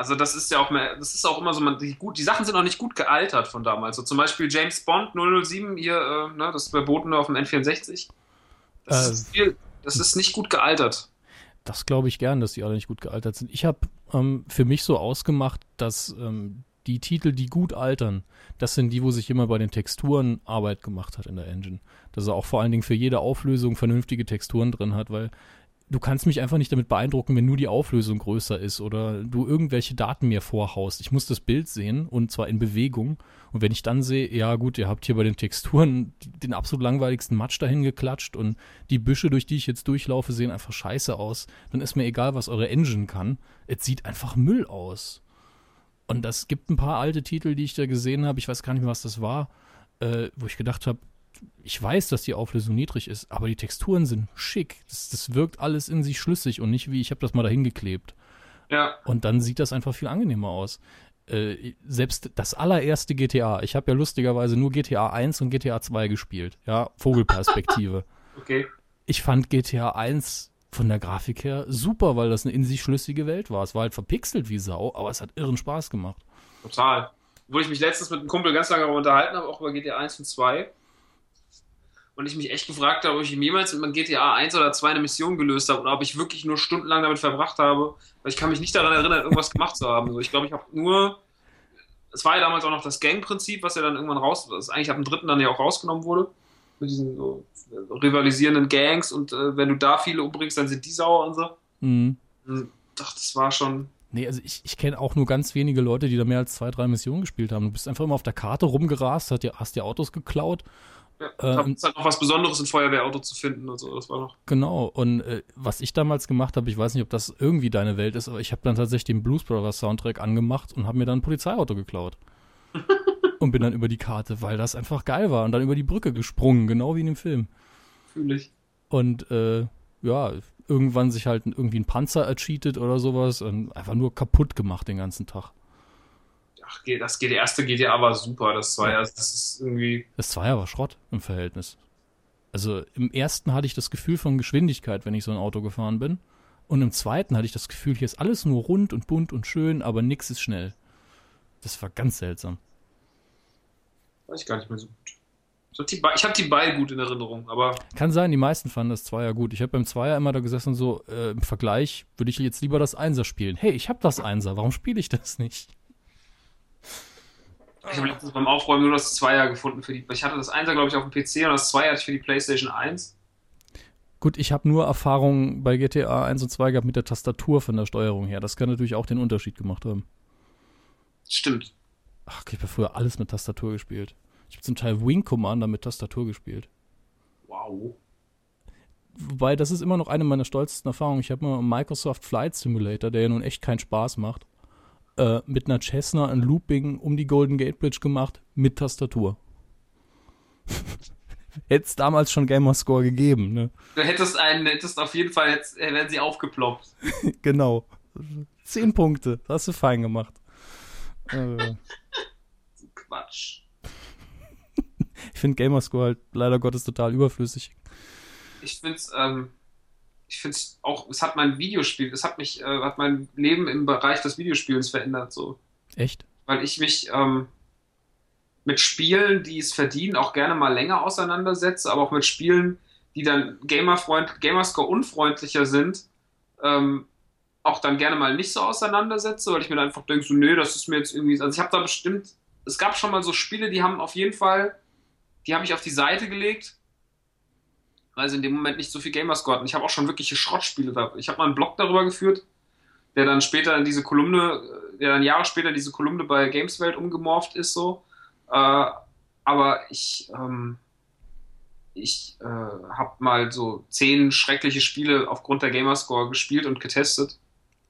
S3: also das ist ja auch mehr, das ist auch immer so, man, die, gut, die Sachen sind auch nicht gut gealtert von damals. So zum Beispiel James Bond 007 hier, äh, ne, das verbotene auf dem N64. Das, äh, ist viel, das ist nicht gut gealtert.
S2: Das glaube ich gern, dass die alle nicht gut gealtert sind. Ich habe ähm, für mich so ausgemacht, dass ähm, die Titel, die gut altern, das sind die, wo sich immer bei den Texturen Arbeit gemacht hat in der Engine. Dass er auch vor allen Dingen für jede Auflösung vernünftige Texturen drin hat, weil du kannst mich einfach nicht damit beeindrucken, wenn nur die Auflösung größer ist oder du irgendwelche Daten mir vorhaust. Ich muss das Bild sehen und zwar in Bewegung. Und wenn ich dann sehe, ja gut, ihr habt hier bei den Texturen den absolut langweiligsten Matsch dahin geklatscht und die Büsche, durch die ich jetzt durchlaufe, sehen einfach scheiße aus, dann ist mir egal, was eure Engine kann. Es sieht einfach Müll aus. Und das gibt ein paar alte Titel, die ich da gesehen habe. Ich weiß gar nicht mehr, was das war, äh, wo ich gedacht habe, ich weiß, dass die Auflösung niedrig ist, aber die Texturen sind schick. Das, das wirkt alles in sich schlüssig und nicht wie ich habe das mal dahin geklebt.
S3: Ja.
S2: Und dann sieht das einfach viel angenehmer aus. Äh, selbst das allererste GTA, ich habe ja lustigerweise nur GTA 1 und GTA 2 gespielt, ja, Vogelperspektive.
S3: okay.
S2: Ich fand GTA 1 von der Grafik her super, weil das eine in sich schlüssige Welt war. Es war halt verpixelt wie Sau, aber es hat irren Spaß gemacht.
S3: Total. Wo ich mich letztens mit einem Kumpel ganz lange darüber unterhalten habe, auch über GTA 1 und 2 und ich mich echt gefragt habe, ob ich jemals mit GTA 1 oder 2 eine Mission gelöst habe oder ob ich wirklich nur stundenlang damit verbracht habe, weil ich kann mich nicht daran erinnern, irgendwas gemacht zu haben. Also ich glaube, ich habe nur, es war ja damals auch noch das Gang-Prinzip, was ja dann irgendwann raus, das eigentlich ab dem dritten dann ja auch rausgenommen wurde, mit diesen so rivalisierenden Gangs und äh, wenn du da viele umbringst, dann sind die sauer und so.
S2: Mhm.
S3: Und dachte, das war schon,
S2: Nee, also ich, ich kenne auch nur ganz wenige Leute, die da mehr als zwei, drei Missionen gespielt haben. Du bist einfach immer auf der Karte rumgerast, hast dir, hast dir Autos geklaut
S3: ja, ähm, ist halt noch was Besonderes, ein Feuerwehrauto zu finden und so. Das war noch.
S2: Genau. Und äh, was ich damals gemacht habe, ich weiß nicht, ob das irgendwie deine Welt ist, aber ich habe dann tatsächlich den Blues Brothers Soundtrack angemacht und habe mir dann ein Polizeiauto geklaut. und bin dann über die Karte, weil das einfach geil war und dann über die Brücke gesprungen, genau wie in dem Film.
S3: Fühle ich.
S2: Und äh, ja, irgendwann sich halt irgendwie ein Panzer ercheatet oder sowas und einfach nur kaputt gemacht den ganzen Tag
S3: ach, das geht, der erste GTA war super, das ja, das ist irgendwie.
S2: Das Zweier war Schrott im Verhältnis. Also im ersten hatte ich das Gefühl von Geschwindigkeit, wenn ich so ein Auto gefahren bin. Und im zweiten hatte ich das Gefühl, hier ist alles nur rund und bunt und schön, aber nix ist schnell. Das war ganz seltsam.
S3: Weiß ich gar nicht mehr so gut. Ich habe die beide gut in Erinnerung, aber.
S2: Kann sein, die meisten fanden das Zweier gut. Ich habe beim Zweier immer da gesessen, so äh, im Vergleich würde ich jetzt lieber das Einser spielen. Hey, ich habe das Einser, warum spiele ich das nicht?
S3: Ich habe letztens beim Aufräumen nur das Zweier gefunden für die. Ich hatte das Einser, glaube ich, auf dem PC und das Zweier hatte ich für die PlayStation 1.
S2: Gut, ich habe nur Erfahrung bei GTA 1 und 2 gehabt mit der Tastatur von der Steuerung her. Das kann natürlich auch den Unterschied gemacht haben.
S3: Stimmt.
S2: Ach, ich habe früher alles mit Tastatur gespielt. Ich habe zum Teil Wing Commander mit Tastatur gespielt.
S3: Wow.
S2: Wobei, das ist immer noch eine meiner stolzesten Erfahrungen. Ich habe mal Microsoft Flight Simulator, der ja nun echt keinen Spaß macht äh, mit einer Cessna ein Looping um die Golden Gate Bridge gemacht mit Tastatur. Hätte es damals schon Gamerscore gegeben, ne?
S3: Du hättest einen, hättest auf jeden Fall, jetzt äh, wären sie aufgeploppt.
S2: genau. Zehn Punkte. Das hast du fein gemacht.
S3: Äh. Quatsch.
S2: ich finde Gamerscore halt leider Gottes total überflüssig.
S3: Ich finde es, ähm, ich finde es auch, es hat mein Videospiel, es hat mich, äh, hat mein Leben im Bereich des Videospiels verändert, so.
S2: Echt?
S3: Weil ich mich ähm, mit Spielen, die es verdienen, auch gerne mal länger auseinandersetze, aber auch mit Spielen, die dann Gamerfreund, Gamerscore unfreundlicher sind, ähm, auch dann gerne mal nicht so auseinandersetze, weil ich mir dann einfach denke, so, nee, das ist mir jetzt irgendwie, also ich habe da bestimmt, es gab schon mal so Spiele, die haben auf jeden Fall, die habe ich auf die Seite gelegt, weil sie in dem Moment nicht so viel Gamerscore hatten. Ich habe auch schon wirkliche Schrottspiele da. Ich habe mal einen Blog darüber geführt, der dann später in diese Kolumne, der dann Jahre später in diese Kolumne bei Gameswelt umgemorpht ist, so. Äh, aber ich, ähm, ich äh, habe mal so zehn schreckliche Spiele aufgrund der Gamerscore gespielt und getestet.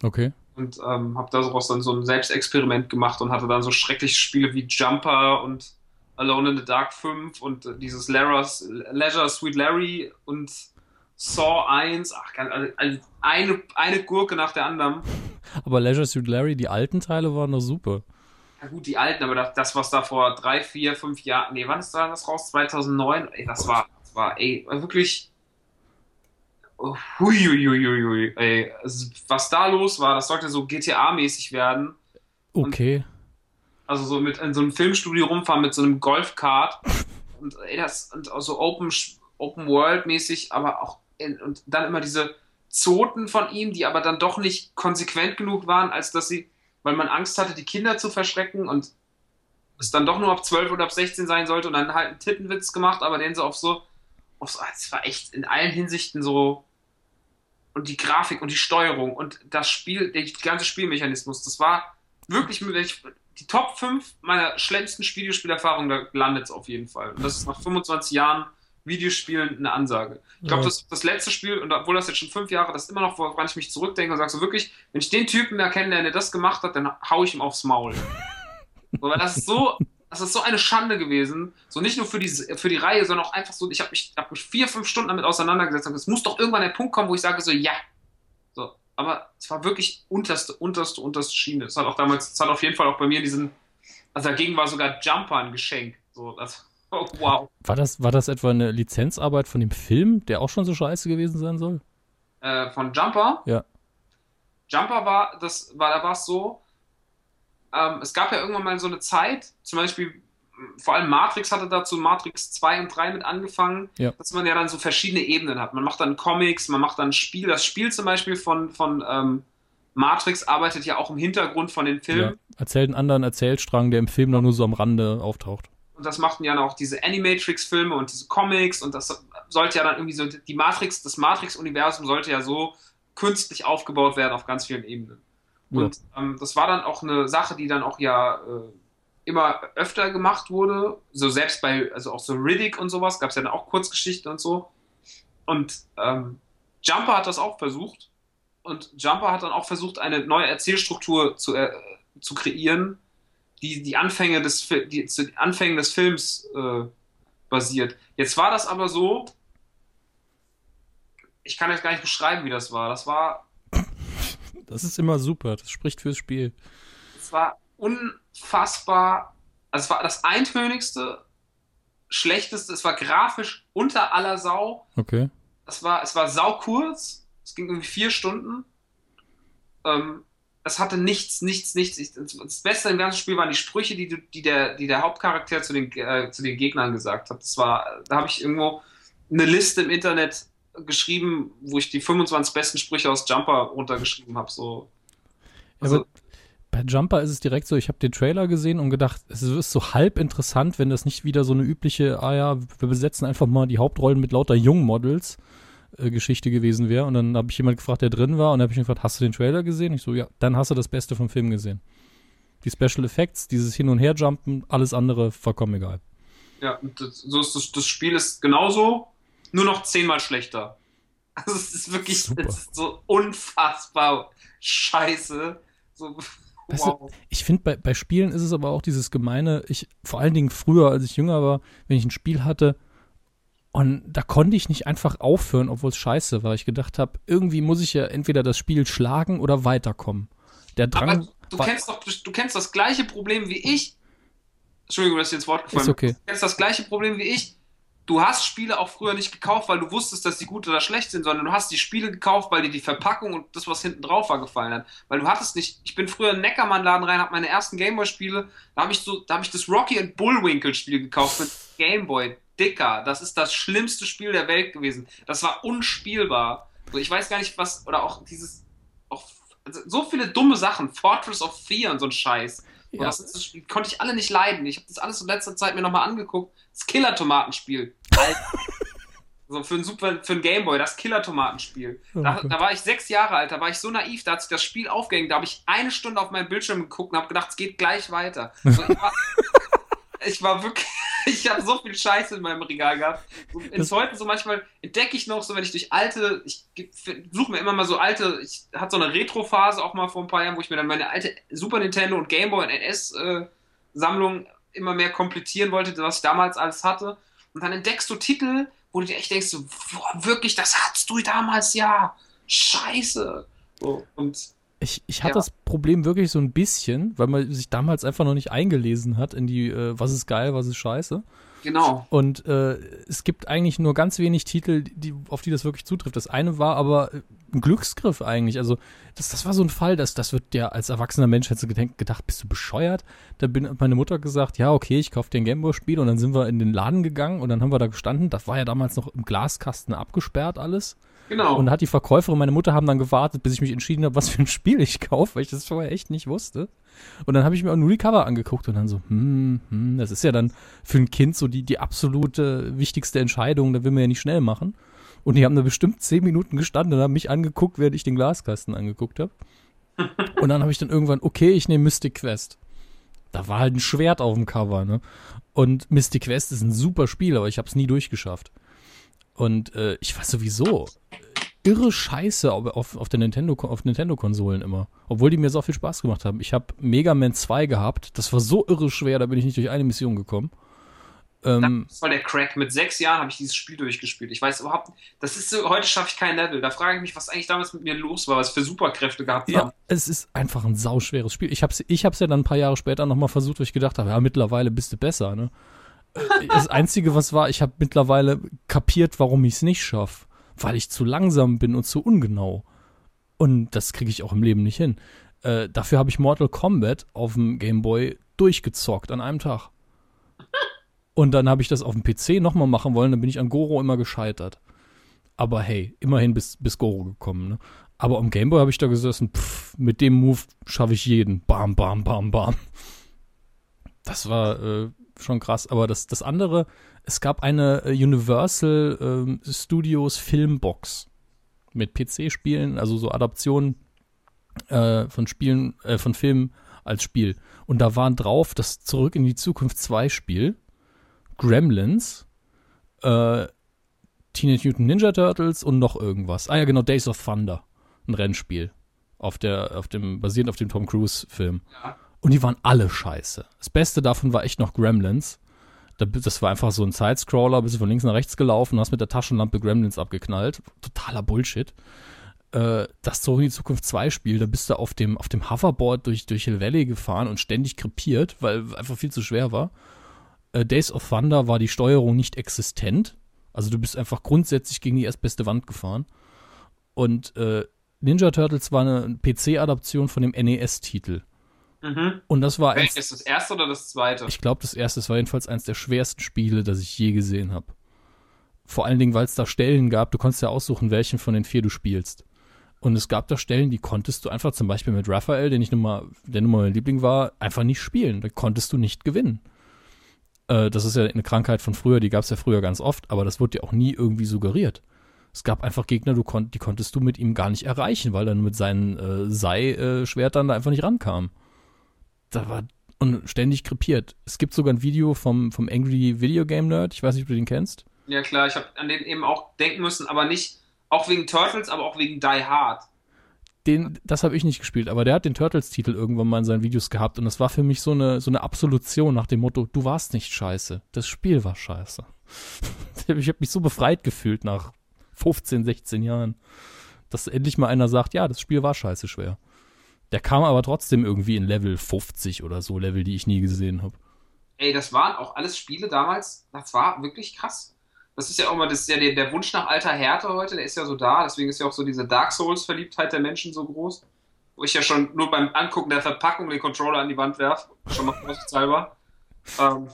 S2: Okay.
S3: Und ähm, habe daraus dann so ein Selbstexperiment gemacht und hatte dann so schreckliche Spiele wie Jumper und Alone in the Dark 5 und äh, dieses Lara's, Leisure Sweet Larry und Saw 1. Ach, also eine, eine Gurke nach der anderen.
S2: Aber Leisure Suit Larry, die alten Teile waren doch super.
S3: Ja gut, die alten, aber das, das was da vor drei, vier, fünf Jahren, nee, wann ist da das raus? 2009? Ey, das war, das war, ey, wirklich, huiuiuiui, ey, also, was da los war, das sollte so GTA-mäßig werden.
S2: Okay.
S3: Also so mit in so einem Filmstudio rumfahren mit so einem Golfkart. Und ey, das und auch so Open, Open World mäßig, aber auch in, und dann immer diese Zoten von ihm, die aber dann doch nicht konsequent genug waren, als dass sie, weil man Angst hatte, die Kinder zu verschrecken und es dann doch nur ab 12 oder ab 16 sein sollte und dann halt einen Tittenwitz gemacht, aber den so auf so, auf so, es war echt in allen Hinsichten so und die Grafik und die Steuerung und das Spiel, der ganze Spielmechanismus, das war wirklich, die Top 5 meiner schlimmsten Videospielerfahrungen, da landet es auf jeden Fall. Und das ist nach 25 Jahren Videospielen eine Ansage. Ich glaube,
S2: Ja.
S3: das, das letzte Spiel, und obwohl das jetzt schon fünf Jahre, das ist immer noch, woran ich mich zurückdenke und sage so wirklich, wenn ich den Typen kennenlerne, der das gemacht hat, dann hau ich ihm aufs Maul. so, weil das ist so, das ist so eine Schande gewesen. So nicht nur für die, für die Reihe, sondern auch einfach so, ich habe mich, hab mich vier, fünf Stunden damit auseinandergesetzt und es muss doch irgendwann der Punkt kommen, wo ich sage so, ja. Aber es war wirklich unterste, unterste, unterste Schiene. Es hat auch damals, es hat auf jeden Fall auch bei mir diesen, also dagegen war sogar Jumper ein Geschenk. So, das, oh, wow.
S2: War das, war das etwa eine Lizenzarbeit von dem Film, der auch schon so scheiße gewesen sein soll?
S3: Äh, von Jumper.
S2: Ja.
S3: Jumper war, das war, da war es so, ähm, es gab ja irgendwann mal so eine Zeit, zum Beispiel, vor allem Matrix hatte dazu Matrix 2 und 3 mit angefangen,
S2: Ja.
S3: dass man ja dann so verschiedene Ebenen hat. Man macht dann Comics, man macht dann Spiel. Das Spiel zum Beispiel von, von ähm, Matrix arbeitet ja auch im Hintergrund von den Filmen.
S2: Ja. Erzählt einen anderen Erzählstrang, der im Film noch nur so am Rande auftaucht.
S3: Und das machten ja auch diese Animatrix-Filme und diese Comics und das sollte ja dann irgendwie so, die Matrix, das Matrix-Universum sollte ja so künstlich aufgebaut werden auf ganz vielen Ebenen.
S2: Ja.
S3: Und ähm, das war dann auch eine Sache, die dann auch ja äh, immer öfter gemacht wurde. So selbst bei, also auch so Riddick und sowas, gab es ja dann auch Kurzgeschichten und so. Und ähm, Jumper hat das auch versucht. Und Jumper hat dann auch versucht, eine neue Erzählstruktur zu, äh, zu kreieren, die die Anfänge des, die, zu den Anfängen des Films äh, basiert. Jetzt war das aber so, ich kann jetzt gar nicht beschreiben, wie das war. Das war
S2: Das ist immer super, das spricht fürs Spiel.
S3: es war unfassbar, also es war das eintönigste, schlechteste, es war grafisch unter aller Sau.
S2: Okay.
S3: Es war, es war saukurz, es ging irgendwie vier Stunden. Ähm, es hatte nichts, nichts, nichts. Ich, das Beste im ganzen Spiel waren die Sprüche, die, die, der, die der Hauptcharakter zu den, äh, zu den Gegnern gesagt hat. Das war, da habe ich irgendwo eine Liste im Internet geschrieben, wo ich die 25 besten Sprüche aus Jumper runtergeschrieben habe. So.
S2: Ja,
S3: Also-
S2: aber bei Jumper ist es direkt so, ich habe den Trailer gesehen und gedacht, es ist so halb interessant, wenn das nicht wieder so eine übliche, ah ja, wir besetzen einfach mal die Hauptrollen mit lauter Jungmodels äh, Geschichte gewesen wäre. Und dann habe ich jemand gefragt, der drin war, und habe ich ihn gefragt, hast du den Trailer gesehen? Ich so, ja, dann hast du das Beste vom Film gesehen. Die Special Effects, dieses Hin- und Herjumpen, alles andere vollkommen egal.
S3: Ja, das, so ist das, das Spiel ist genauso, nur noch zehnmal schlechter. Also es ist wirklich es ist so unfassbar scheiße. So,
S2: Weißt du,
S3: wow.
S2: Ich finde, bei, bei Spielen ist es aber auch dieses Gemeine, ich, vor allen Dingen früher, als ich jünger war, wenn ich ein Spiel hatte, und da konnte ich nicht einfach aufhören, obwohl es scheiße war. Ich gedacht habe, irgendwie muss ich ja entweder das Spiel schlagen oder weiterkommen. Der Drang
S3: Aber du kennst doch, du kennst das gleiche Problem wie ich. Entschuldigung, dass ich ins Wort gefallen
S2: Ist okay.
S3: Du kennst das gleiche Problem wie ich. Du hast Spiele auch früher nicht gekauft, weil du wusstest, dass sie gut oder schlecht sind, sondern du hast die Spiele gekauft, weil dir die Verpackung und das, was hinten drauf war, gefallen hat. Weil du hattest nicht, ich bin früher in den Neckermann-Laden rein, habe meine ersten Gameboy-Spiele, da habe ich so, da habe ich das Rocky and Bullwinkle-Spiel gekauft mit Gameboy. Dicker, das ist das schlimmste Spiel der Welt gewesen. Das war unspielbar. Ich weiß gar nicht, was, oder auch dieses, auch, also so viele dumme Sachen, Fortress of Fear und so ein Scheiß. Ja. Das, das, konnte ich alle nicht leiden. Ich habe das alles in letzter Zeit mir nochmal angeguckt. Das Killer-Tomatenspiel. so für ein Super, für ein Gameboy, das Killer-Tomatenspiel. Da, oh da, war ich sechs Jahre alt, da war ich so naiv, da hat sich das Spiel aufgehängt, da habe ich eine Stunde auf meinen Bildschirm geguckt und habe gedacht, es geht gleich weiter. So, ich, war, ich war wirklich ich habe so viel Scheiße in meinem Regal gehabt. In heute so manchmal entdecke ich noch so, wenn ich durch alte, ich suche mir immer mal so alte, ich hatte so eine Retro-Phase auch mal vor ein paar Jahren, wo ich mir dann meine alte Super Nintendo und Game Boy und NS-Sammlung äh, immer mehr komplettieren wollte, was ich damals alles hatte. Und dann entdeckst du Titel, wo du dir echt denkst, so, boah, wirklich, das hattest du damals ja. Scheiße. So, und
S2: ich, ich hatte ja. das Problem wirklich so ein bisschen, weil man sich damals einfach noch nicht eingelesen hat in die, äh, was ist geil, was ist scheiße.
S3: Genau.
S2: Und äh, es gibt eigentlich nur ganz wenig Titel, die, auf die das wirklich zutrifft. Das eine war aber ein Glücksgriff eigentlich. Also, das, das war so ein Fall, dass das wird ja als erwachsener Mensch hätte gedacht, gedacht, bist du bescheuert? Da bin meine Mutter gesagt, ja, okay, ich kaufe dir ein Gameboy-Spiel und dann sind wir in den Laden gegangen und dann haben wir da gestanden. Das war ja damals noch im Glaskasten abgesperrt alles.
S3: Genau.
S2: Und hat die Verkäuferin meine Mutter haben dann gewartet, bis ich mich entschieden habe, was für ein Spiel ich kaufe, weil ich das vorher echt nicht wusste. Und dann habe ich mir auch nur die Cover angeguckt und dann so, hm, hm, das ist ja dann für ein Kind so die, die absolute wichtigste Entscheidung, da will man ja nicht schnell machen. Und die haben da bestimmt zehn Minuten gestanden und haben mich angeguckt, während ich den Glaskasten angeguckt habe. und dann habe ich dann irgendwann, okay, ich nehme Mystic Quest. Da war halt ein Schwert auf dem Cover, ne? Und Mystic Quest ist ein super Spiel, aber ich habe es nie durchgeschafft. Und äh, ich war sowieso irre Scheiße auf, auf, der Nintendo, auf Nintendo-Konsolen immer. Obwohl die mir so viel Spaß gemacht haben. Ich habe Mega Man 2 gehabt. Das war so irre schwer, da bin ich nicht durch eine Mission gekommen.
S3: Ähm, das war der Crack. Mit sechs Jahren habe ich dieses Spiel durchgespielt. Ich weiß überhaupt, das ist so, heute schaffe ich kein Level. Da frage ich mich, was eigentlich damals mit mir los war, was für Superkräfte gehabt ja, haben.
S2: Es ist einfach ein sauschweres Spiel. Ich habe es ich hab's ja dann ein paar Jahre später nochmal versucht, weil ich gedacht habe, ja, mittlerweile bist du besser, ne? das Einzige, was war, ich habe mittlerweile kapiert, warum ich es nicht schaffe. Weil ich zu langsam bin und zu ungenau. Und das kriege ich auch im Leben nicht hin. Äh, dafür habe ich Mortal Kombat auf dem Game Boy durchgezockt an einem Tag. Und dann habe ich das auf dem PC nochmal machen wollen, dann bin ich an Goro immer gescheitert. Aber hey, immerhin bis, bis Goro gekommen. Ne? Aber am Gameboy habe ich da gesessen, pff, mit dem Move schaffe ich jeden. Bam, bam, bam, bam. Das war äh, schon krass. Aber das, das andere, es gab eine äh, Universal äh, Studios Filmbox mit PC-Spielen, also so Adaptionen äh, von Spielen, äh, von Filmen als Spiel. Und da waren drauf das Zurück in die Zukunft 2 Spiel, Gremlins, äh, Teenage Mutant Ninja Turtles und noch irgendwas. Ah ja, genau, Days of Thunder, ein Rennspiel. Auf der, auf dem, basierend auf dem Tom Cruise-Film. Ja. Und die waren alle scheiße. Das Beste davon war echt noch Gremlins. Das war einfach so ein Sidescroller, bist du von links nach rechts gelaufen, hast mit der Taschenlampe Gremlins abgeknallt. Totaler Bullshit. Äh, das Zurück in die Zukunft 2 Spiel, da bist du auf dem, auf dem Hoverboard durch, durch Hill Valley gefahren und ständig krepiert, weil einfach viel zu schwer war. Äh, Days of Thunder war die Steuerung nicht existent. Also du bist einfach grundsätzlich gegen die erstbeste Wand gefahren. Und äh, Ninja Turtles war eine PC-Adaption von dem NES-Titel. Mhm. Und das war
S3: eins. Ist das erste oder das zweite?
S2: Ich glaube, das erste. Das war jedenfalls eines der schwersten Spiele, das ich je gesehen habe. Vor allen Dingen, weil es da Stellen gab. Du konntest ja aussuchen, welchen von den vier du spielst. Und es gab da Stellen, die konntest du einfach zum Beispiel mit Raphael, den ich nun mal, der nun mal mein Liebling war, einfach nicht spielen. Da konntest du nicht gewinnen. Äh, das ist ja eine Krankheit von früher, die gab es ja früher ganz oft, aber das wurde ja auch nie irgendwie suggeriert. Es gab einfach Gegner, du kon die konntest du mit ihm gar nicht erreichen, weil er mit seinen äh, Sei-Schwertern da einfach nicht rankam da war und ständig krepiert. Es gibt sogar ein Video vom, vom Angry Video Game Nerd. Ich weiß nicht, ob du den kennst.
S3: Ja, klar, ich habe an den eben auch denken müssen, aber nicht, auch wegen Turtles, aber auch wegen Die Hard.
S2: Den, das habe ich nicht gespielt, aber der hat den Turtles-Titel irgendwann mal in seinen Videos gehabt und das war für mich so eine, so eine Absolution nach dem Motto, du warst nicht scheiße, das Spiel war scheiße. ich habe mich so befreit gefühlt nach 15, 16 Jahren, dass endlich mal einer sagt, ja, das Spiel war scheiße schwer. Der kam aber trotzdem irgendwie in Level 50 oder so, Level, die ich nie gesehen habe.
S3: Ey, das waren auch alles Spiele damals, das war wirklich krass. das ist ja auch mal das ist ja der, der Wunsch nach alter Härte heute, der ist ja so da, deswegen ist ja auch so diese Dark Souls-Verliebtheit der Menschen so groß. Wo ich ja schon nur beim Angucken der Verpackung den Controller an die Wand werfe, schon mal vorsichtshalber. Ähm,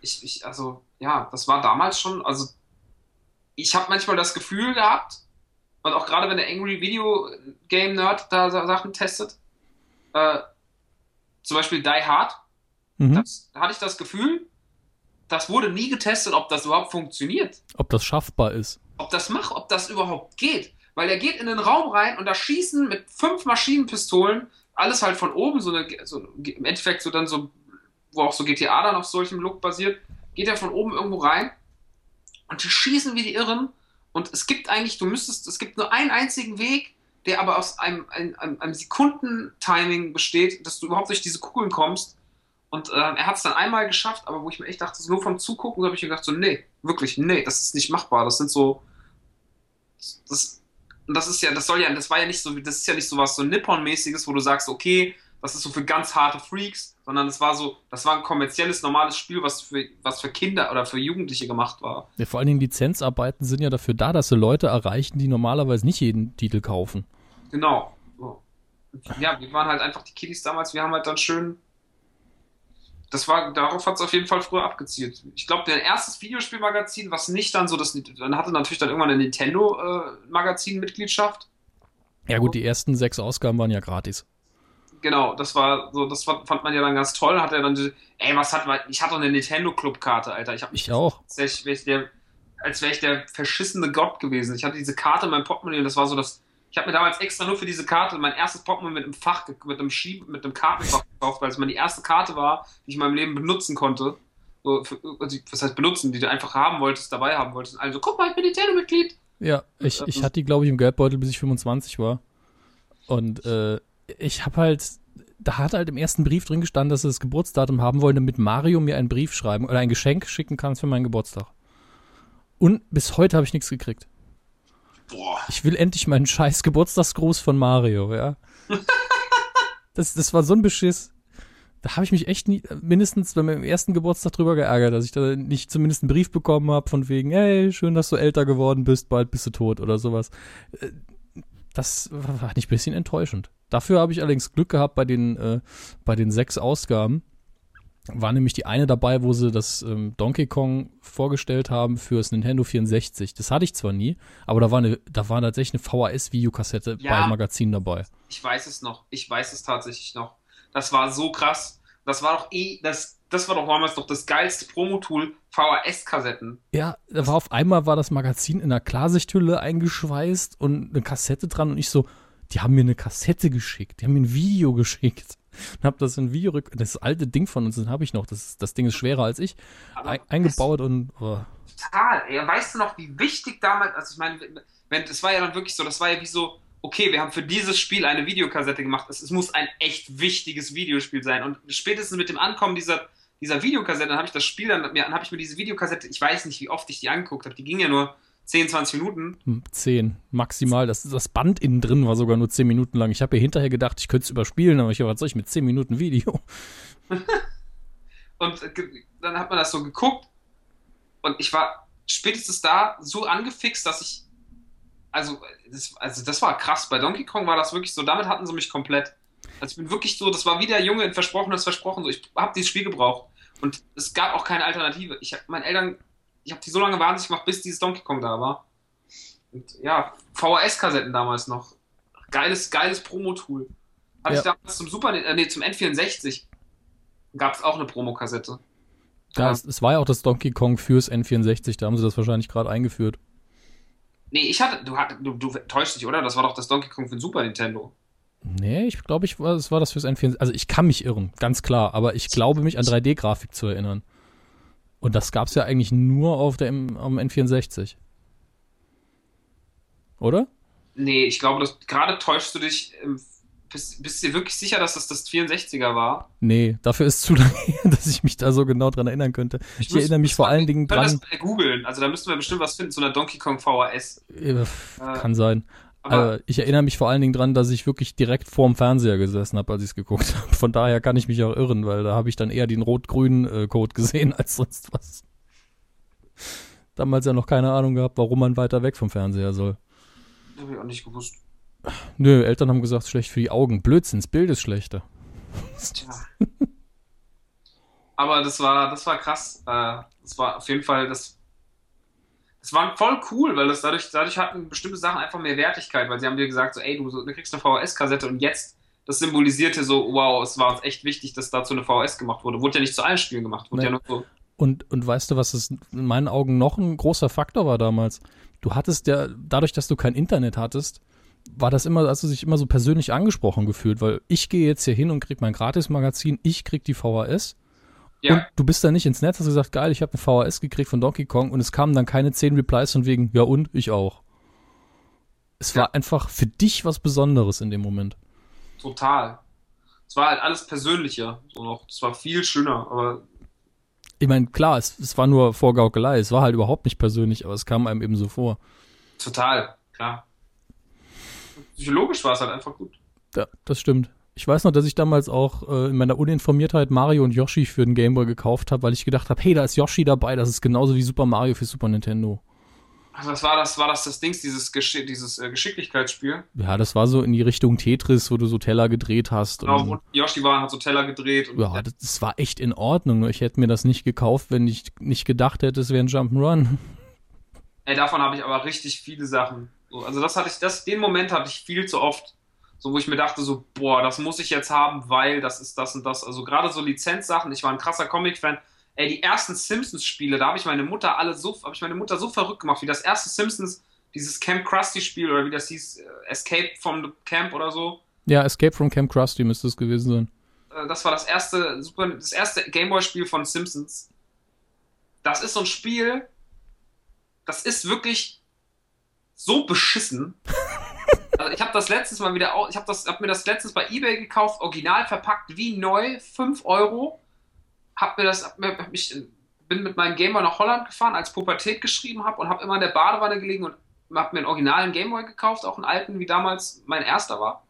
S3: ich, ich, also, ja, das war damals schon, also ich habe manchmal das Gefühl gehabt, und auch gerade wenn der Angry Video Game Nerd da Sachen testet, äh, zum Beispiel Die Hard, mhm. das, da hatte ich das Gefühl, das wurde nie getestet, ob das überhaupt funktioniert.
S2: Ob das schaffbar ist.
S3: Ob das macht, ob das überhaupt geht. Weil er geht in den Raum rein und da schießen mit fünf Maschinenpistolen, alles halt von oben, so, eine, so im Endeffekt so dann so, wo auch so GTA dann auf solchem Look basiert, geht er von oben irgendwo rein und die schießen wie die Irren. Und es gibt eigentlich, du müsstest, es gibt nur einen einzigen Weg, der aber aus einem, einem, einem Sekundentiming besteht, dass du überhaupt durch diese Kugeln kommst. Und äh, er hat es dann einmal geschafft, aber wo ich mir echt dachte, nur vom Zugucken habe ich mir gedacht, so, nee, wirklich, nee, das ist nicht machbar. Das sind so. Das, das ist ja, das soll ja, das war ja nicht so, das ist ja nicht so was so Nippon-mäßiges, wo du sagst, okay, das ist so für ganz harte Freaks, sondern es war so, das war ein kommerzielles, normales Spiel, was für, was für Kinder oder für Jugendliche gemacht war.
S2: Ja, vor allen Dingen Lizenzarbeiten sind ja dafür da, dass sie Leute erreichen, die normalerweise nicht jeden Titel kaufen.
S3: Genau. Ja, wir waren halt einfach die Kiddies damals, wir haben halt dann schön. Das war, darauf hat es auf jeden Fall früher abgezielt. Ich glaube, der erstes Videospielmagazin, was nicht dann so das, dann hatte natürlich dann irgendwann eine Nintendo-Magazin-Mitgliedschaft.
S2: Äh, ja gut, die ersten sechs Ausgaben waren ja gratis
S3: genau, das war so, das fand man ja dann ganz toll. Hat er dann, ey, was hat man, ich hatte eine Nintendo Club-Karte, Alter. Ich, hab,
S2: ich auch.
S3: Als wäre ich, der, als wäre ich der verschissene Gott gewesen. Ich hatte diese Karte in meinem Portemonnaie und das war so das. Ich habe mir damals extra nur für diese Karte mein erstes Portemonnaie mit einem Fach, mit einem Schieb, mit einem Kartenfach gekauft, weil es meine erste Karte war, die ich in meinem Leben benutzen konnte. So, für, also, was heißt benutzen, die du einfach haben wolltest, dabei haben wolltest. Also, guck mal, ich bin Nintendo-Mitglied.
S2: Ja, ich, ich hatte die, glaube ich, im Geldbeutel, bis ich 25 war. Und äh, ich habe halt, da hat halt im ersten Brief drin gestanden, dass sie das Geburtsdatum haben wollen, damit Mario mir einen Brief schreiben oder ein Geschenk schicken kann für meinen Geburtstag. Und bis heute habe ich nichts gekriegt. Boah. Ich will endlich meinen scheiß Geburtstagsgruß von Mario, ja. das, das war so ein Beschiss. Da habe ich mich echt nie, mindestens bei meinem ersten Geburtstag drüber geärgert, dass ich da nicht zumindest einen Brief bekommen habe von wegen, hey, schön, dass du älter geworden bist, bald bist du tot oder sowas. Äh, das war nicht ein bisschen enttäuschend. Dafür habe ich allerdings Glück gehabt bei den, äh, bei den sechs Ausgaben. War nämlich die eine dabei, wo sie das ähm, Donkey Kong vorgestellt haben fürs Nintendo 64. Das hatte ich zwar nie, aber da war, eine, da war tatsächlich eine VHS-Videokassette ja, bei Magazin dabei.
S3: Ich weiß es noch. Ich weiß es tatsächlich noch. Das war so krass. Das war doch eh, das, das war doch damals doch das geilste Promo-Tool, VHS-Kassetten.
S2: Ja, da war auf einmal war das Magazin in einer Klarsichthülle eingeschweißt und eine Kassette dran und ich so, die haben mir eine Kassette geschickt, die haben mir ein Video geschickt. Und hab das in Video, das alte Ding von uns, den habe ich noch, das, das Ding ist schwerer als ich, ein, eingebaut und. Oh.
S3: Total. Ja, weißt du noch, wie wichtig damals, also ich meine, wenn, das war ja dann wirklich so, das war ja wie so, okay, wir haben für dieses Spiel eine Videokassette gemacht, es, es muss ein echt wichtiges Videospiel sein. Und spätestens mit dem Ankommen dieser, dieser Videokassette, dann habe ich das Spiel, dann, dann habe ich mir diese Videokassette, ich weiß nicht, wie oft ich die angeguckt habe, die ging ja nur 10, 20 Minuten.
S2: 10, hm, maximal. Das, das Band innen drin war sogar nur 10 Minuten lang. Ich habe ja hinterher gedacht, ich könnte es überspielen, aber ich was soll ich mit 10 Minuten Video?
S3: und äh, dann hat man das so geguckt und ich war spätestens da so angefixt, dass ich also das, also das war krass. Bei Donkey Kong war das wirklich so, damit hatten sie mich komplett. Also ich bin wirklich so, das war wie der Junge in Versprochenes Versprochen, so ich habe dieses Spiel gebraucht und es gab auch keine Alternative. Ich habe meinen Eltern ich habe die so lange wahnsinnig gemacht, bis dieses Donkey Kong da war. Und ja, VHS-Kassetten damals noch. Geiles, geiles Promo-Tool. Hatte ja. ich damals zum Super, äh, nee, zum N64 gab es auch eine Promokassette.
S2: Ja, es, es, war ja auch das Donkey Kong fürs N64, da haben sie das wahrscheinlich gerade eingeführt.
S3: Nee, ich hatte, du, du, du täuschst dich, oder? Das war doch das Donkey Kong für den Super Nintendo.
S2: Nee, ich glaube, ich, es war das fürs N64. Also ich kann mich irren, ganz klar, aber ich glaube mich an 3D-Grafik zu erinnern. Und das gab es ja eigentlich nur auf der am N64. Oder?
S3: Nee, ich glaube, gerade täuschst du dich. Bist, bist du dir wirklich sicher, dass das das 64er war?
S2: Nee, dafür ist zu lange her, dass ich mich da so genau dran erinnern könnte. Ich, ich erinnere mich vor allen Dingen dran.
S3: das googeln, also da müssten wir bestimmt was finden, so einer Donkey Kong VHS.
S2: Äh, kann sein. Aber äh, ich erinnere mich vor allen Dingen dran, dass ich wirklich direkt vorm Fernseher gesessen habe, als ich es geguckt habe. Von daher kann ich mich auch irren, weil da habe ich dann eher den rot-grünen äh, Code gesehen als sonst was. damals ja noch keine Ahnung gehabt, warum man weiter weg vom Fernseher soll.
S3: Hab ich auch nicht gewusst.
S2: Nö, Eltern haben gesagt, schlecht für die Augen. Blödsinn, das Bild ist schlechter.
S3: Tja. Aber das war, das war krass. Äh, Das war auf jeden Fall, das, das war voll cool, weil das dadurch, dadurch hatten bestimmte Sachen einfach mehr Wertigkeit, weil sie haben dir gesagt, so, ey, du, du kriegst eine VHS-Kassette und jetzt, das symbolisierte so, wow, es war uns echt wichtig, dass dazu eine VHS gemacht wurde. Wurde ja nicht zu allen Spielen gemacht, wurde
S2: Nee.
S3: ja nur so.
S2: Und, und weißt du, was es in meinen Augen noch ein großer Faktor war damals? Du hattest ja, dadurch, dass du kein Internet hattest, war das immer, hast du sich immer so persönlich angesprochen gefühlt, weil ich gehe jetzt hier hin und krieg mein Gratis-Magazin, ich krieg die VHS
S3: Ja,
S2: und du bist da nicht ins Netz, hast gesagt, geil, ich habe eine VHS gekriegt von Donkey Kong und es kamen dann keine zehn Replies von wegen, ja und, ich auch. Es war einfach für dich was Besonderes in dem Moment.
S3: total. Es war halt alles persönlicher, so noch. Es war viel schöner, aber
S2: Ich meine, klar, es, es war nur Vorgaukelei, es war halt überhaupt nicht persönlich, aber es kam einem eben so vor.
S3: total, klar. Psychologisch war es halt einfach gut.
S2: Ja, das stimmt. Ich weiß noch, dass ich damals auch äh, in meiner Uninformiertheit Mario und Yoshi für den Gameboy gekauft habe, weil ich gedacht habe, hey, da ist Yoshi dabei, das ist genauso wie Super Mario für Super Nintendo.
S3: Also was war das? War das das Dings, dieses, Gesch dieses äh, Geschicklichkeitsspiel?
S2: Ja, das war so in die Richtung Tetris, wo du so Teller gedreht hast.
S3: Genau,
S2: und,
S3: wo Yoshi war und hat so Teller gedreht. Und
S2: ja, das, das war echt in Ordnung. Ich hätte mir das nicht gekauft, wenn ich nicht gedacht hätte, es wäre ein Jump'n'Run.
S3: Ey, davon habe ich aber richtig viele Sachen. So, also das hatte ich, das, den Moment hatte ich viel zu oft. So, wo ich mir dachte, so, boah, das muss ich jetzt haben, weil das ist das und das. Also gerade so Lizenzsachen, ich war ein krasser Comic-Fan. Ey, die ersten Simpsons-Spiele, da habe ich meine Mutter alle so, habe ich meine Mutter so verrückt gemacht, wie das erste Simpsons, dieses Camp Krusty-Spiel oder wie das hieß, äh, Escape from the Camp oder so.
S2: Ja, Escape from Camp Krusty müsste es gewesen sein.
S3: Äh, Das war das erste, Super, das erste Gameboy-Spiel von Simpsons. Das ist so ein Spiel, das ist wirklich so beschissen. Also ich habe das letztens mal wieder, ich habe hab mir das letztens bei eBay gekauft, original verpackt wie neu, 5 Euro. Hab mir das, hab mir, hab mich, bin mit meinem Gameboy nach Holland gefahren, als Pubertät geschrieben habe und habe immer in der Badewanne gelegen und habe mir einen originalen Gameboy gekauft, auch einen alten, wie damals mein erster war.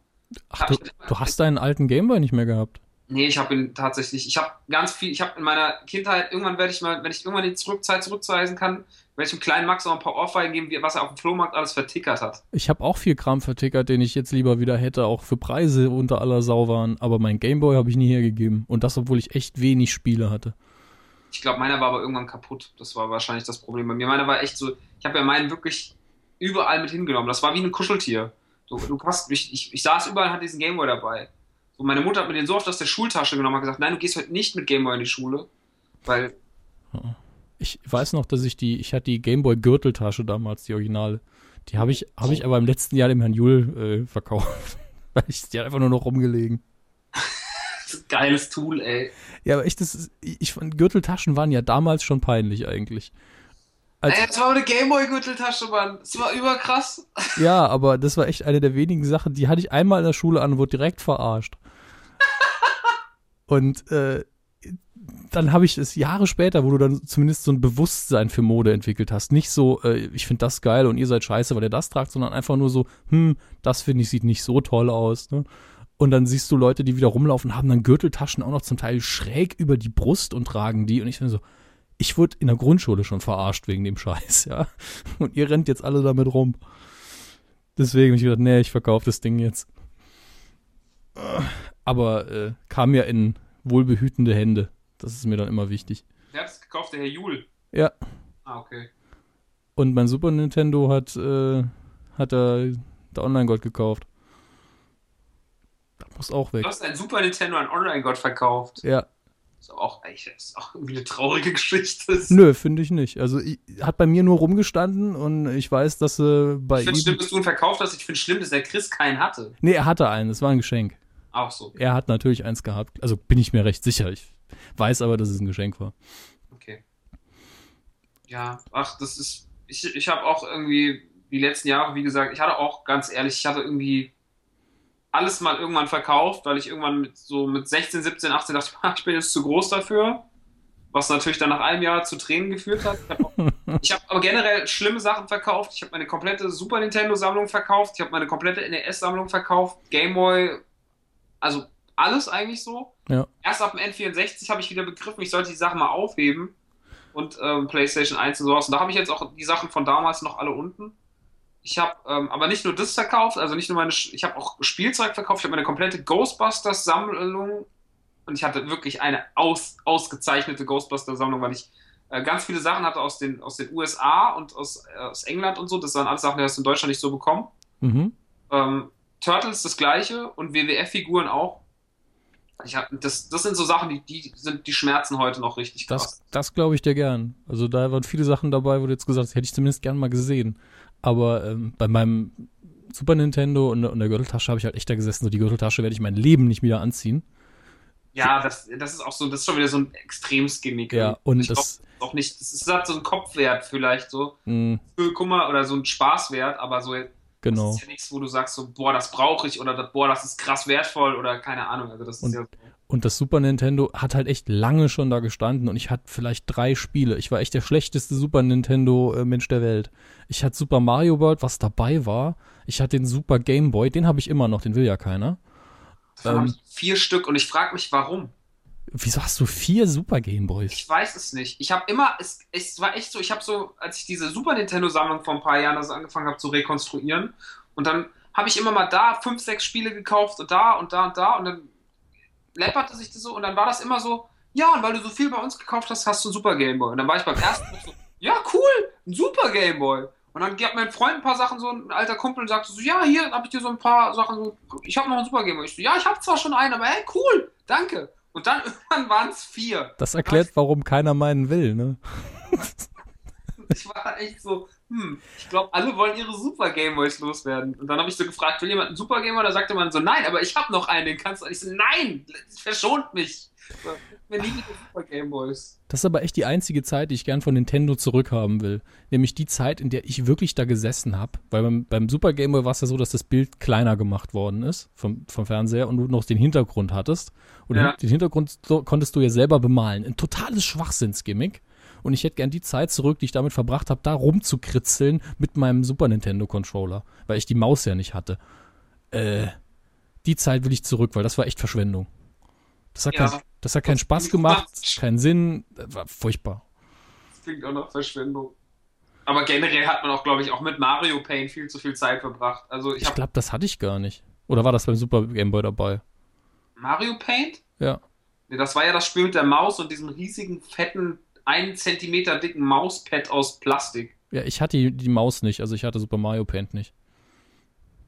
S2: Ach, du, du hast deinen alten Gameboy nicht mehr gehabt.
S3: Nee, ich habe ihn tatsächlich, ich habe ganz viel, ich habe in meiner Kindheit, irgendwann werde ich mal, wenn ich irgendwann die Zurückzeit zurückzureisen kann, werde ich dem kleinen Max noch ein paar Ohrfeigen geben, was er auf dem Flohmarkt alles vertickert hat.
S2: Ich habe auch viel Kram vertickert, den ich jetzt lieber wieder hätte, auch für Preise unter aller Sau waren. Aber mein Gameboy habe ich nie hergegeben. Und das, obwohl ich echt wenig Spiele hatte.
S3: Ich glaube, meiner war aber irgendwann kaputt. Das war wahrscheinlich das Problem bei mir. Meiner war echt so, ich habe ja meinen wirklich überall mit hingenommen. Das war wie ein Kuscheltier. Du, du hast, ich, ich, ich saß überall und hatte diesen Gameboy dabei. So, meine Mutter hat mir den so oft aus der Schultasche genommen und gesagt, nein, du gehst heute nicht mit Gameboy in die Schule. Weil,
S2: Ich weiß noch, dass ich die, ich hatte die Gameboy Gürteltasche damals, die Originale. Die habe ich, habe ich aber im letzten Jahr dem Herrn Jul äh, verkauft. Weil ich die hat einfach nur noch rumgelegen.
S3: geiles Tool, ey.
S2: Ja, aber echt, das ist, ich fand, Gürteltaschen waren ja damals schon peinlich eigentlich. Als,
S3: Ey, das war eine Gameboy-Gürteltasche, Mann. Das war überkrass.
S2: ja, aber das war echt eine der wenigen Sachen, die hatte ich einmal in der Schule an und wurde direkt verarscht. Und äh, dann habe ich es Jahre später, wo du dann zumindest so ein Bewusstsein für Mode entwickelt hast. Nicht so, äh, ich finde das geil und ihr seid scheiße, weil ihr das tragt, sondern einfach nur so, hm, das finde ich sieht nicht so toll aus. Ne? Und dann siehst du Leute, die wieder rumlaufen, haben dann Gürteltaschen auch noch zum Teil schräg über die Brust und tragen die. Und ich finde so, ich wurde in der Grundschule schon verarscht wegen dem Scheiß, ja. Und ihr rennt jetzt alle damit rum. Deswegen habe ich gedacht, nee, ich verkaufe das Ding jetzt. Aber äh, kam ja in wohlbehütende Hände. Das ist mir dann immer wichtig.
S3: Der hat es gekauft, der Herr Jul.
S2: Ja.
S3: Ah, okay.
S2: Und mein Super Nintendo hat, äh, hat er der Online-Gott gekauft. Das muss auch weg.
S3: Du hast ein Super Nintendo an Online-Gott verkauft.
S2: Ja.
S3: Das ist auch, ey, das ist auch irgendwie eine traurige Geschichte.
S2: Nö, finde ich nicht. Also ich, hat bei mir nur rumgestanden und ich weiß, dass äh, bei
S3: ich finde schlimm, dass du ihn verkauft hast. Ich finde schlimm, dass der Chris keinen hatte.
S2: Nee, er hatte einen, es war ein Geschenk.
S3: Auch so.
S2: Er hat natürlich eins gehabt. Also bin ich mir recht sicher. Ich weiß aber, dass es ein Geschenk war.
S3: Okay. Ja, ach, das ist. Ich, ich habe auch irgendwie die letzten Jahre, wie gesagt, ich hatte auch ganz ehrlich, ich hatte irgendwie alles mal irgendwann verkauft, weil ich irgendwann mit so mit 16, 17, 18 dachte, ich bin jetzt zu groß dafür. Was natürlich dann nach einem Jahr zu Tränen geführt hat. Ich habe habe aber generell schlimme Sachen verkauft. Ich habe meine komplette Super Nintendo-Sammlung verkauft. Ich habe meine komplette NES-Sammlung verkauft. Gameboy, also alles eigentlich so.
S2: Ja.
S3: Erst ab dem N64 habe ich wieder begriffen, ich sollte die Sachen mal aufheben. und ähm, PlayStation 1 und sowas. Und da habe ich jetzt auch die Sachen von damals noch alle unten. Ich habe ähm, aber nicht nur das verkauft, also nicht nur meine, ich habe auch Spielzeug verkauft. Ich habe meine komplette Ghostbusters-Sammlung und ich hatte wirklich eine aus, ausgezeichnete Ghostbusters-Sammlung, weil ich äh, ganz viele Sachen hatte aus den, aus den USA und aus, äh, aus England und so. Das waren alles Sachen, die hast du in Deutschland nicht so bekommen.
S2: Mhm.
S3: Ähm, Turtles das gleiche und WWF-Figuren auch. Ich hab, das, das sind so Sachen, die, die sind die Schmerzen heute noch richtig krass.
S2: Das, das glaube ich dir gern. Also da waren viele Sachen dabei, wo du jetzt gesagt hast, hätte ich zumindest gern mal gesehen. Aber ähm, bei meinem Super Nintendo und, und der Gürteltasche habe ich halt echt da gesessen. So die Gürteltasche werde ich mein Leben nicht wieder anziehen.
S3: Ja, das, das ist auch so, das ist schon wieder so ein extremes Gimmick.
S2: Ja, und
S3: ich
S2: das
S3: glaub, auch nicht, das ist halt so ein Kopfwert vielleicht so.
S2: mh,
S3: Guck mal, oder so ein Spaßwert, aber so
S2: genau.
S3: Das ist ja nichts, wo du sagst so, boah, das brauche ich oder boah, das ist krass wertvoll oder keine Ahnung. Also das ist
S2: Und-
S3: ja
S2: Und das Super Nintendo hat halt echt lange schon da gestanden und ich hatte vielleicht drei Spiele. Ich war echt der schlechteste Super Nintendo-Mensch der Welt. Ich hatte Super Mario World, was dabei war. Ich hatte den Super Game Boy, den habe ich immer noch, den will ja keiner. ähm,
S3: vier Stück und ich frage mich, warum.
S2: Wieso hast du vier Super Game Boys?
S3: Ich weiß es nicht. Ich habe immer, es, es war echt so, ich habe so, als ich diese Super Nintendo-Sammlung vor ein paar Jahren also angefangen habe zu rekonstruieren und dann habe ich immer mal da fünf, sechs Spiele gekauft und da und da und da und dann läpperte sich das so und dann war das immer so, ja, und weil du so viel bei uns gekauft hast, hast du einen Super Game Boy. Und dann war ich beim ersten Mal so, ja, cool, ein Super Game Boy. Und dann hat mein Freund ein paar Sachen, so ein alter Kumpel, und sagte so, ja, hier habe ich dir so ein paar Sachen, so, ich habe noch einen Super Game Boy. Ich so, ja, ich habe zwar schon einen, aber hey, cool, danke. Und dann irgendwann waren es vier.
S2: Das erklärt, warum keiner meinen will, ne?
S3: Ich war echt so, hm, ich glaube, alle wollen ihre Super Gameboys loswerden. Und dann habe ich so gefragt, will jemand einen Super Gameboy? Da sagte man so, nein, aber ich habe noch einen, den kannst du. Und ich so, nein, verschont mich. Nie wieder Super Gameboys.
S2: Das ist aber echt die einzige Zeit, die ich gern von Nintendo zurückhaben will. Nämlich die Zeit, in der ich wirklich da gesessen habe. Weil beim, beim Super Game Boy war es ja so, dass das Bild kleiner gemacht worden ist vom, vom Fernseher und du noch den Hintergrund hattest. Und
S3: Ja.
S2: den Hintergrund konntest du ja selber bemalen. Ein totales Schwachsinnsgimmick. Und ich hätte gern die Zeit zurück, die ich damit verbracht habe, da rumzukritzeln mit meinem Super Nintendo Controller. Weil ich die Maus ja nicht hatte. Äh, die Zeit will ich zurück, weil das war echt Verschwendung. Das hat,
S3: Ja.
S2: kein, das hat keinen Spaß gemacht, keinen Sinn. Das war furchtbar.
S3: Das klingt auch nach Verschwendung. Aber generell hat man auch, glaube ich, auch mit Mario Paint viel zu viel Zeit verbracht. Also ich
S2: Ich glaube, das hatte ich gar nicht. Oder war das beim Super Game Boy dabei?
S3: Mario Paint?
S2: Ja.
S3: Nee, das war ja das Spiel mit der Maus und diesem riesigen, fetten, einen Zentimeter dicken Mauspad aus Plastik.
S2: Ja, ich hatte die, die Maus nicht, also ich hatte Super Mario Paint nicht.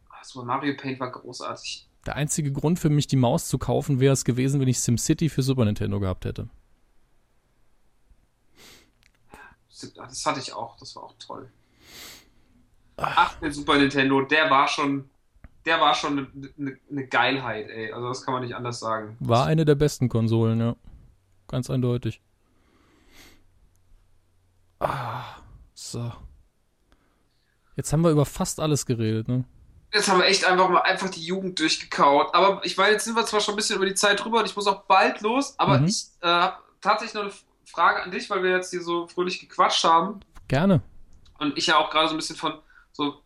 S3: Ah, Super Mario Paint war großartig.
S2: Der einzige Grund für mich, die Maus zu kaufen, wäre es gewesen, wenn ich SimCity für Super Nintendo gehabt hätte.
S3: Das hatte ich auch, das war auch toll. Ach, der Super Nintendo, der war schon, der war schon eine, eine Geilheit, ey. Also das kann man nicht anders sagen.
S2: War eine der besten Konsolen, ja. Ganz eindeutig. Ah, so. Jetzt haben wir über fast alles geredet, ne?
S3: Jetzt haben wir echt einfach mal einfach die Jugend durchgekaut. Aber ich meine, jetzt sind wir zwar schon ein bisschen über die Zeit drüber und ich muss auch bald los, aber
S2: Mhm.
S3: ich äh, habe tatsächlich noch eine Frage an dich, weil wir jetzt hier so fröhlich gequatscht haben.
S2: Gerne.
S3: Und ich ja auch gerade so ein bisschen von so,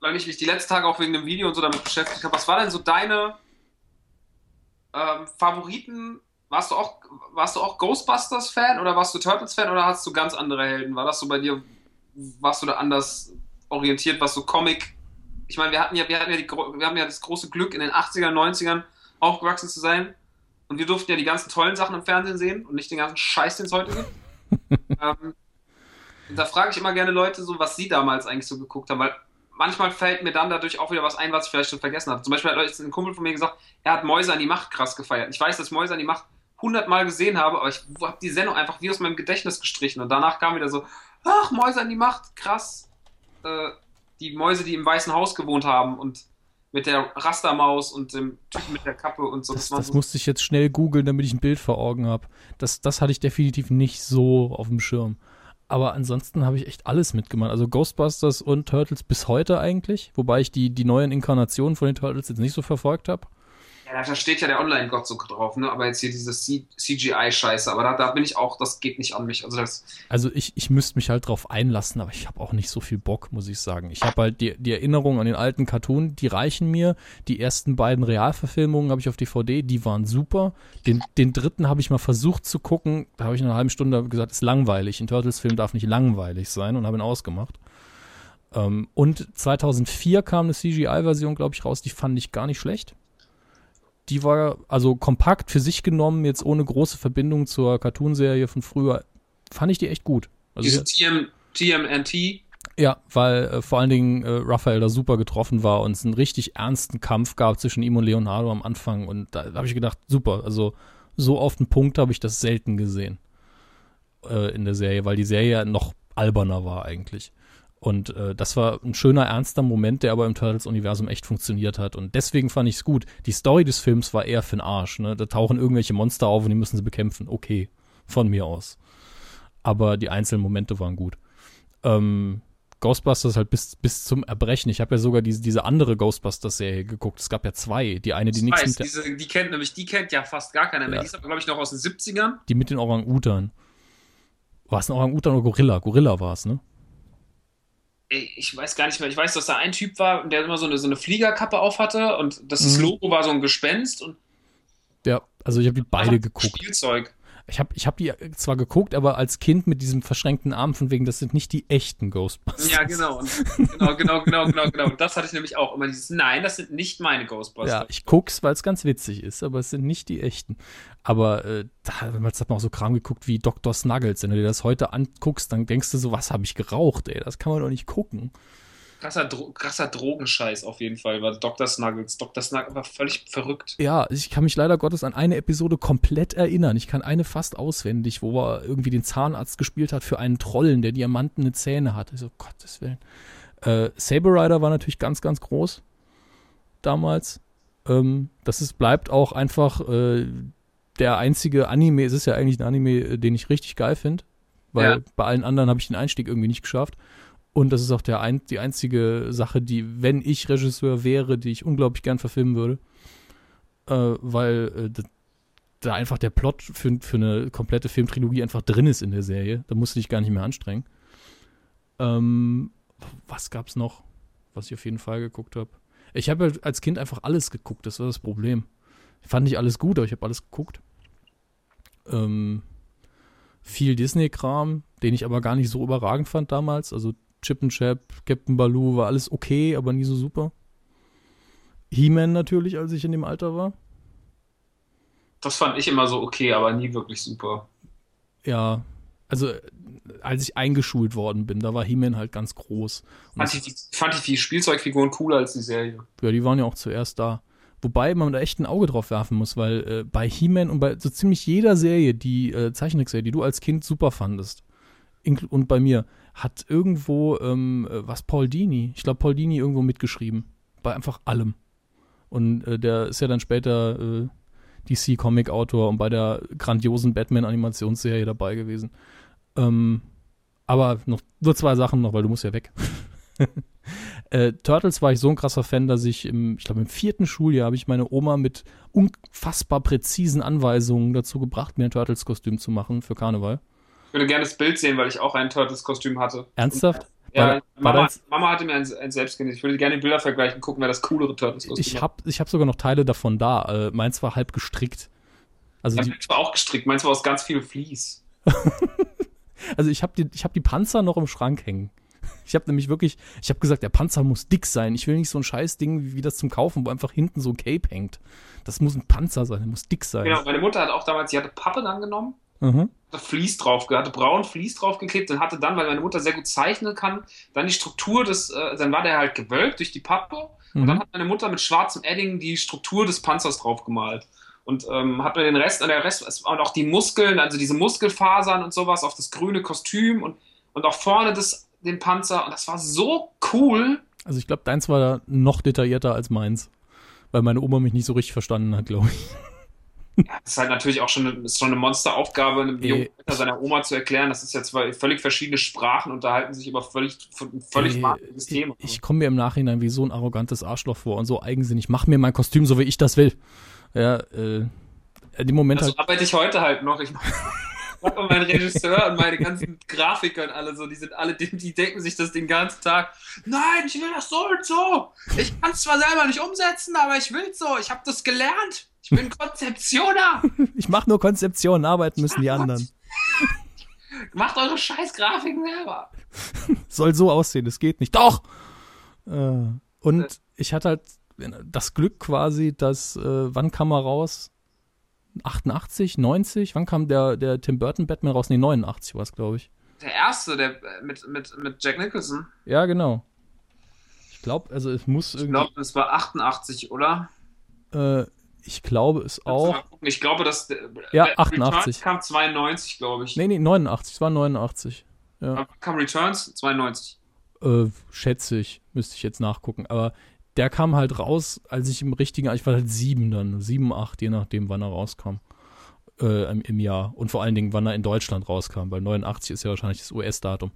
S3: weil ich mich die letzten Tage auch wegen dem Video und so damit beschäftigt habe. Was war denn so deine ähm, Favoriten? Warst du auch, warst du auch Ghostbusters-Fan oder warst du Turtles-Fan oder hast du ganz andere Helden? War das so bei dir, warst du da anders orientiert, was so Comic? Ich meine, wir hatten ja, wir hatten ja, die, wir haben ja das große Glück, in den 80ern, 90ern aufgewachsen zu sein. Und wir durften ja die ganzen tollen Sachen im Fernsehen sehen und nicht den ganzen Scheiß, den es heute gibt. ähm, und da frage ich immer gerne Leute so, was sie damals eigentlich so geguckt haben, weil manchmal fällt mir dann dadurch auch wieder was ein, was ich vielleicht schon vergessen habe. Zum Beispiel hat jetzt ein Kumpel von mir gesagt, er hat Mäuse an die Macht krass gefeiert. Ich weiß, dass ich Mäuse an die Macht hundertmal gesehen habe, aber ich habe die Sendung einfach wie aus meinem Gedächtnis gestrichen. Und danach kam wieder so, ach, Mäuse an die Macht, krass. Äh, die Mäuse, die im Weißen Haus gewohnt haben und mit der Rastermaus und dem Typen mit der Kappe und so.
S2: Das, das
S3: so
S2: musste ich jetzt schnell googeln, damit ich ein Bild vor Augen habe. Das, das hatte ich definitiv nicht so auf dem Schirm. Aber ansonsten habe ich echt alles mitgemacht. Also Ghostbusters und Turtles bis heute eigentlich. Wobei ich die, die neuen Inkarnationen von den Turtles jetzt nicht so verfolgt habe.
S3: Ja, da steht ja der Online-Gott so drauf, ne? Aber jetzt hier diese CGI-Scheiße, aber da, da bin ich auch, das geht nicht an mich. Also, das
S2: Also ich, ich müsste mich halt drauf einlassen, aber ich habe auch nicht so viel Bock, muss ich sagen. Ich habe halt die, die Erinnerungen an den alten Cartoon, die reichen mir. Die ersten beiden Realverfilmungen habe ich auf DVD, die waren super. Den, den dritten habe ich mal versucht zu gucken, da habe ich in einer halben Stunde gesagt, ist langweilig. Ein Turtles-Film darf nicht langweilig sein und habe ihn ausgemacht. Ähm, und 2004 kam eine CGI-Version, glaube ich, raus, die fand ich gar nicht schlecht. Die war also kompakt für sich genommen, jetzt ohne große Verbindung zur Cartoonserie von früher, fand ich die echt gut. Also
S3: diese
S2: die-
S3: TM, TMNT,
S2: ja, weil äh, vor allen Dingen äh, Raphael da super getroffen war und es einen richtig ernsten Kampf gab zwischen ihm und Leonardo am Anfang. Und da, da habe ich gedacht, super, also so auf den Punkt habe ich das selten gesehen äh, in der Serie, weil die Serie ja noch alberner war eigentlich. Und äh, das war ein schöner, ernster Moment, der aber im Turtles-Universum echt funktioniert hat. Und deswegen fand ich es gut. Die Story des Films war eher für den Arsch. Ne? Da tauchen irgendwelche Monster auf und die müssen sie bekämpfen. Okay, von mir aus. Aber die einzelnen Momente waren gut. Ähm, Ghostbusters halt bis, bis zum Erbrechen. Ich habe ja sogar diese, diese andere Ghostbusters-Serie geguckt. Es gab ja zwei. Die eine, die
S3: ich
S2: nichts mit
S3: diese, die kennt nämlich, die kennt ja fast gar keiner mehr.
S2: Ja.
S3: Die ist aber, glaube ich, noch aus den 70ern.
S2: die mit den Orang-Utan. War es ein Orang-Utan oder Gorilla? Gorilla war es, ne?
S3: Ey, Ich weiß gar nicht mehr. Ich weiß, dass da ein Typ war, der immer so eine, so eine Fliegerkappe auf hatte und das, das
S2: Mhm.
S3: Logo war so ein Gespenst und
S2: Ja, also ich habe die beide geguckt.
S3: Spielzeug.
S2: Ich habe ich hab die zwar geguckt, aber als Kind mit diesem verschränkten Arm, von wegen, das sind nicht die echten Ghostbusters.
S3: Ja, genau. Genau, genau, genau, genau, genau. Das hatte ich nämlich auch immer dieses, nein, das sind nicht meine Ghostbusters.
S2: Ja, ich guck's, weil es ganz witzig ist, aber es sind nicht die echten. Aber äh, da hat man auch so Kram geguckt wie Dr. Snuggles. Wenn du dir das heute anguckst, dann denkst du so, was habe ich geraucht, ey? Das kann man doch nicht gucken.
S3: Krasser, Dro krasser Drogenscheiß auf jeden Fall, war Dr. Snuggles. Dr. Snuggles war völlig verrückt.
S2: Ja, ich kann mich leider Gottes an eine Episode komplett erinnern. Ich kann eine fast auswendig, wo er irgendwie den Zahnarzt gespielt hat für einen Trollen, der diamantene Zähne hat. Ich so, Gottes Willen. Äh, Saber Rider war natürlich ganz, ganz groß damals. Ähm, das ist, bleibt auch einfach äh, der einzige Anime, es ist ja eigentlich ein Anime, äh, den ich richtig geil finde. Weil
S3: Ja.
S2: bei allen anderen habe ich den Einstieg irgendwie nicht geschafft. Und das ist auch der ein, die einzige Sache, die, wenn ich Regisseur wäre, die ich unglaublich gern verfilmen würde. Äh, weil äh, da einfach der Plot für, für eine komplette Filmtrilogie einfach drin ist in der Serie. Da musst du dich gar nicht mehr anstrengen. Ähm, was gab's noch, was ich auf jeden Fall geguckt habe? Ich habe halt als Kind einfach alles geguckt, das war das Problem. Ich fand nicht alles gut, aber ich habe alles geguckt. Ähm, viel Disney-Kram, den ich aber gar nicht so überragend fand damals. Also Chip and Chap, Captain Baloo war alles okay, aber nie so super. He-Man natürlich, als ich in dem Alter war.
S3: Das fand ich immer so okay, aber nie wirklich super.
S2: Ja, also äh, als ich eingeschult worden bin, da war He-Man halt ganz groß. Und
S3: Fand ich, die, fand ich die Spielzeugfiguren cooler als die Serie.
S2: Ja, die waren ja auch zuerst da. Wobei man da echt ein Auge drauf werfen muss, weil äh, bei He-Man und bei so ziemlich jeder Serie, die äh, Zeichentrickserie, die du als Kind super fandest, und bei mir, hat irgendwo ähm, äh, was Paul Dini, ich glaube Paul Dini irgendwo mitgeschrieben. Bei einfach allem. Und äh, der ist ja dann später äh, DC-Comic-Autor und bei der grandiosen Batman-Animationsserie dabei gewesen. Ähm, aber noch nur zwei Sachen noch, weil du musst ja weg. Äh, Turtles war ich so ein krasser Fan, dass ich im, ich glaube im vierten Schuljahr habe ich meine Oma mit unfassbar präzisen Anweisungen dazu gebracht, mir ein Turtles-Kostüm zu machen für Karneval.
S3: Ich würde gerne das Bild sehen, weil ich auch ein Turtles-Kostüm hatte.
S2: Ernsthaft?
S3: Ja,
S2: War- war
S3: Mama,
S2: das-
S3: Mama hatte mir ein, ein selbst genäht. Ich würde gerne die Bilder vergleichen, gucken, wer das coolere Turtles-Kostüm
S2: Ich habe ich hab sogar noch Teile davon da. Äh, meins war halb gestrickt. Also,
S3: hat.
S2: die,
S3: Meins war auch gestrickt. Meins war aus ganz viel Vlies.
S2: also ich habe die, ich hab die Panzer noch im Schrank hängen. Ich habe nämlich wirklich, ich habe gesagt, der Panzer muss dick sein. Ich will nicht so ein Scheißding wie, wie das zum Kaufen, wo einfach hinten so ein Cape hängt. Das muss ein Panzer sein, der muss dick sein.
S3: Genau, meine Mutter hat auch damals, sie hatte Pappe dann genommen,
S2: Mhm.
S3: Vlies drauf, hatte braun Vlies draufgeklebt und hatte dann, weil meine Mutter sehr gut zeichnen kann, dann die Struktur des, äh, dann war der halt gewölbt durch die Pappe und
S2: Mhm.
S3: dann hat meine Mutter mit schwarzem Edding die Struktur des Panzers drauf gemalt. Und ähm, hat mir den Rest, und der Rest und auch die Muskeln, also diese Muskelfasern und sowas auf das grüne Kostüm und, und auch vorne das, den Panzer. Und das war so cool.
S2: Also ich glaube, deins war da noch detaillierter als meins. Weil meine Oma mich nicht so richtig verstanden hat, glaube ich.
S3: Das ist halt natürlich auch schon eine, ist schon eine Monsteraufgabe, einem
S2: Äh,
S3: jungen Alter seiner Oma zu erklären. Das ist ja zwei völlig verschiedene Sprachen, unterhalten sich über völlig, ein völlig wahnsinniges
S2: ich,
S3: Thema.
S2: ich komme mir im Nachhinein wie so ein arrogantes Arschloch vor und so eigensinnig. Mach mir mein Kostüm so, wie ich das will. Ja, äh, dem Moment
S3: Also
S2: halt,
S3: arbeite ich heute halt noch. Ich mal meinen Regisseur und meine ganzen Grafiker und alle so, die sind alle, die, die denken sich das den ganzen Tag. Nein, ich will das so und so. Ich kann es zwar selber nicht umsetzen, aber ich will so. Ich habe das gelernt. Ich bin Konzeptioner.
S2: ich mache nur Konzeptionen, arbeiten müssen die anderen.
S3: Macht eure scheiß Grafiken selber.
S2: Soll so aussehen, es geht nicht. Doch! Äh, und ich hatte halt das Glück quasi, dass, äh, wann kam er raus? 88, 90? Wann kam der, der Tim Burton Batman raus? Nee, 89 war es, glaube ich.
S3: Der erste, der äh, mit, mit, mit Jack Nicholson.
S2: Ja, genau. Ich glaube, also es muss
S3: Ich
S2: irgendwie.
S3: glaube, das war 88, oder?
S2: Äh, ich glaube es auch.
S3: Ich glaube, dass der-
S2: Ja,
S3: Returns
S2: 88.
S3: kam 92, glaube ich.
S2: Nee, nee, 89. Es war 89. Ja.
S3: Kam Returns 92.
S2: Äh, schätze ich. Müsste ich jetzt nachgucken. Aber der kam halt raus, als ich im richtigen, ich war halt sieben dann. Sieben, acht, je nachdem, wann er rauskam. Äh, im, im Jahr. Und vor allen Dingen, wann er in Deutschland rauskam, weil 89 ist ja wahrscheinlich das US-Datum.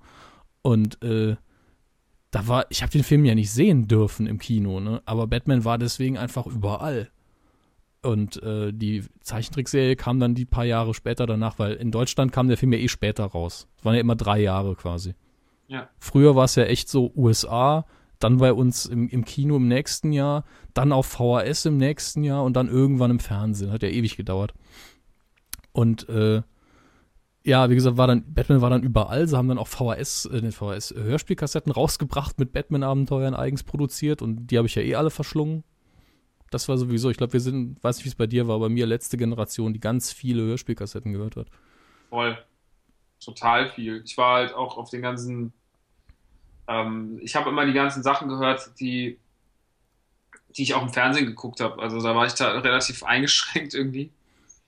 S2: Und äh, da war, ich habe den Film ja nicht sehen dürfen im Kino, ne? Aber Batman war deswegen einfach überall. Und äh, die Zeichentrickserie kam dann die paar Jahre später danach, weil in Deutschland kam der Film ja eh später raus. Es waren ja immer drei Jahre quasi.
S3: Ja.
S2: Früher war es ja echt so USA, dann bei uns im, im Kino im nächsten Jahr, dann auf VHS im nächsten Jahr und dann irgendwann im Fernsehen. Hat ja ewig gedauert. Und äh, ja, wie gesagt, war dann, Batman war dann überall. Sie haben dann auch VHS, äh, nicht VHS, äh, Hörspielkassetten rausgebracht mit Batman-Abenteuern eigens produziert und die habe ich ja eh alle verschlungen. Das war sowieso, ich glaube, wir sind, weiß nicht, wie es bei dir war, bei mir letzte Generation, die ganz viele Hörspielkassetten gehört hat.
S3: Voll. Total viel. Ich war halt auch auf den ganzen. Ähm, ich habe immer die ganzen Sachen gehört, die, die ich auch im Fernsehen geguckt habe. Also da war ich da relativ eingeschränkt irgendwie.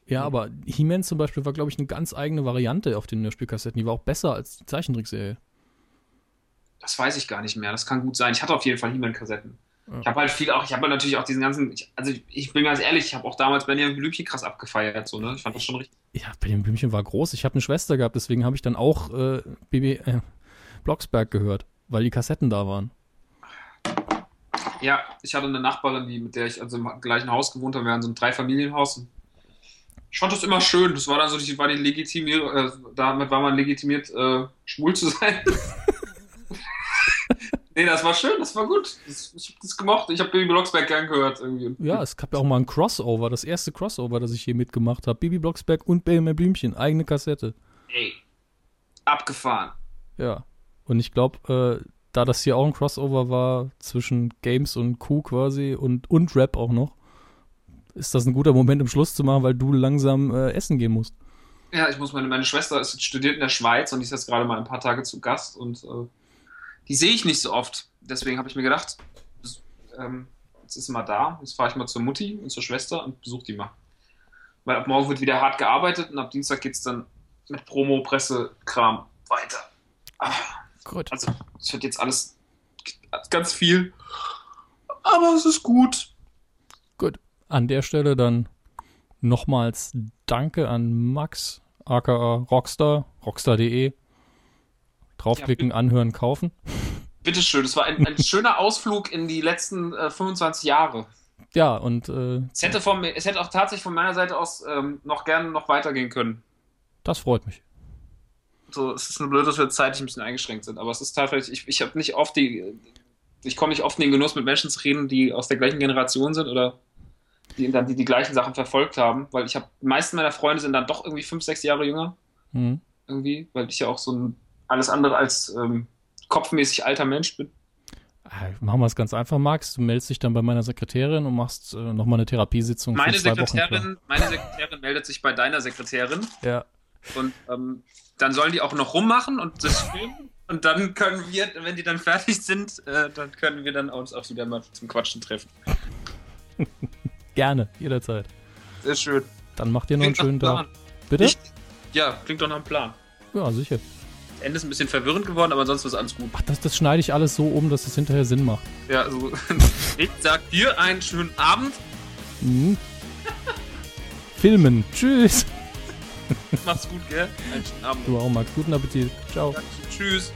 S2: Ja, aber He-Man zum Beispiel war, glaube ich, eine ganz eigene Variante auf den Hörspielkassetten. Die war auch besser als die Zeichentrickserie.
S3: Das weiß ich gar nicht mehr. Das kann gut sein. Ich hatte auf jeden Fall He-Man-Kassetten.
S2: Ja.
S3: Ich habe halt viel auch, ich habe halt natürlich auch diesen ganzen, ich, also ich, ich bin ganz ehrlich, ich habe auch damals Benjamin Blümchen krass abgefeiert, so, ne? Ich fand das schon richtig.
S2: Ja, Benjamin Blümchen war groß. Ich habe eine Schwester gehabt, deswegen habe ich dann auch äh, BB äh, Blocksberg gehört, weil die Kassetten da waren.
S3: Ja, ich hatte eine Nachbarin, die, mit der ich also im gleichen Haus gewohnt habe. Wir hatten so ein Dreifamilienhaus. Ich fand das immer schön. Das war dann so, die war die legitimiert, äh, damit war man legitimiert, äh, schwul zu sein. nee, das war schön, das war gut. Das, ich habe das gemocht. Ich habe Baby Blocksberg gern gehört irgendwie.
S2: Ja, es gab ja auch mal ein Crossover, das erste Crossover, das ich hier mitgemacht habe. Bibi Blocksberg und Benjamin Blümchen, eigene Kassette.
S3: Ey, abgefahren.
S2: Ja. Und ich glaube, äh, da das hier auch ein Crossover war zwischen Games und Q quasi und, und Rap auch noch, ist das ein guter Moment, um Schluss zu machen, weil du langsam äh, essen gehen musst.
S3: Ja, ich muss meine, meine Schwester ist, studiert in der Schweiz und die ist jetzt gerade mal ein paar Tage zu Gast und äh, die sehe ich nicht so oft. Deswegen habe ich mir gedacht, ähm, jetzt ist sie mal da, jetzt fahre ich mal zur Mutti und zur Schwester und besuche die mal. Weil ab morgen wird wieder hart gearbeitet und ab Dienstag geht es dann mit Promo, Presse, Kram weiter. Ah,
S2: Gut.
S3: also, es wird jetzt alles ganz viel, aber es ist gut.
S2: Gut. An der Stelle dann nochmals Danke an Max, aka Rockstar, rockstar.de. Draufklicken, anhören, kaufen.
S3: Bitteschön, es war ein, ein schöner Ausflug in die letzten äh, 25 Jahre.
S2: Ja, und äh,
S3: Es hätte, von, mir- es hätte auch tatsächlich von meiner Seite aus ähm, noch gerne noch weitergehen können.
S2: das freut mich.
S3: So, es ist nur blöd, dass wir zeitlich ein bisschen eingeschränkt sind, aber es ist tatsächlich, ich, ich habe nicht oft die, ich komme nicht oft in den Genuss, mit Menschen zu reden, die aus der gleichen Generation sind oder die dann die, die gleichen Sachen verfolgt haben, weil ich habe, die meisten meiner Freunde sind dann doch irgendwie fünf, sechs Jahre jünger,
S2: Mhm.
S3: irgendwie, weil ich ja auch so ein alles andere als ähm, kopfmäßig alter Mensch bin.
S2: Ah, Machen wir es ganz einfach, Max. Du meldest dich dann bei meiner Sekretärin und machst äh, nochmal eine Therapiesitzung
S3: Meine
S2: für zwei Wochen.
S3: Sekretärin, meine Sekretärin meldet sich bei deiner Sekretärin.
S2: Ja.
S3: Und ähm, dann sollen die auch noch rummachen und das filmen. Und dann können wir, wenn die dann fertig sind, äh, dann können wir dann uns auch wieder mal zum Quatschen treffen.
S2: Gerne, jederzeit.
S3: Sehr schön.
S2: Dann macht ihr noch einen
S3: Klingt
S2: schönen
S3: nach
S2: Tag. Bitte?
S3: Ich, ja, klingt doch nach einem Plan.
S2: Ja, sicher.
S3: Das Ende ist ein bisschen verwirrend geworden, aber sonst ist alles gut.
S2: Ach, das, das schneide ich alles so um, dass es hinterher Sinn macht.
S3: Ja, also ich sag dir einen schönen Abend.
S2: Mhm. Filmen. Tschüss.
S3: Mach's gut, gell? Einen schönen Abend.
S2: Du auch, Max. Guten Appetit. Ciao.
S3: Tschüss.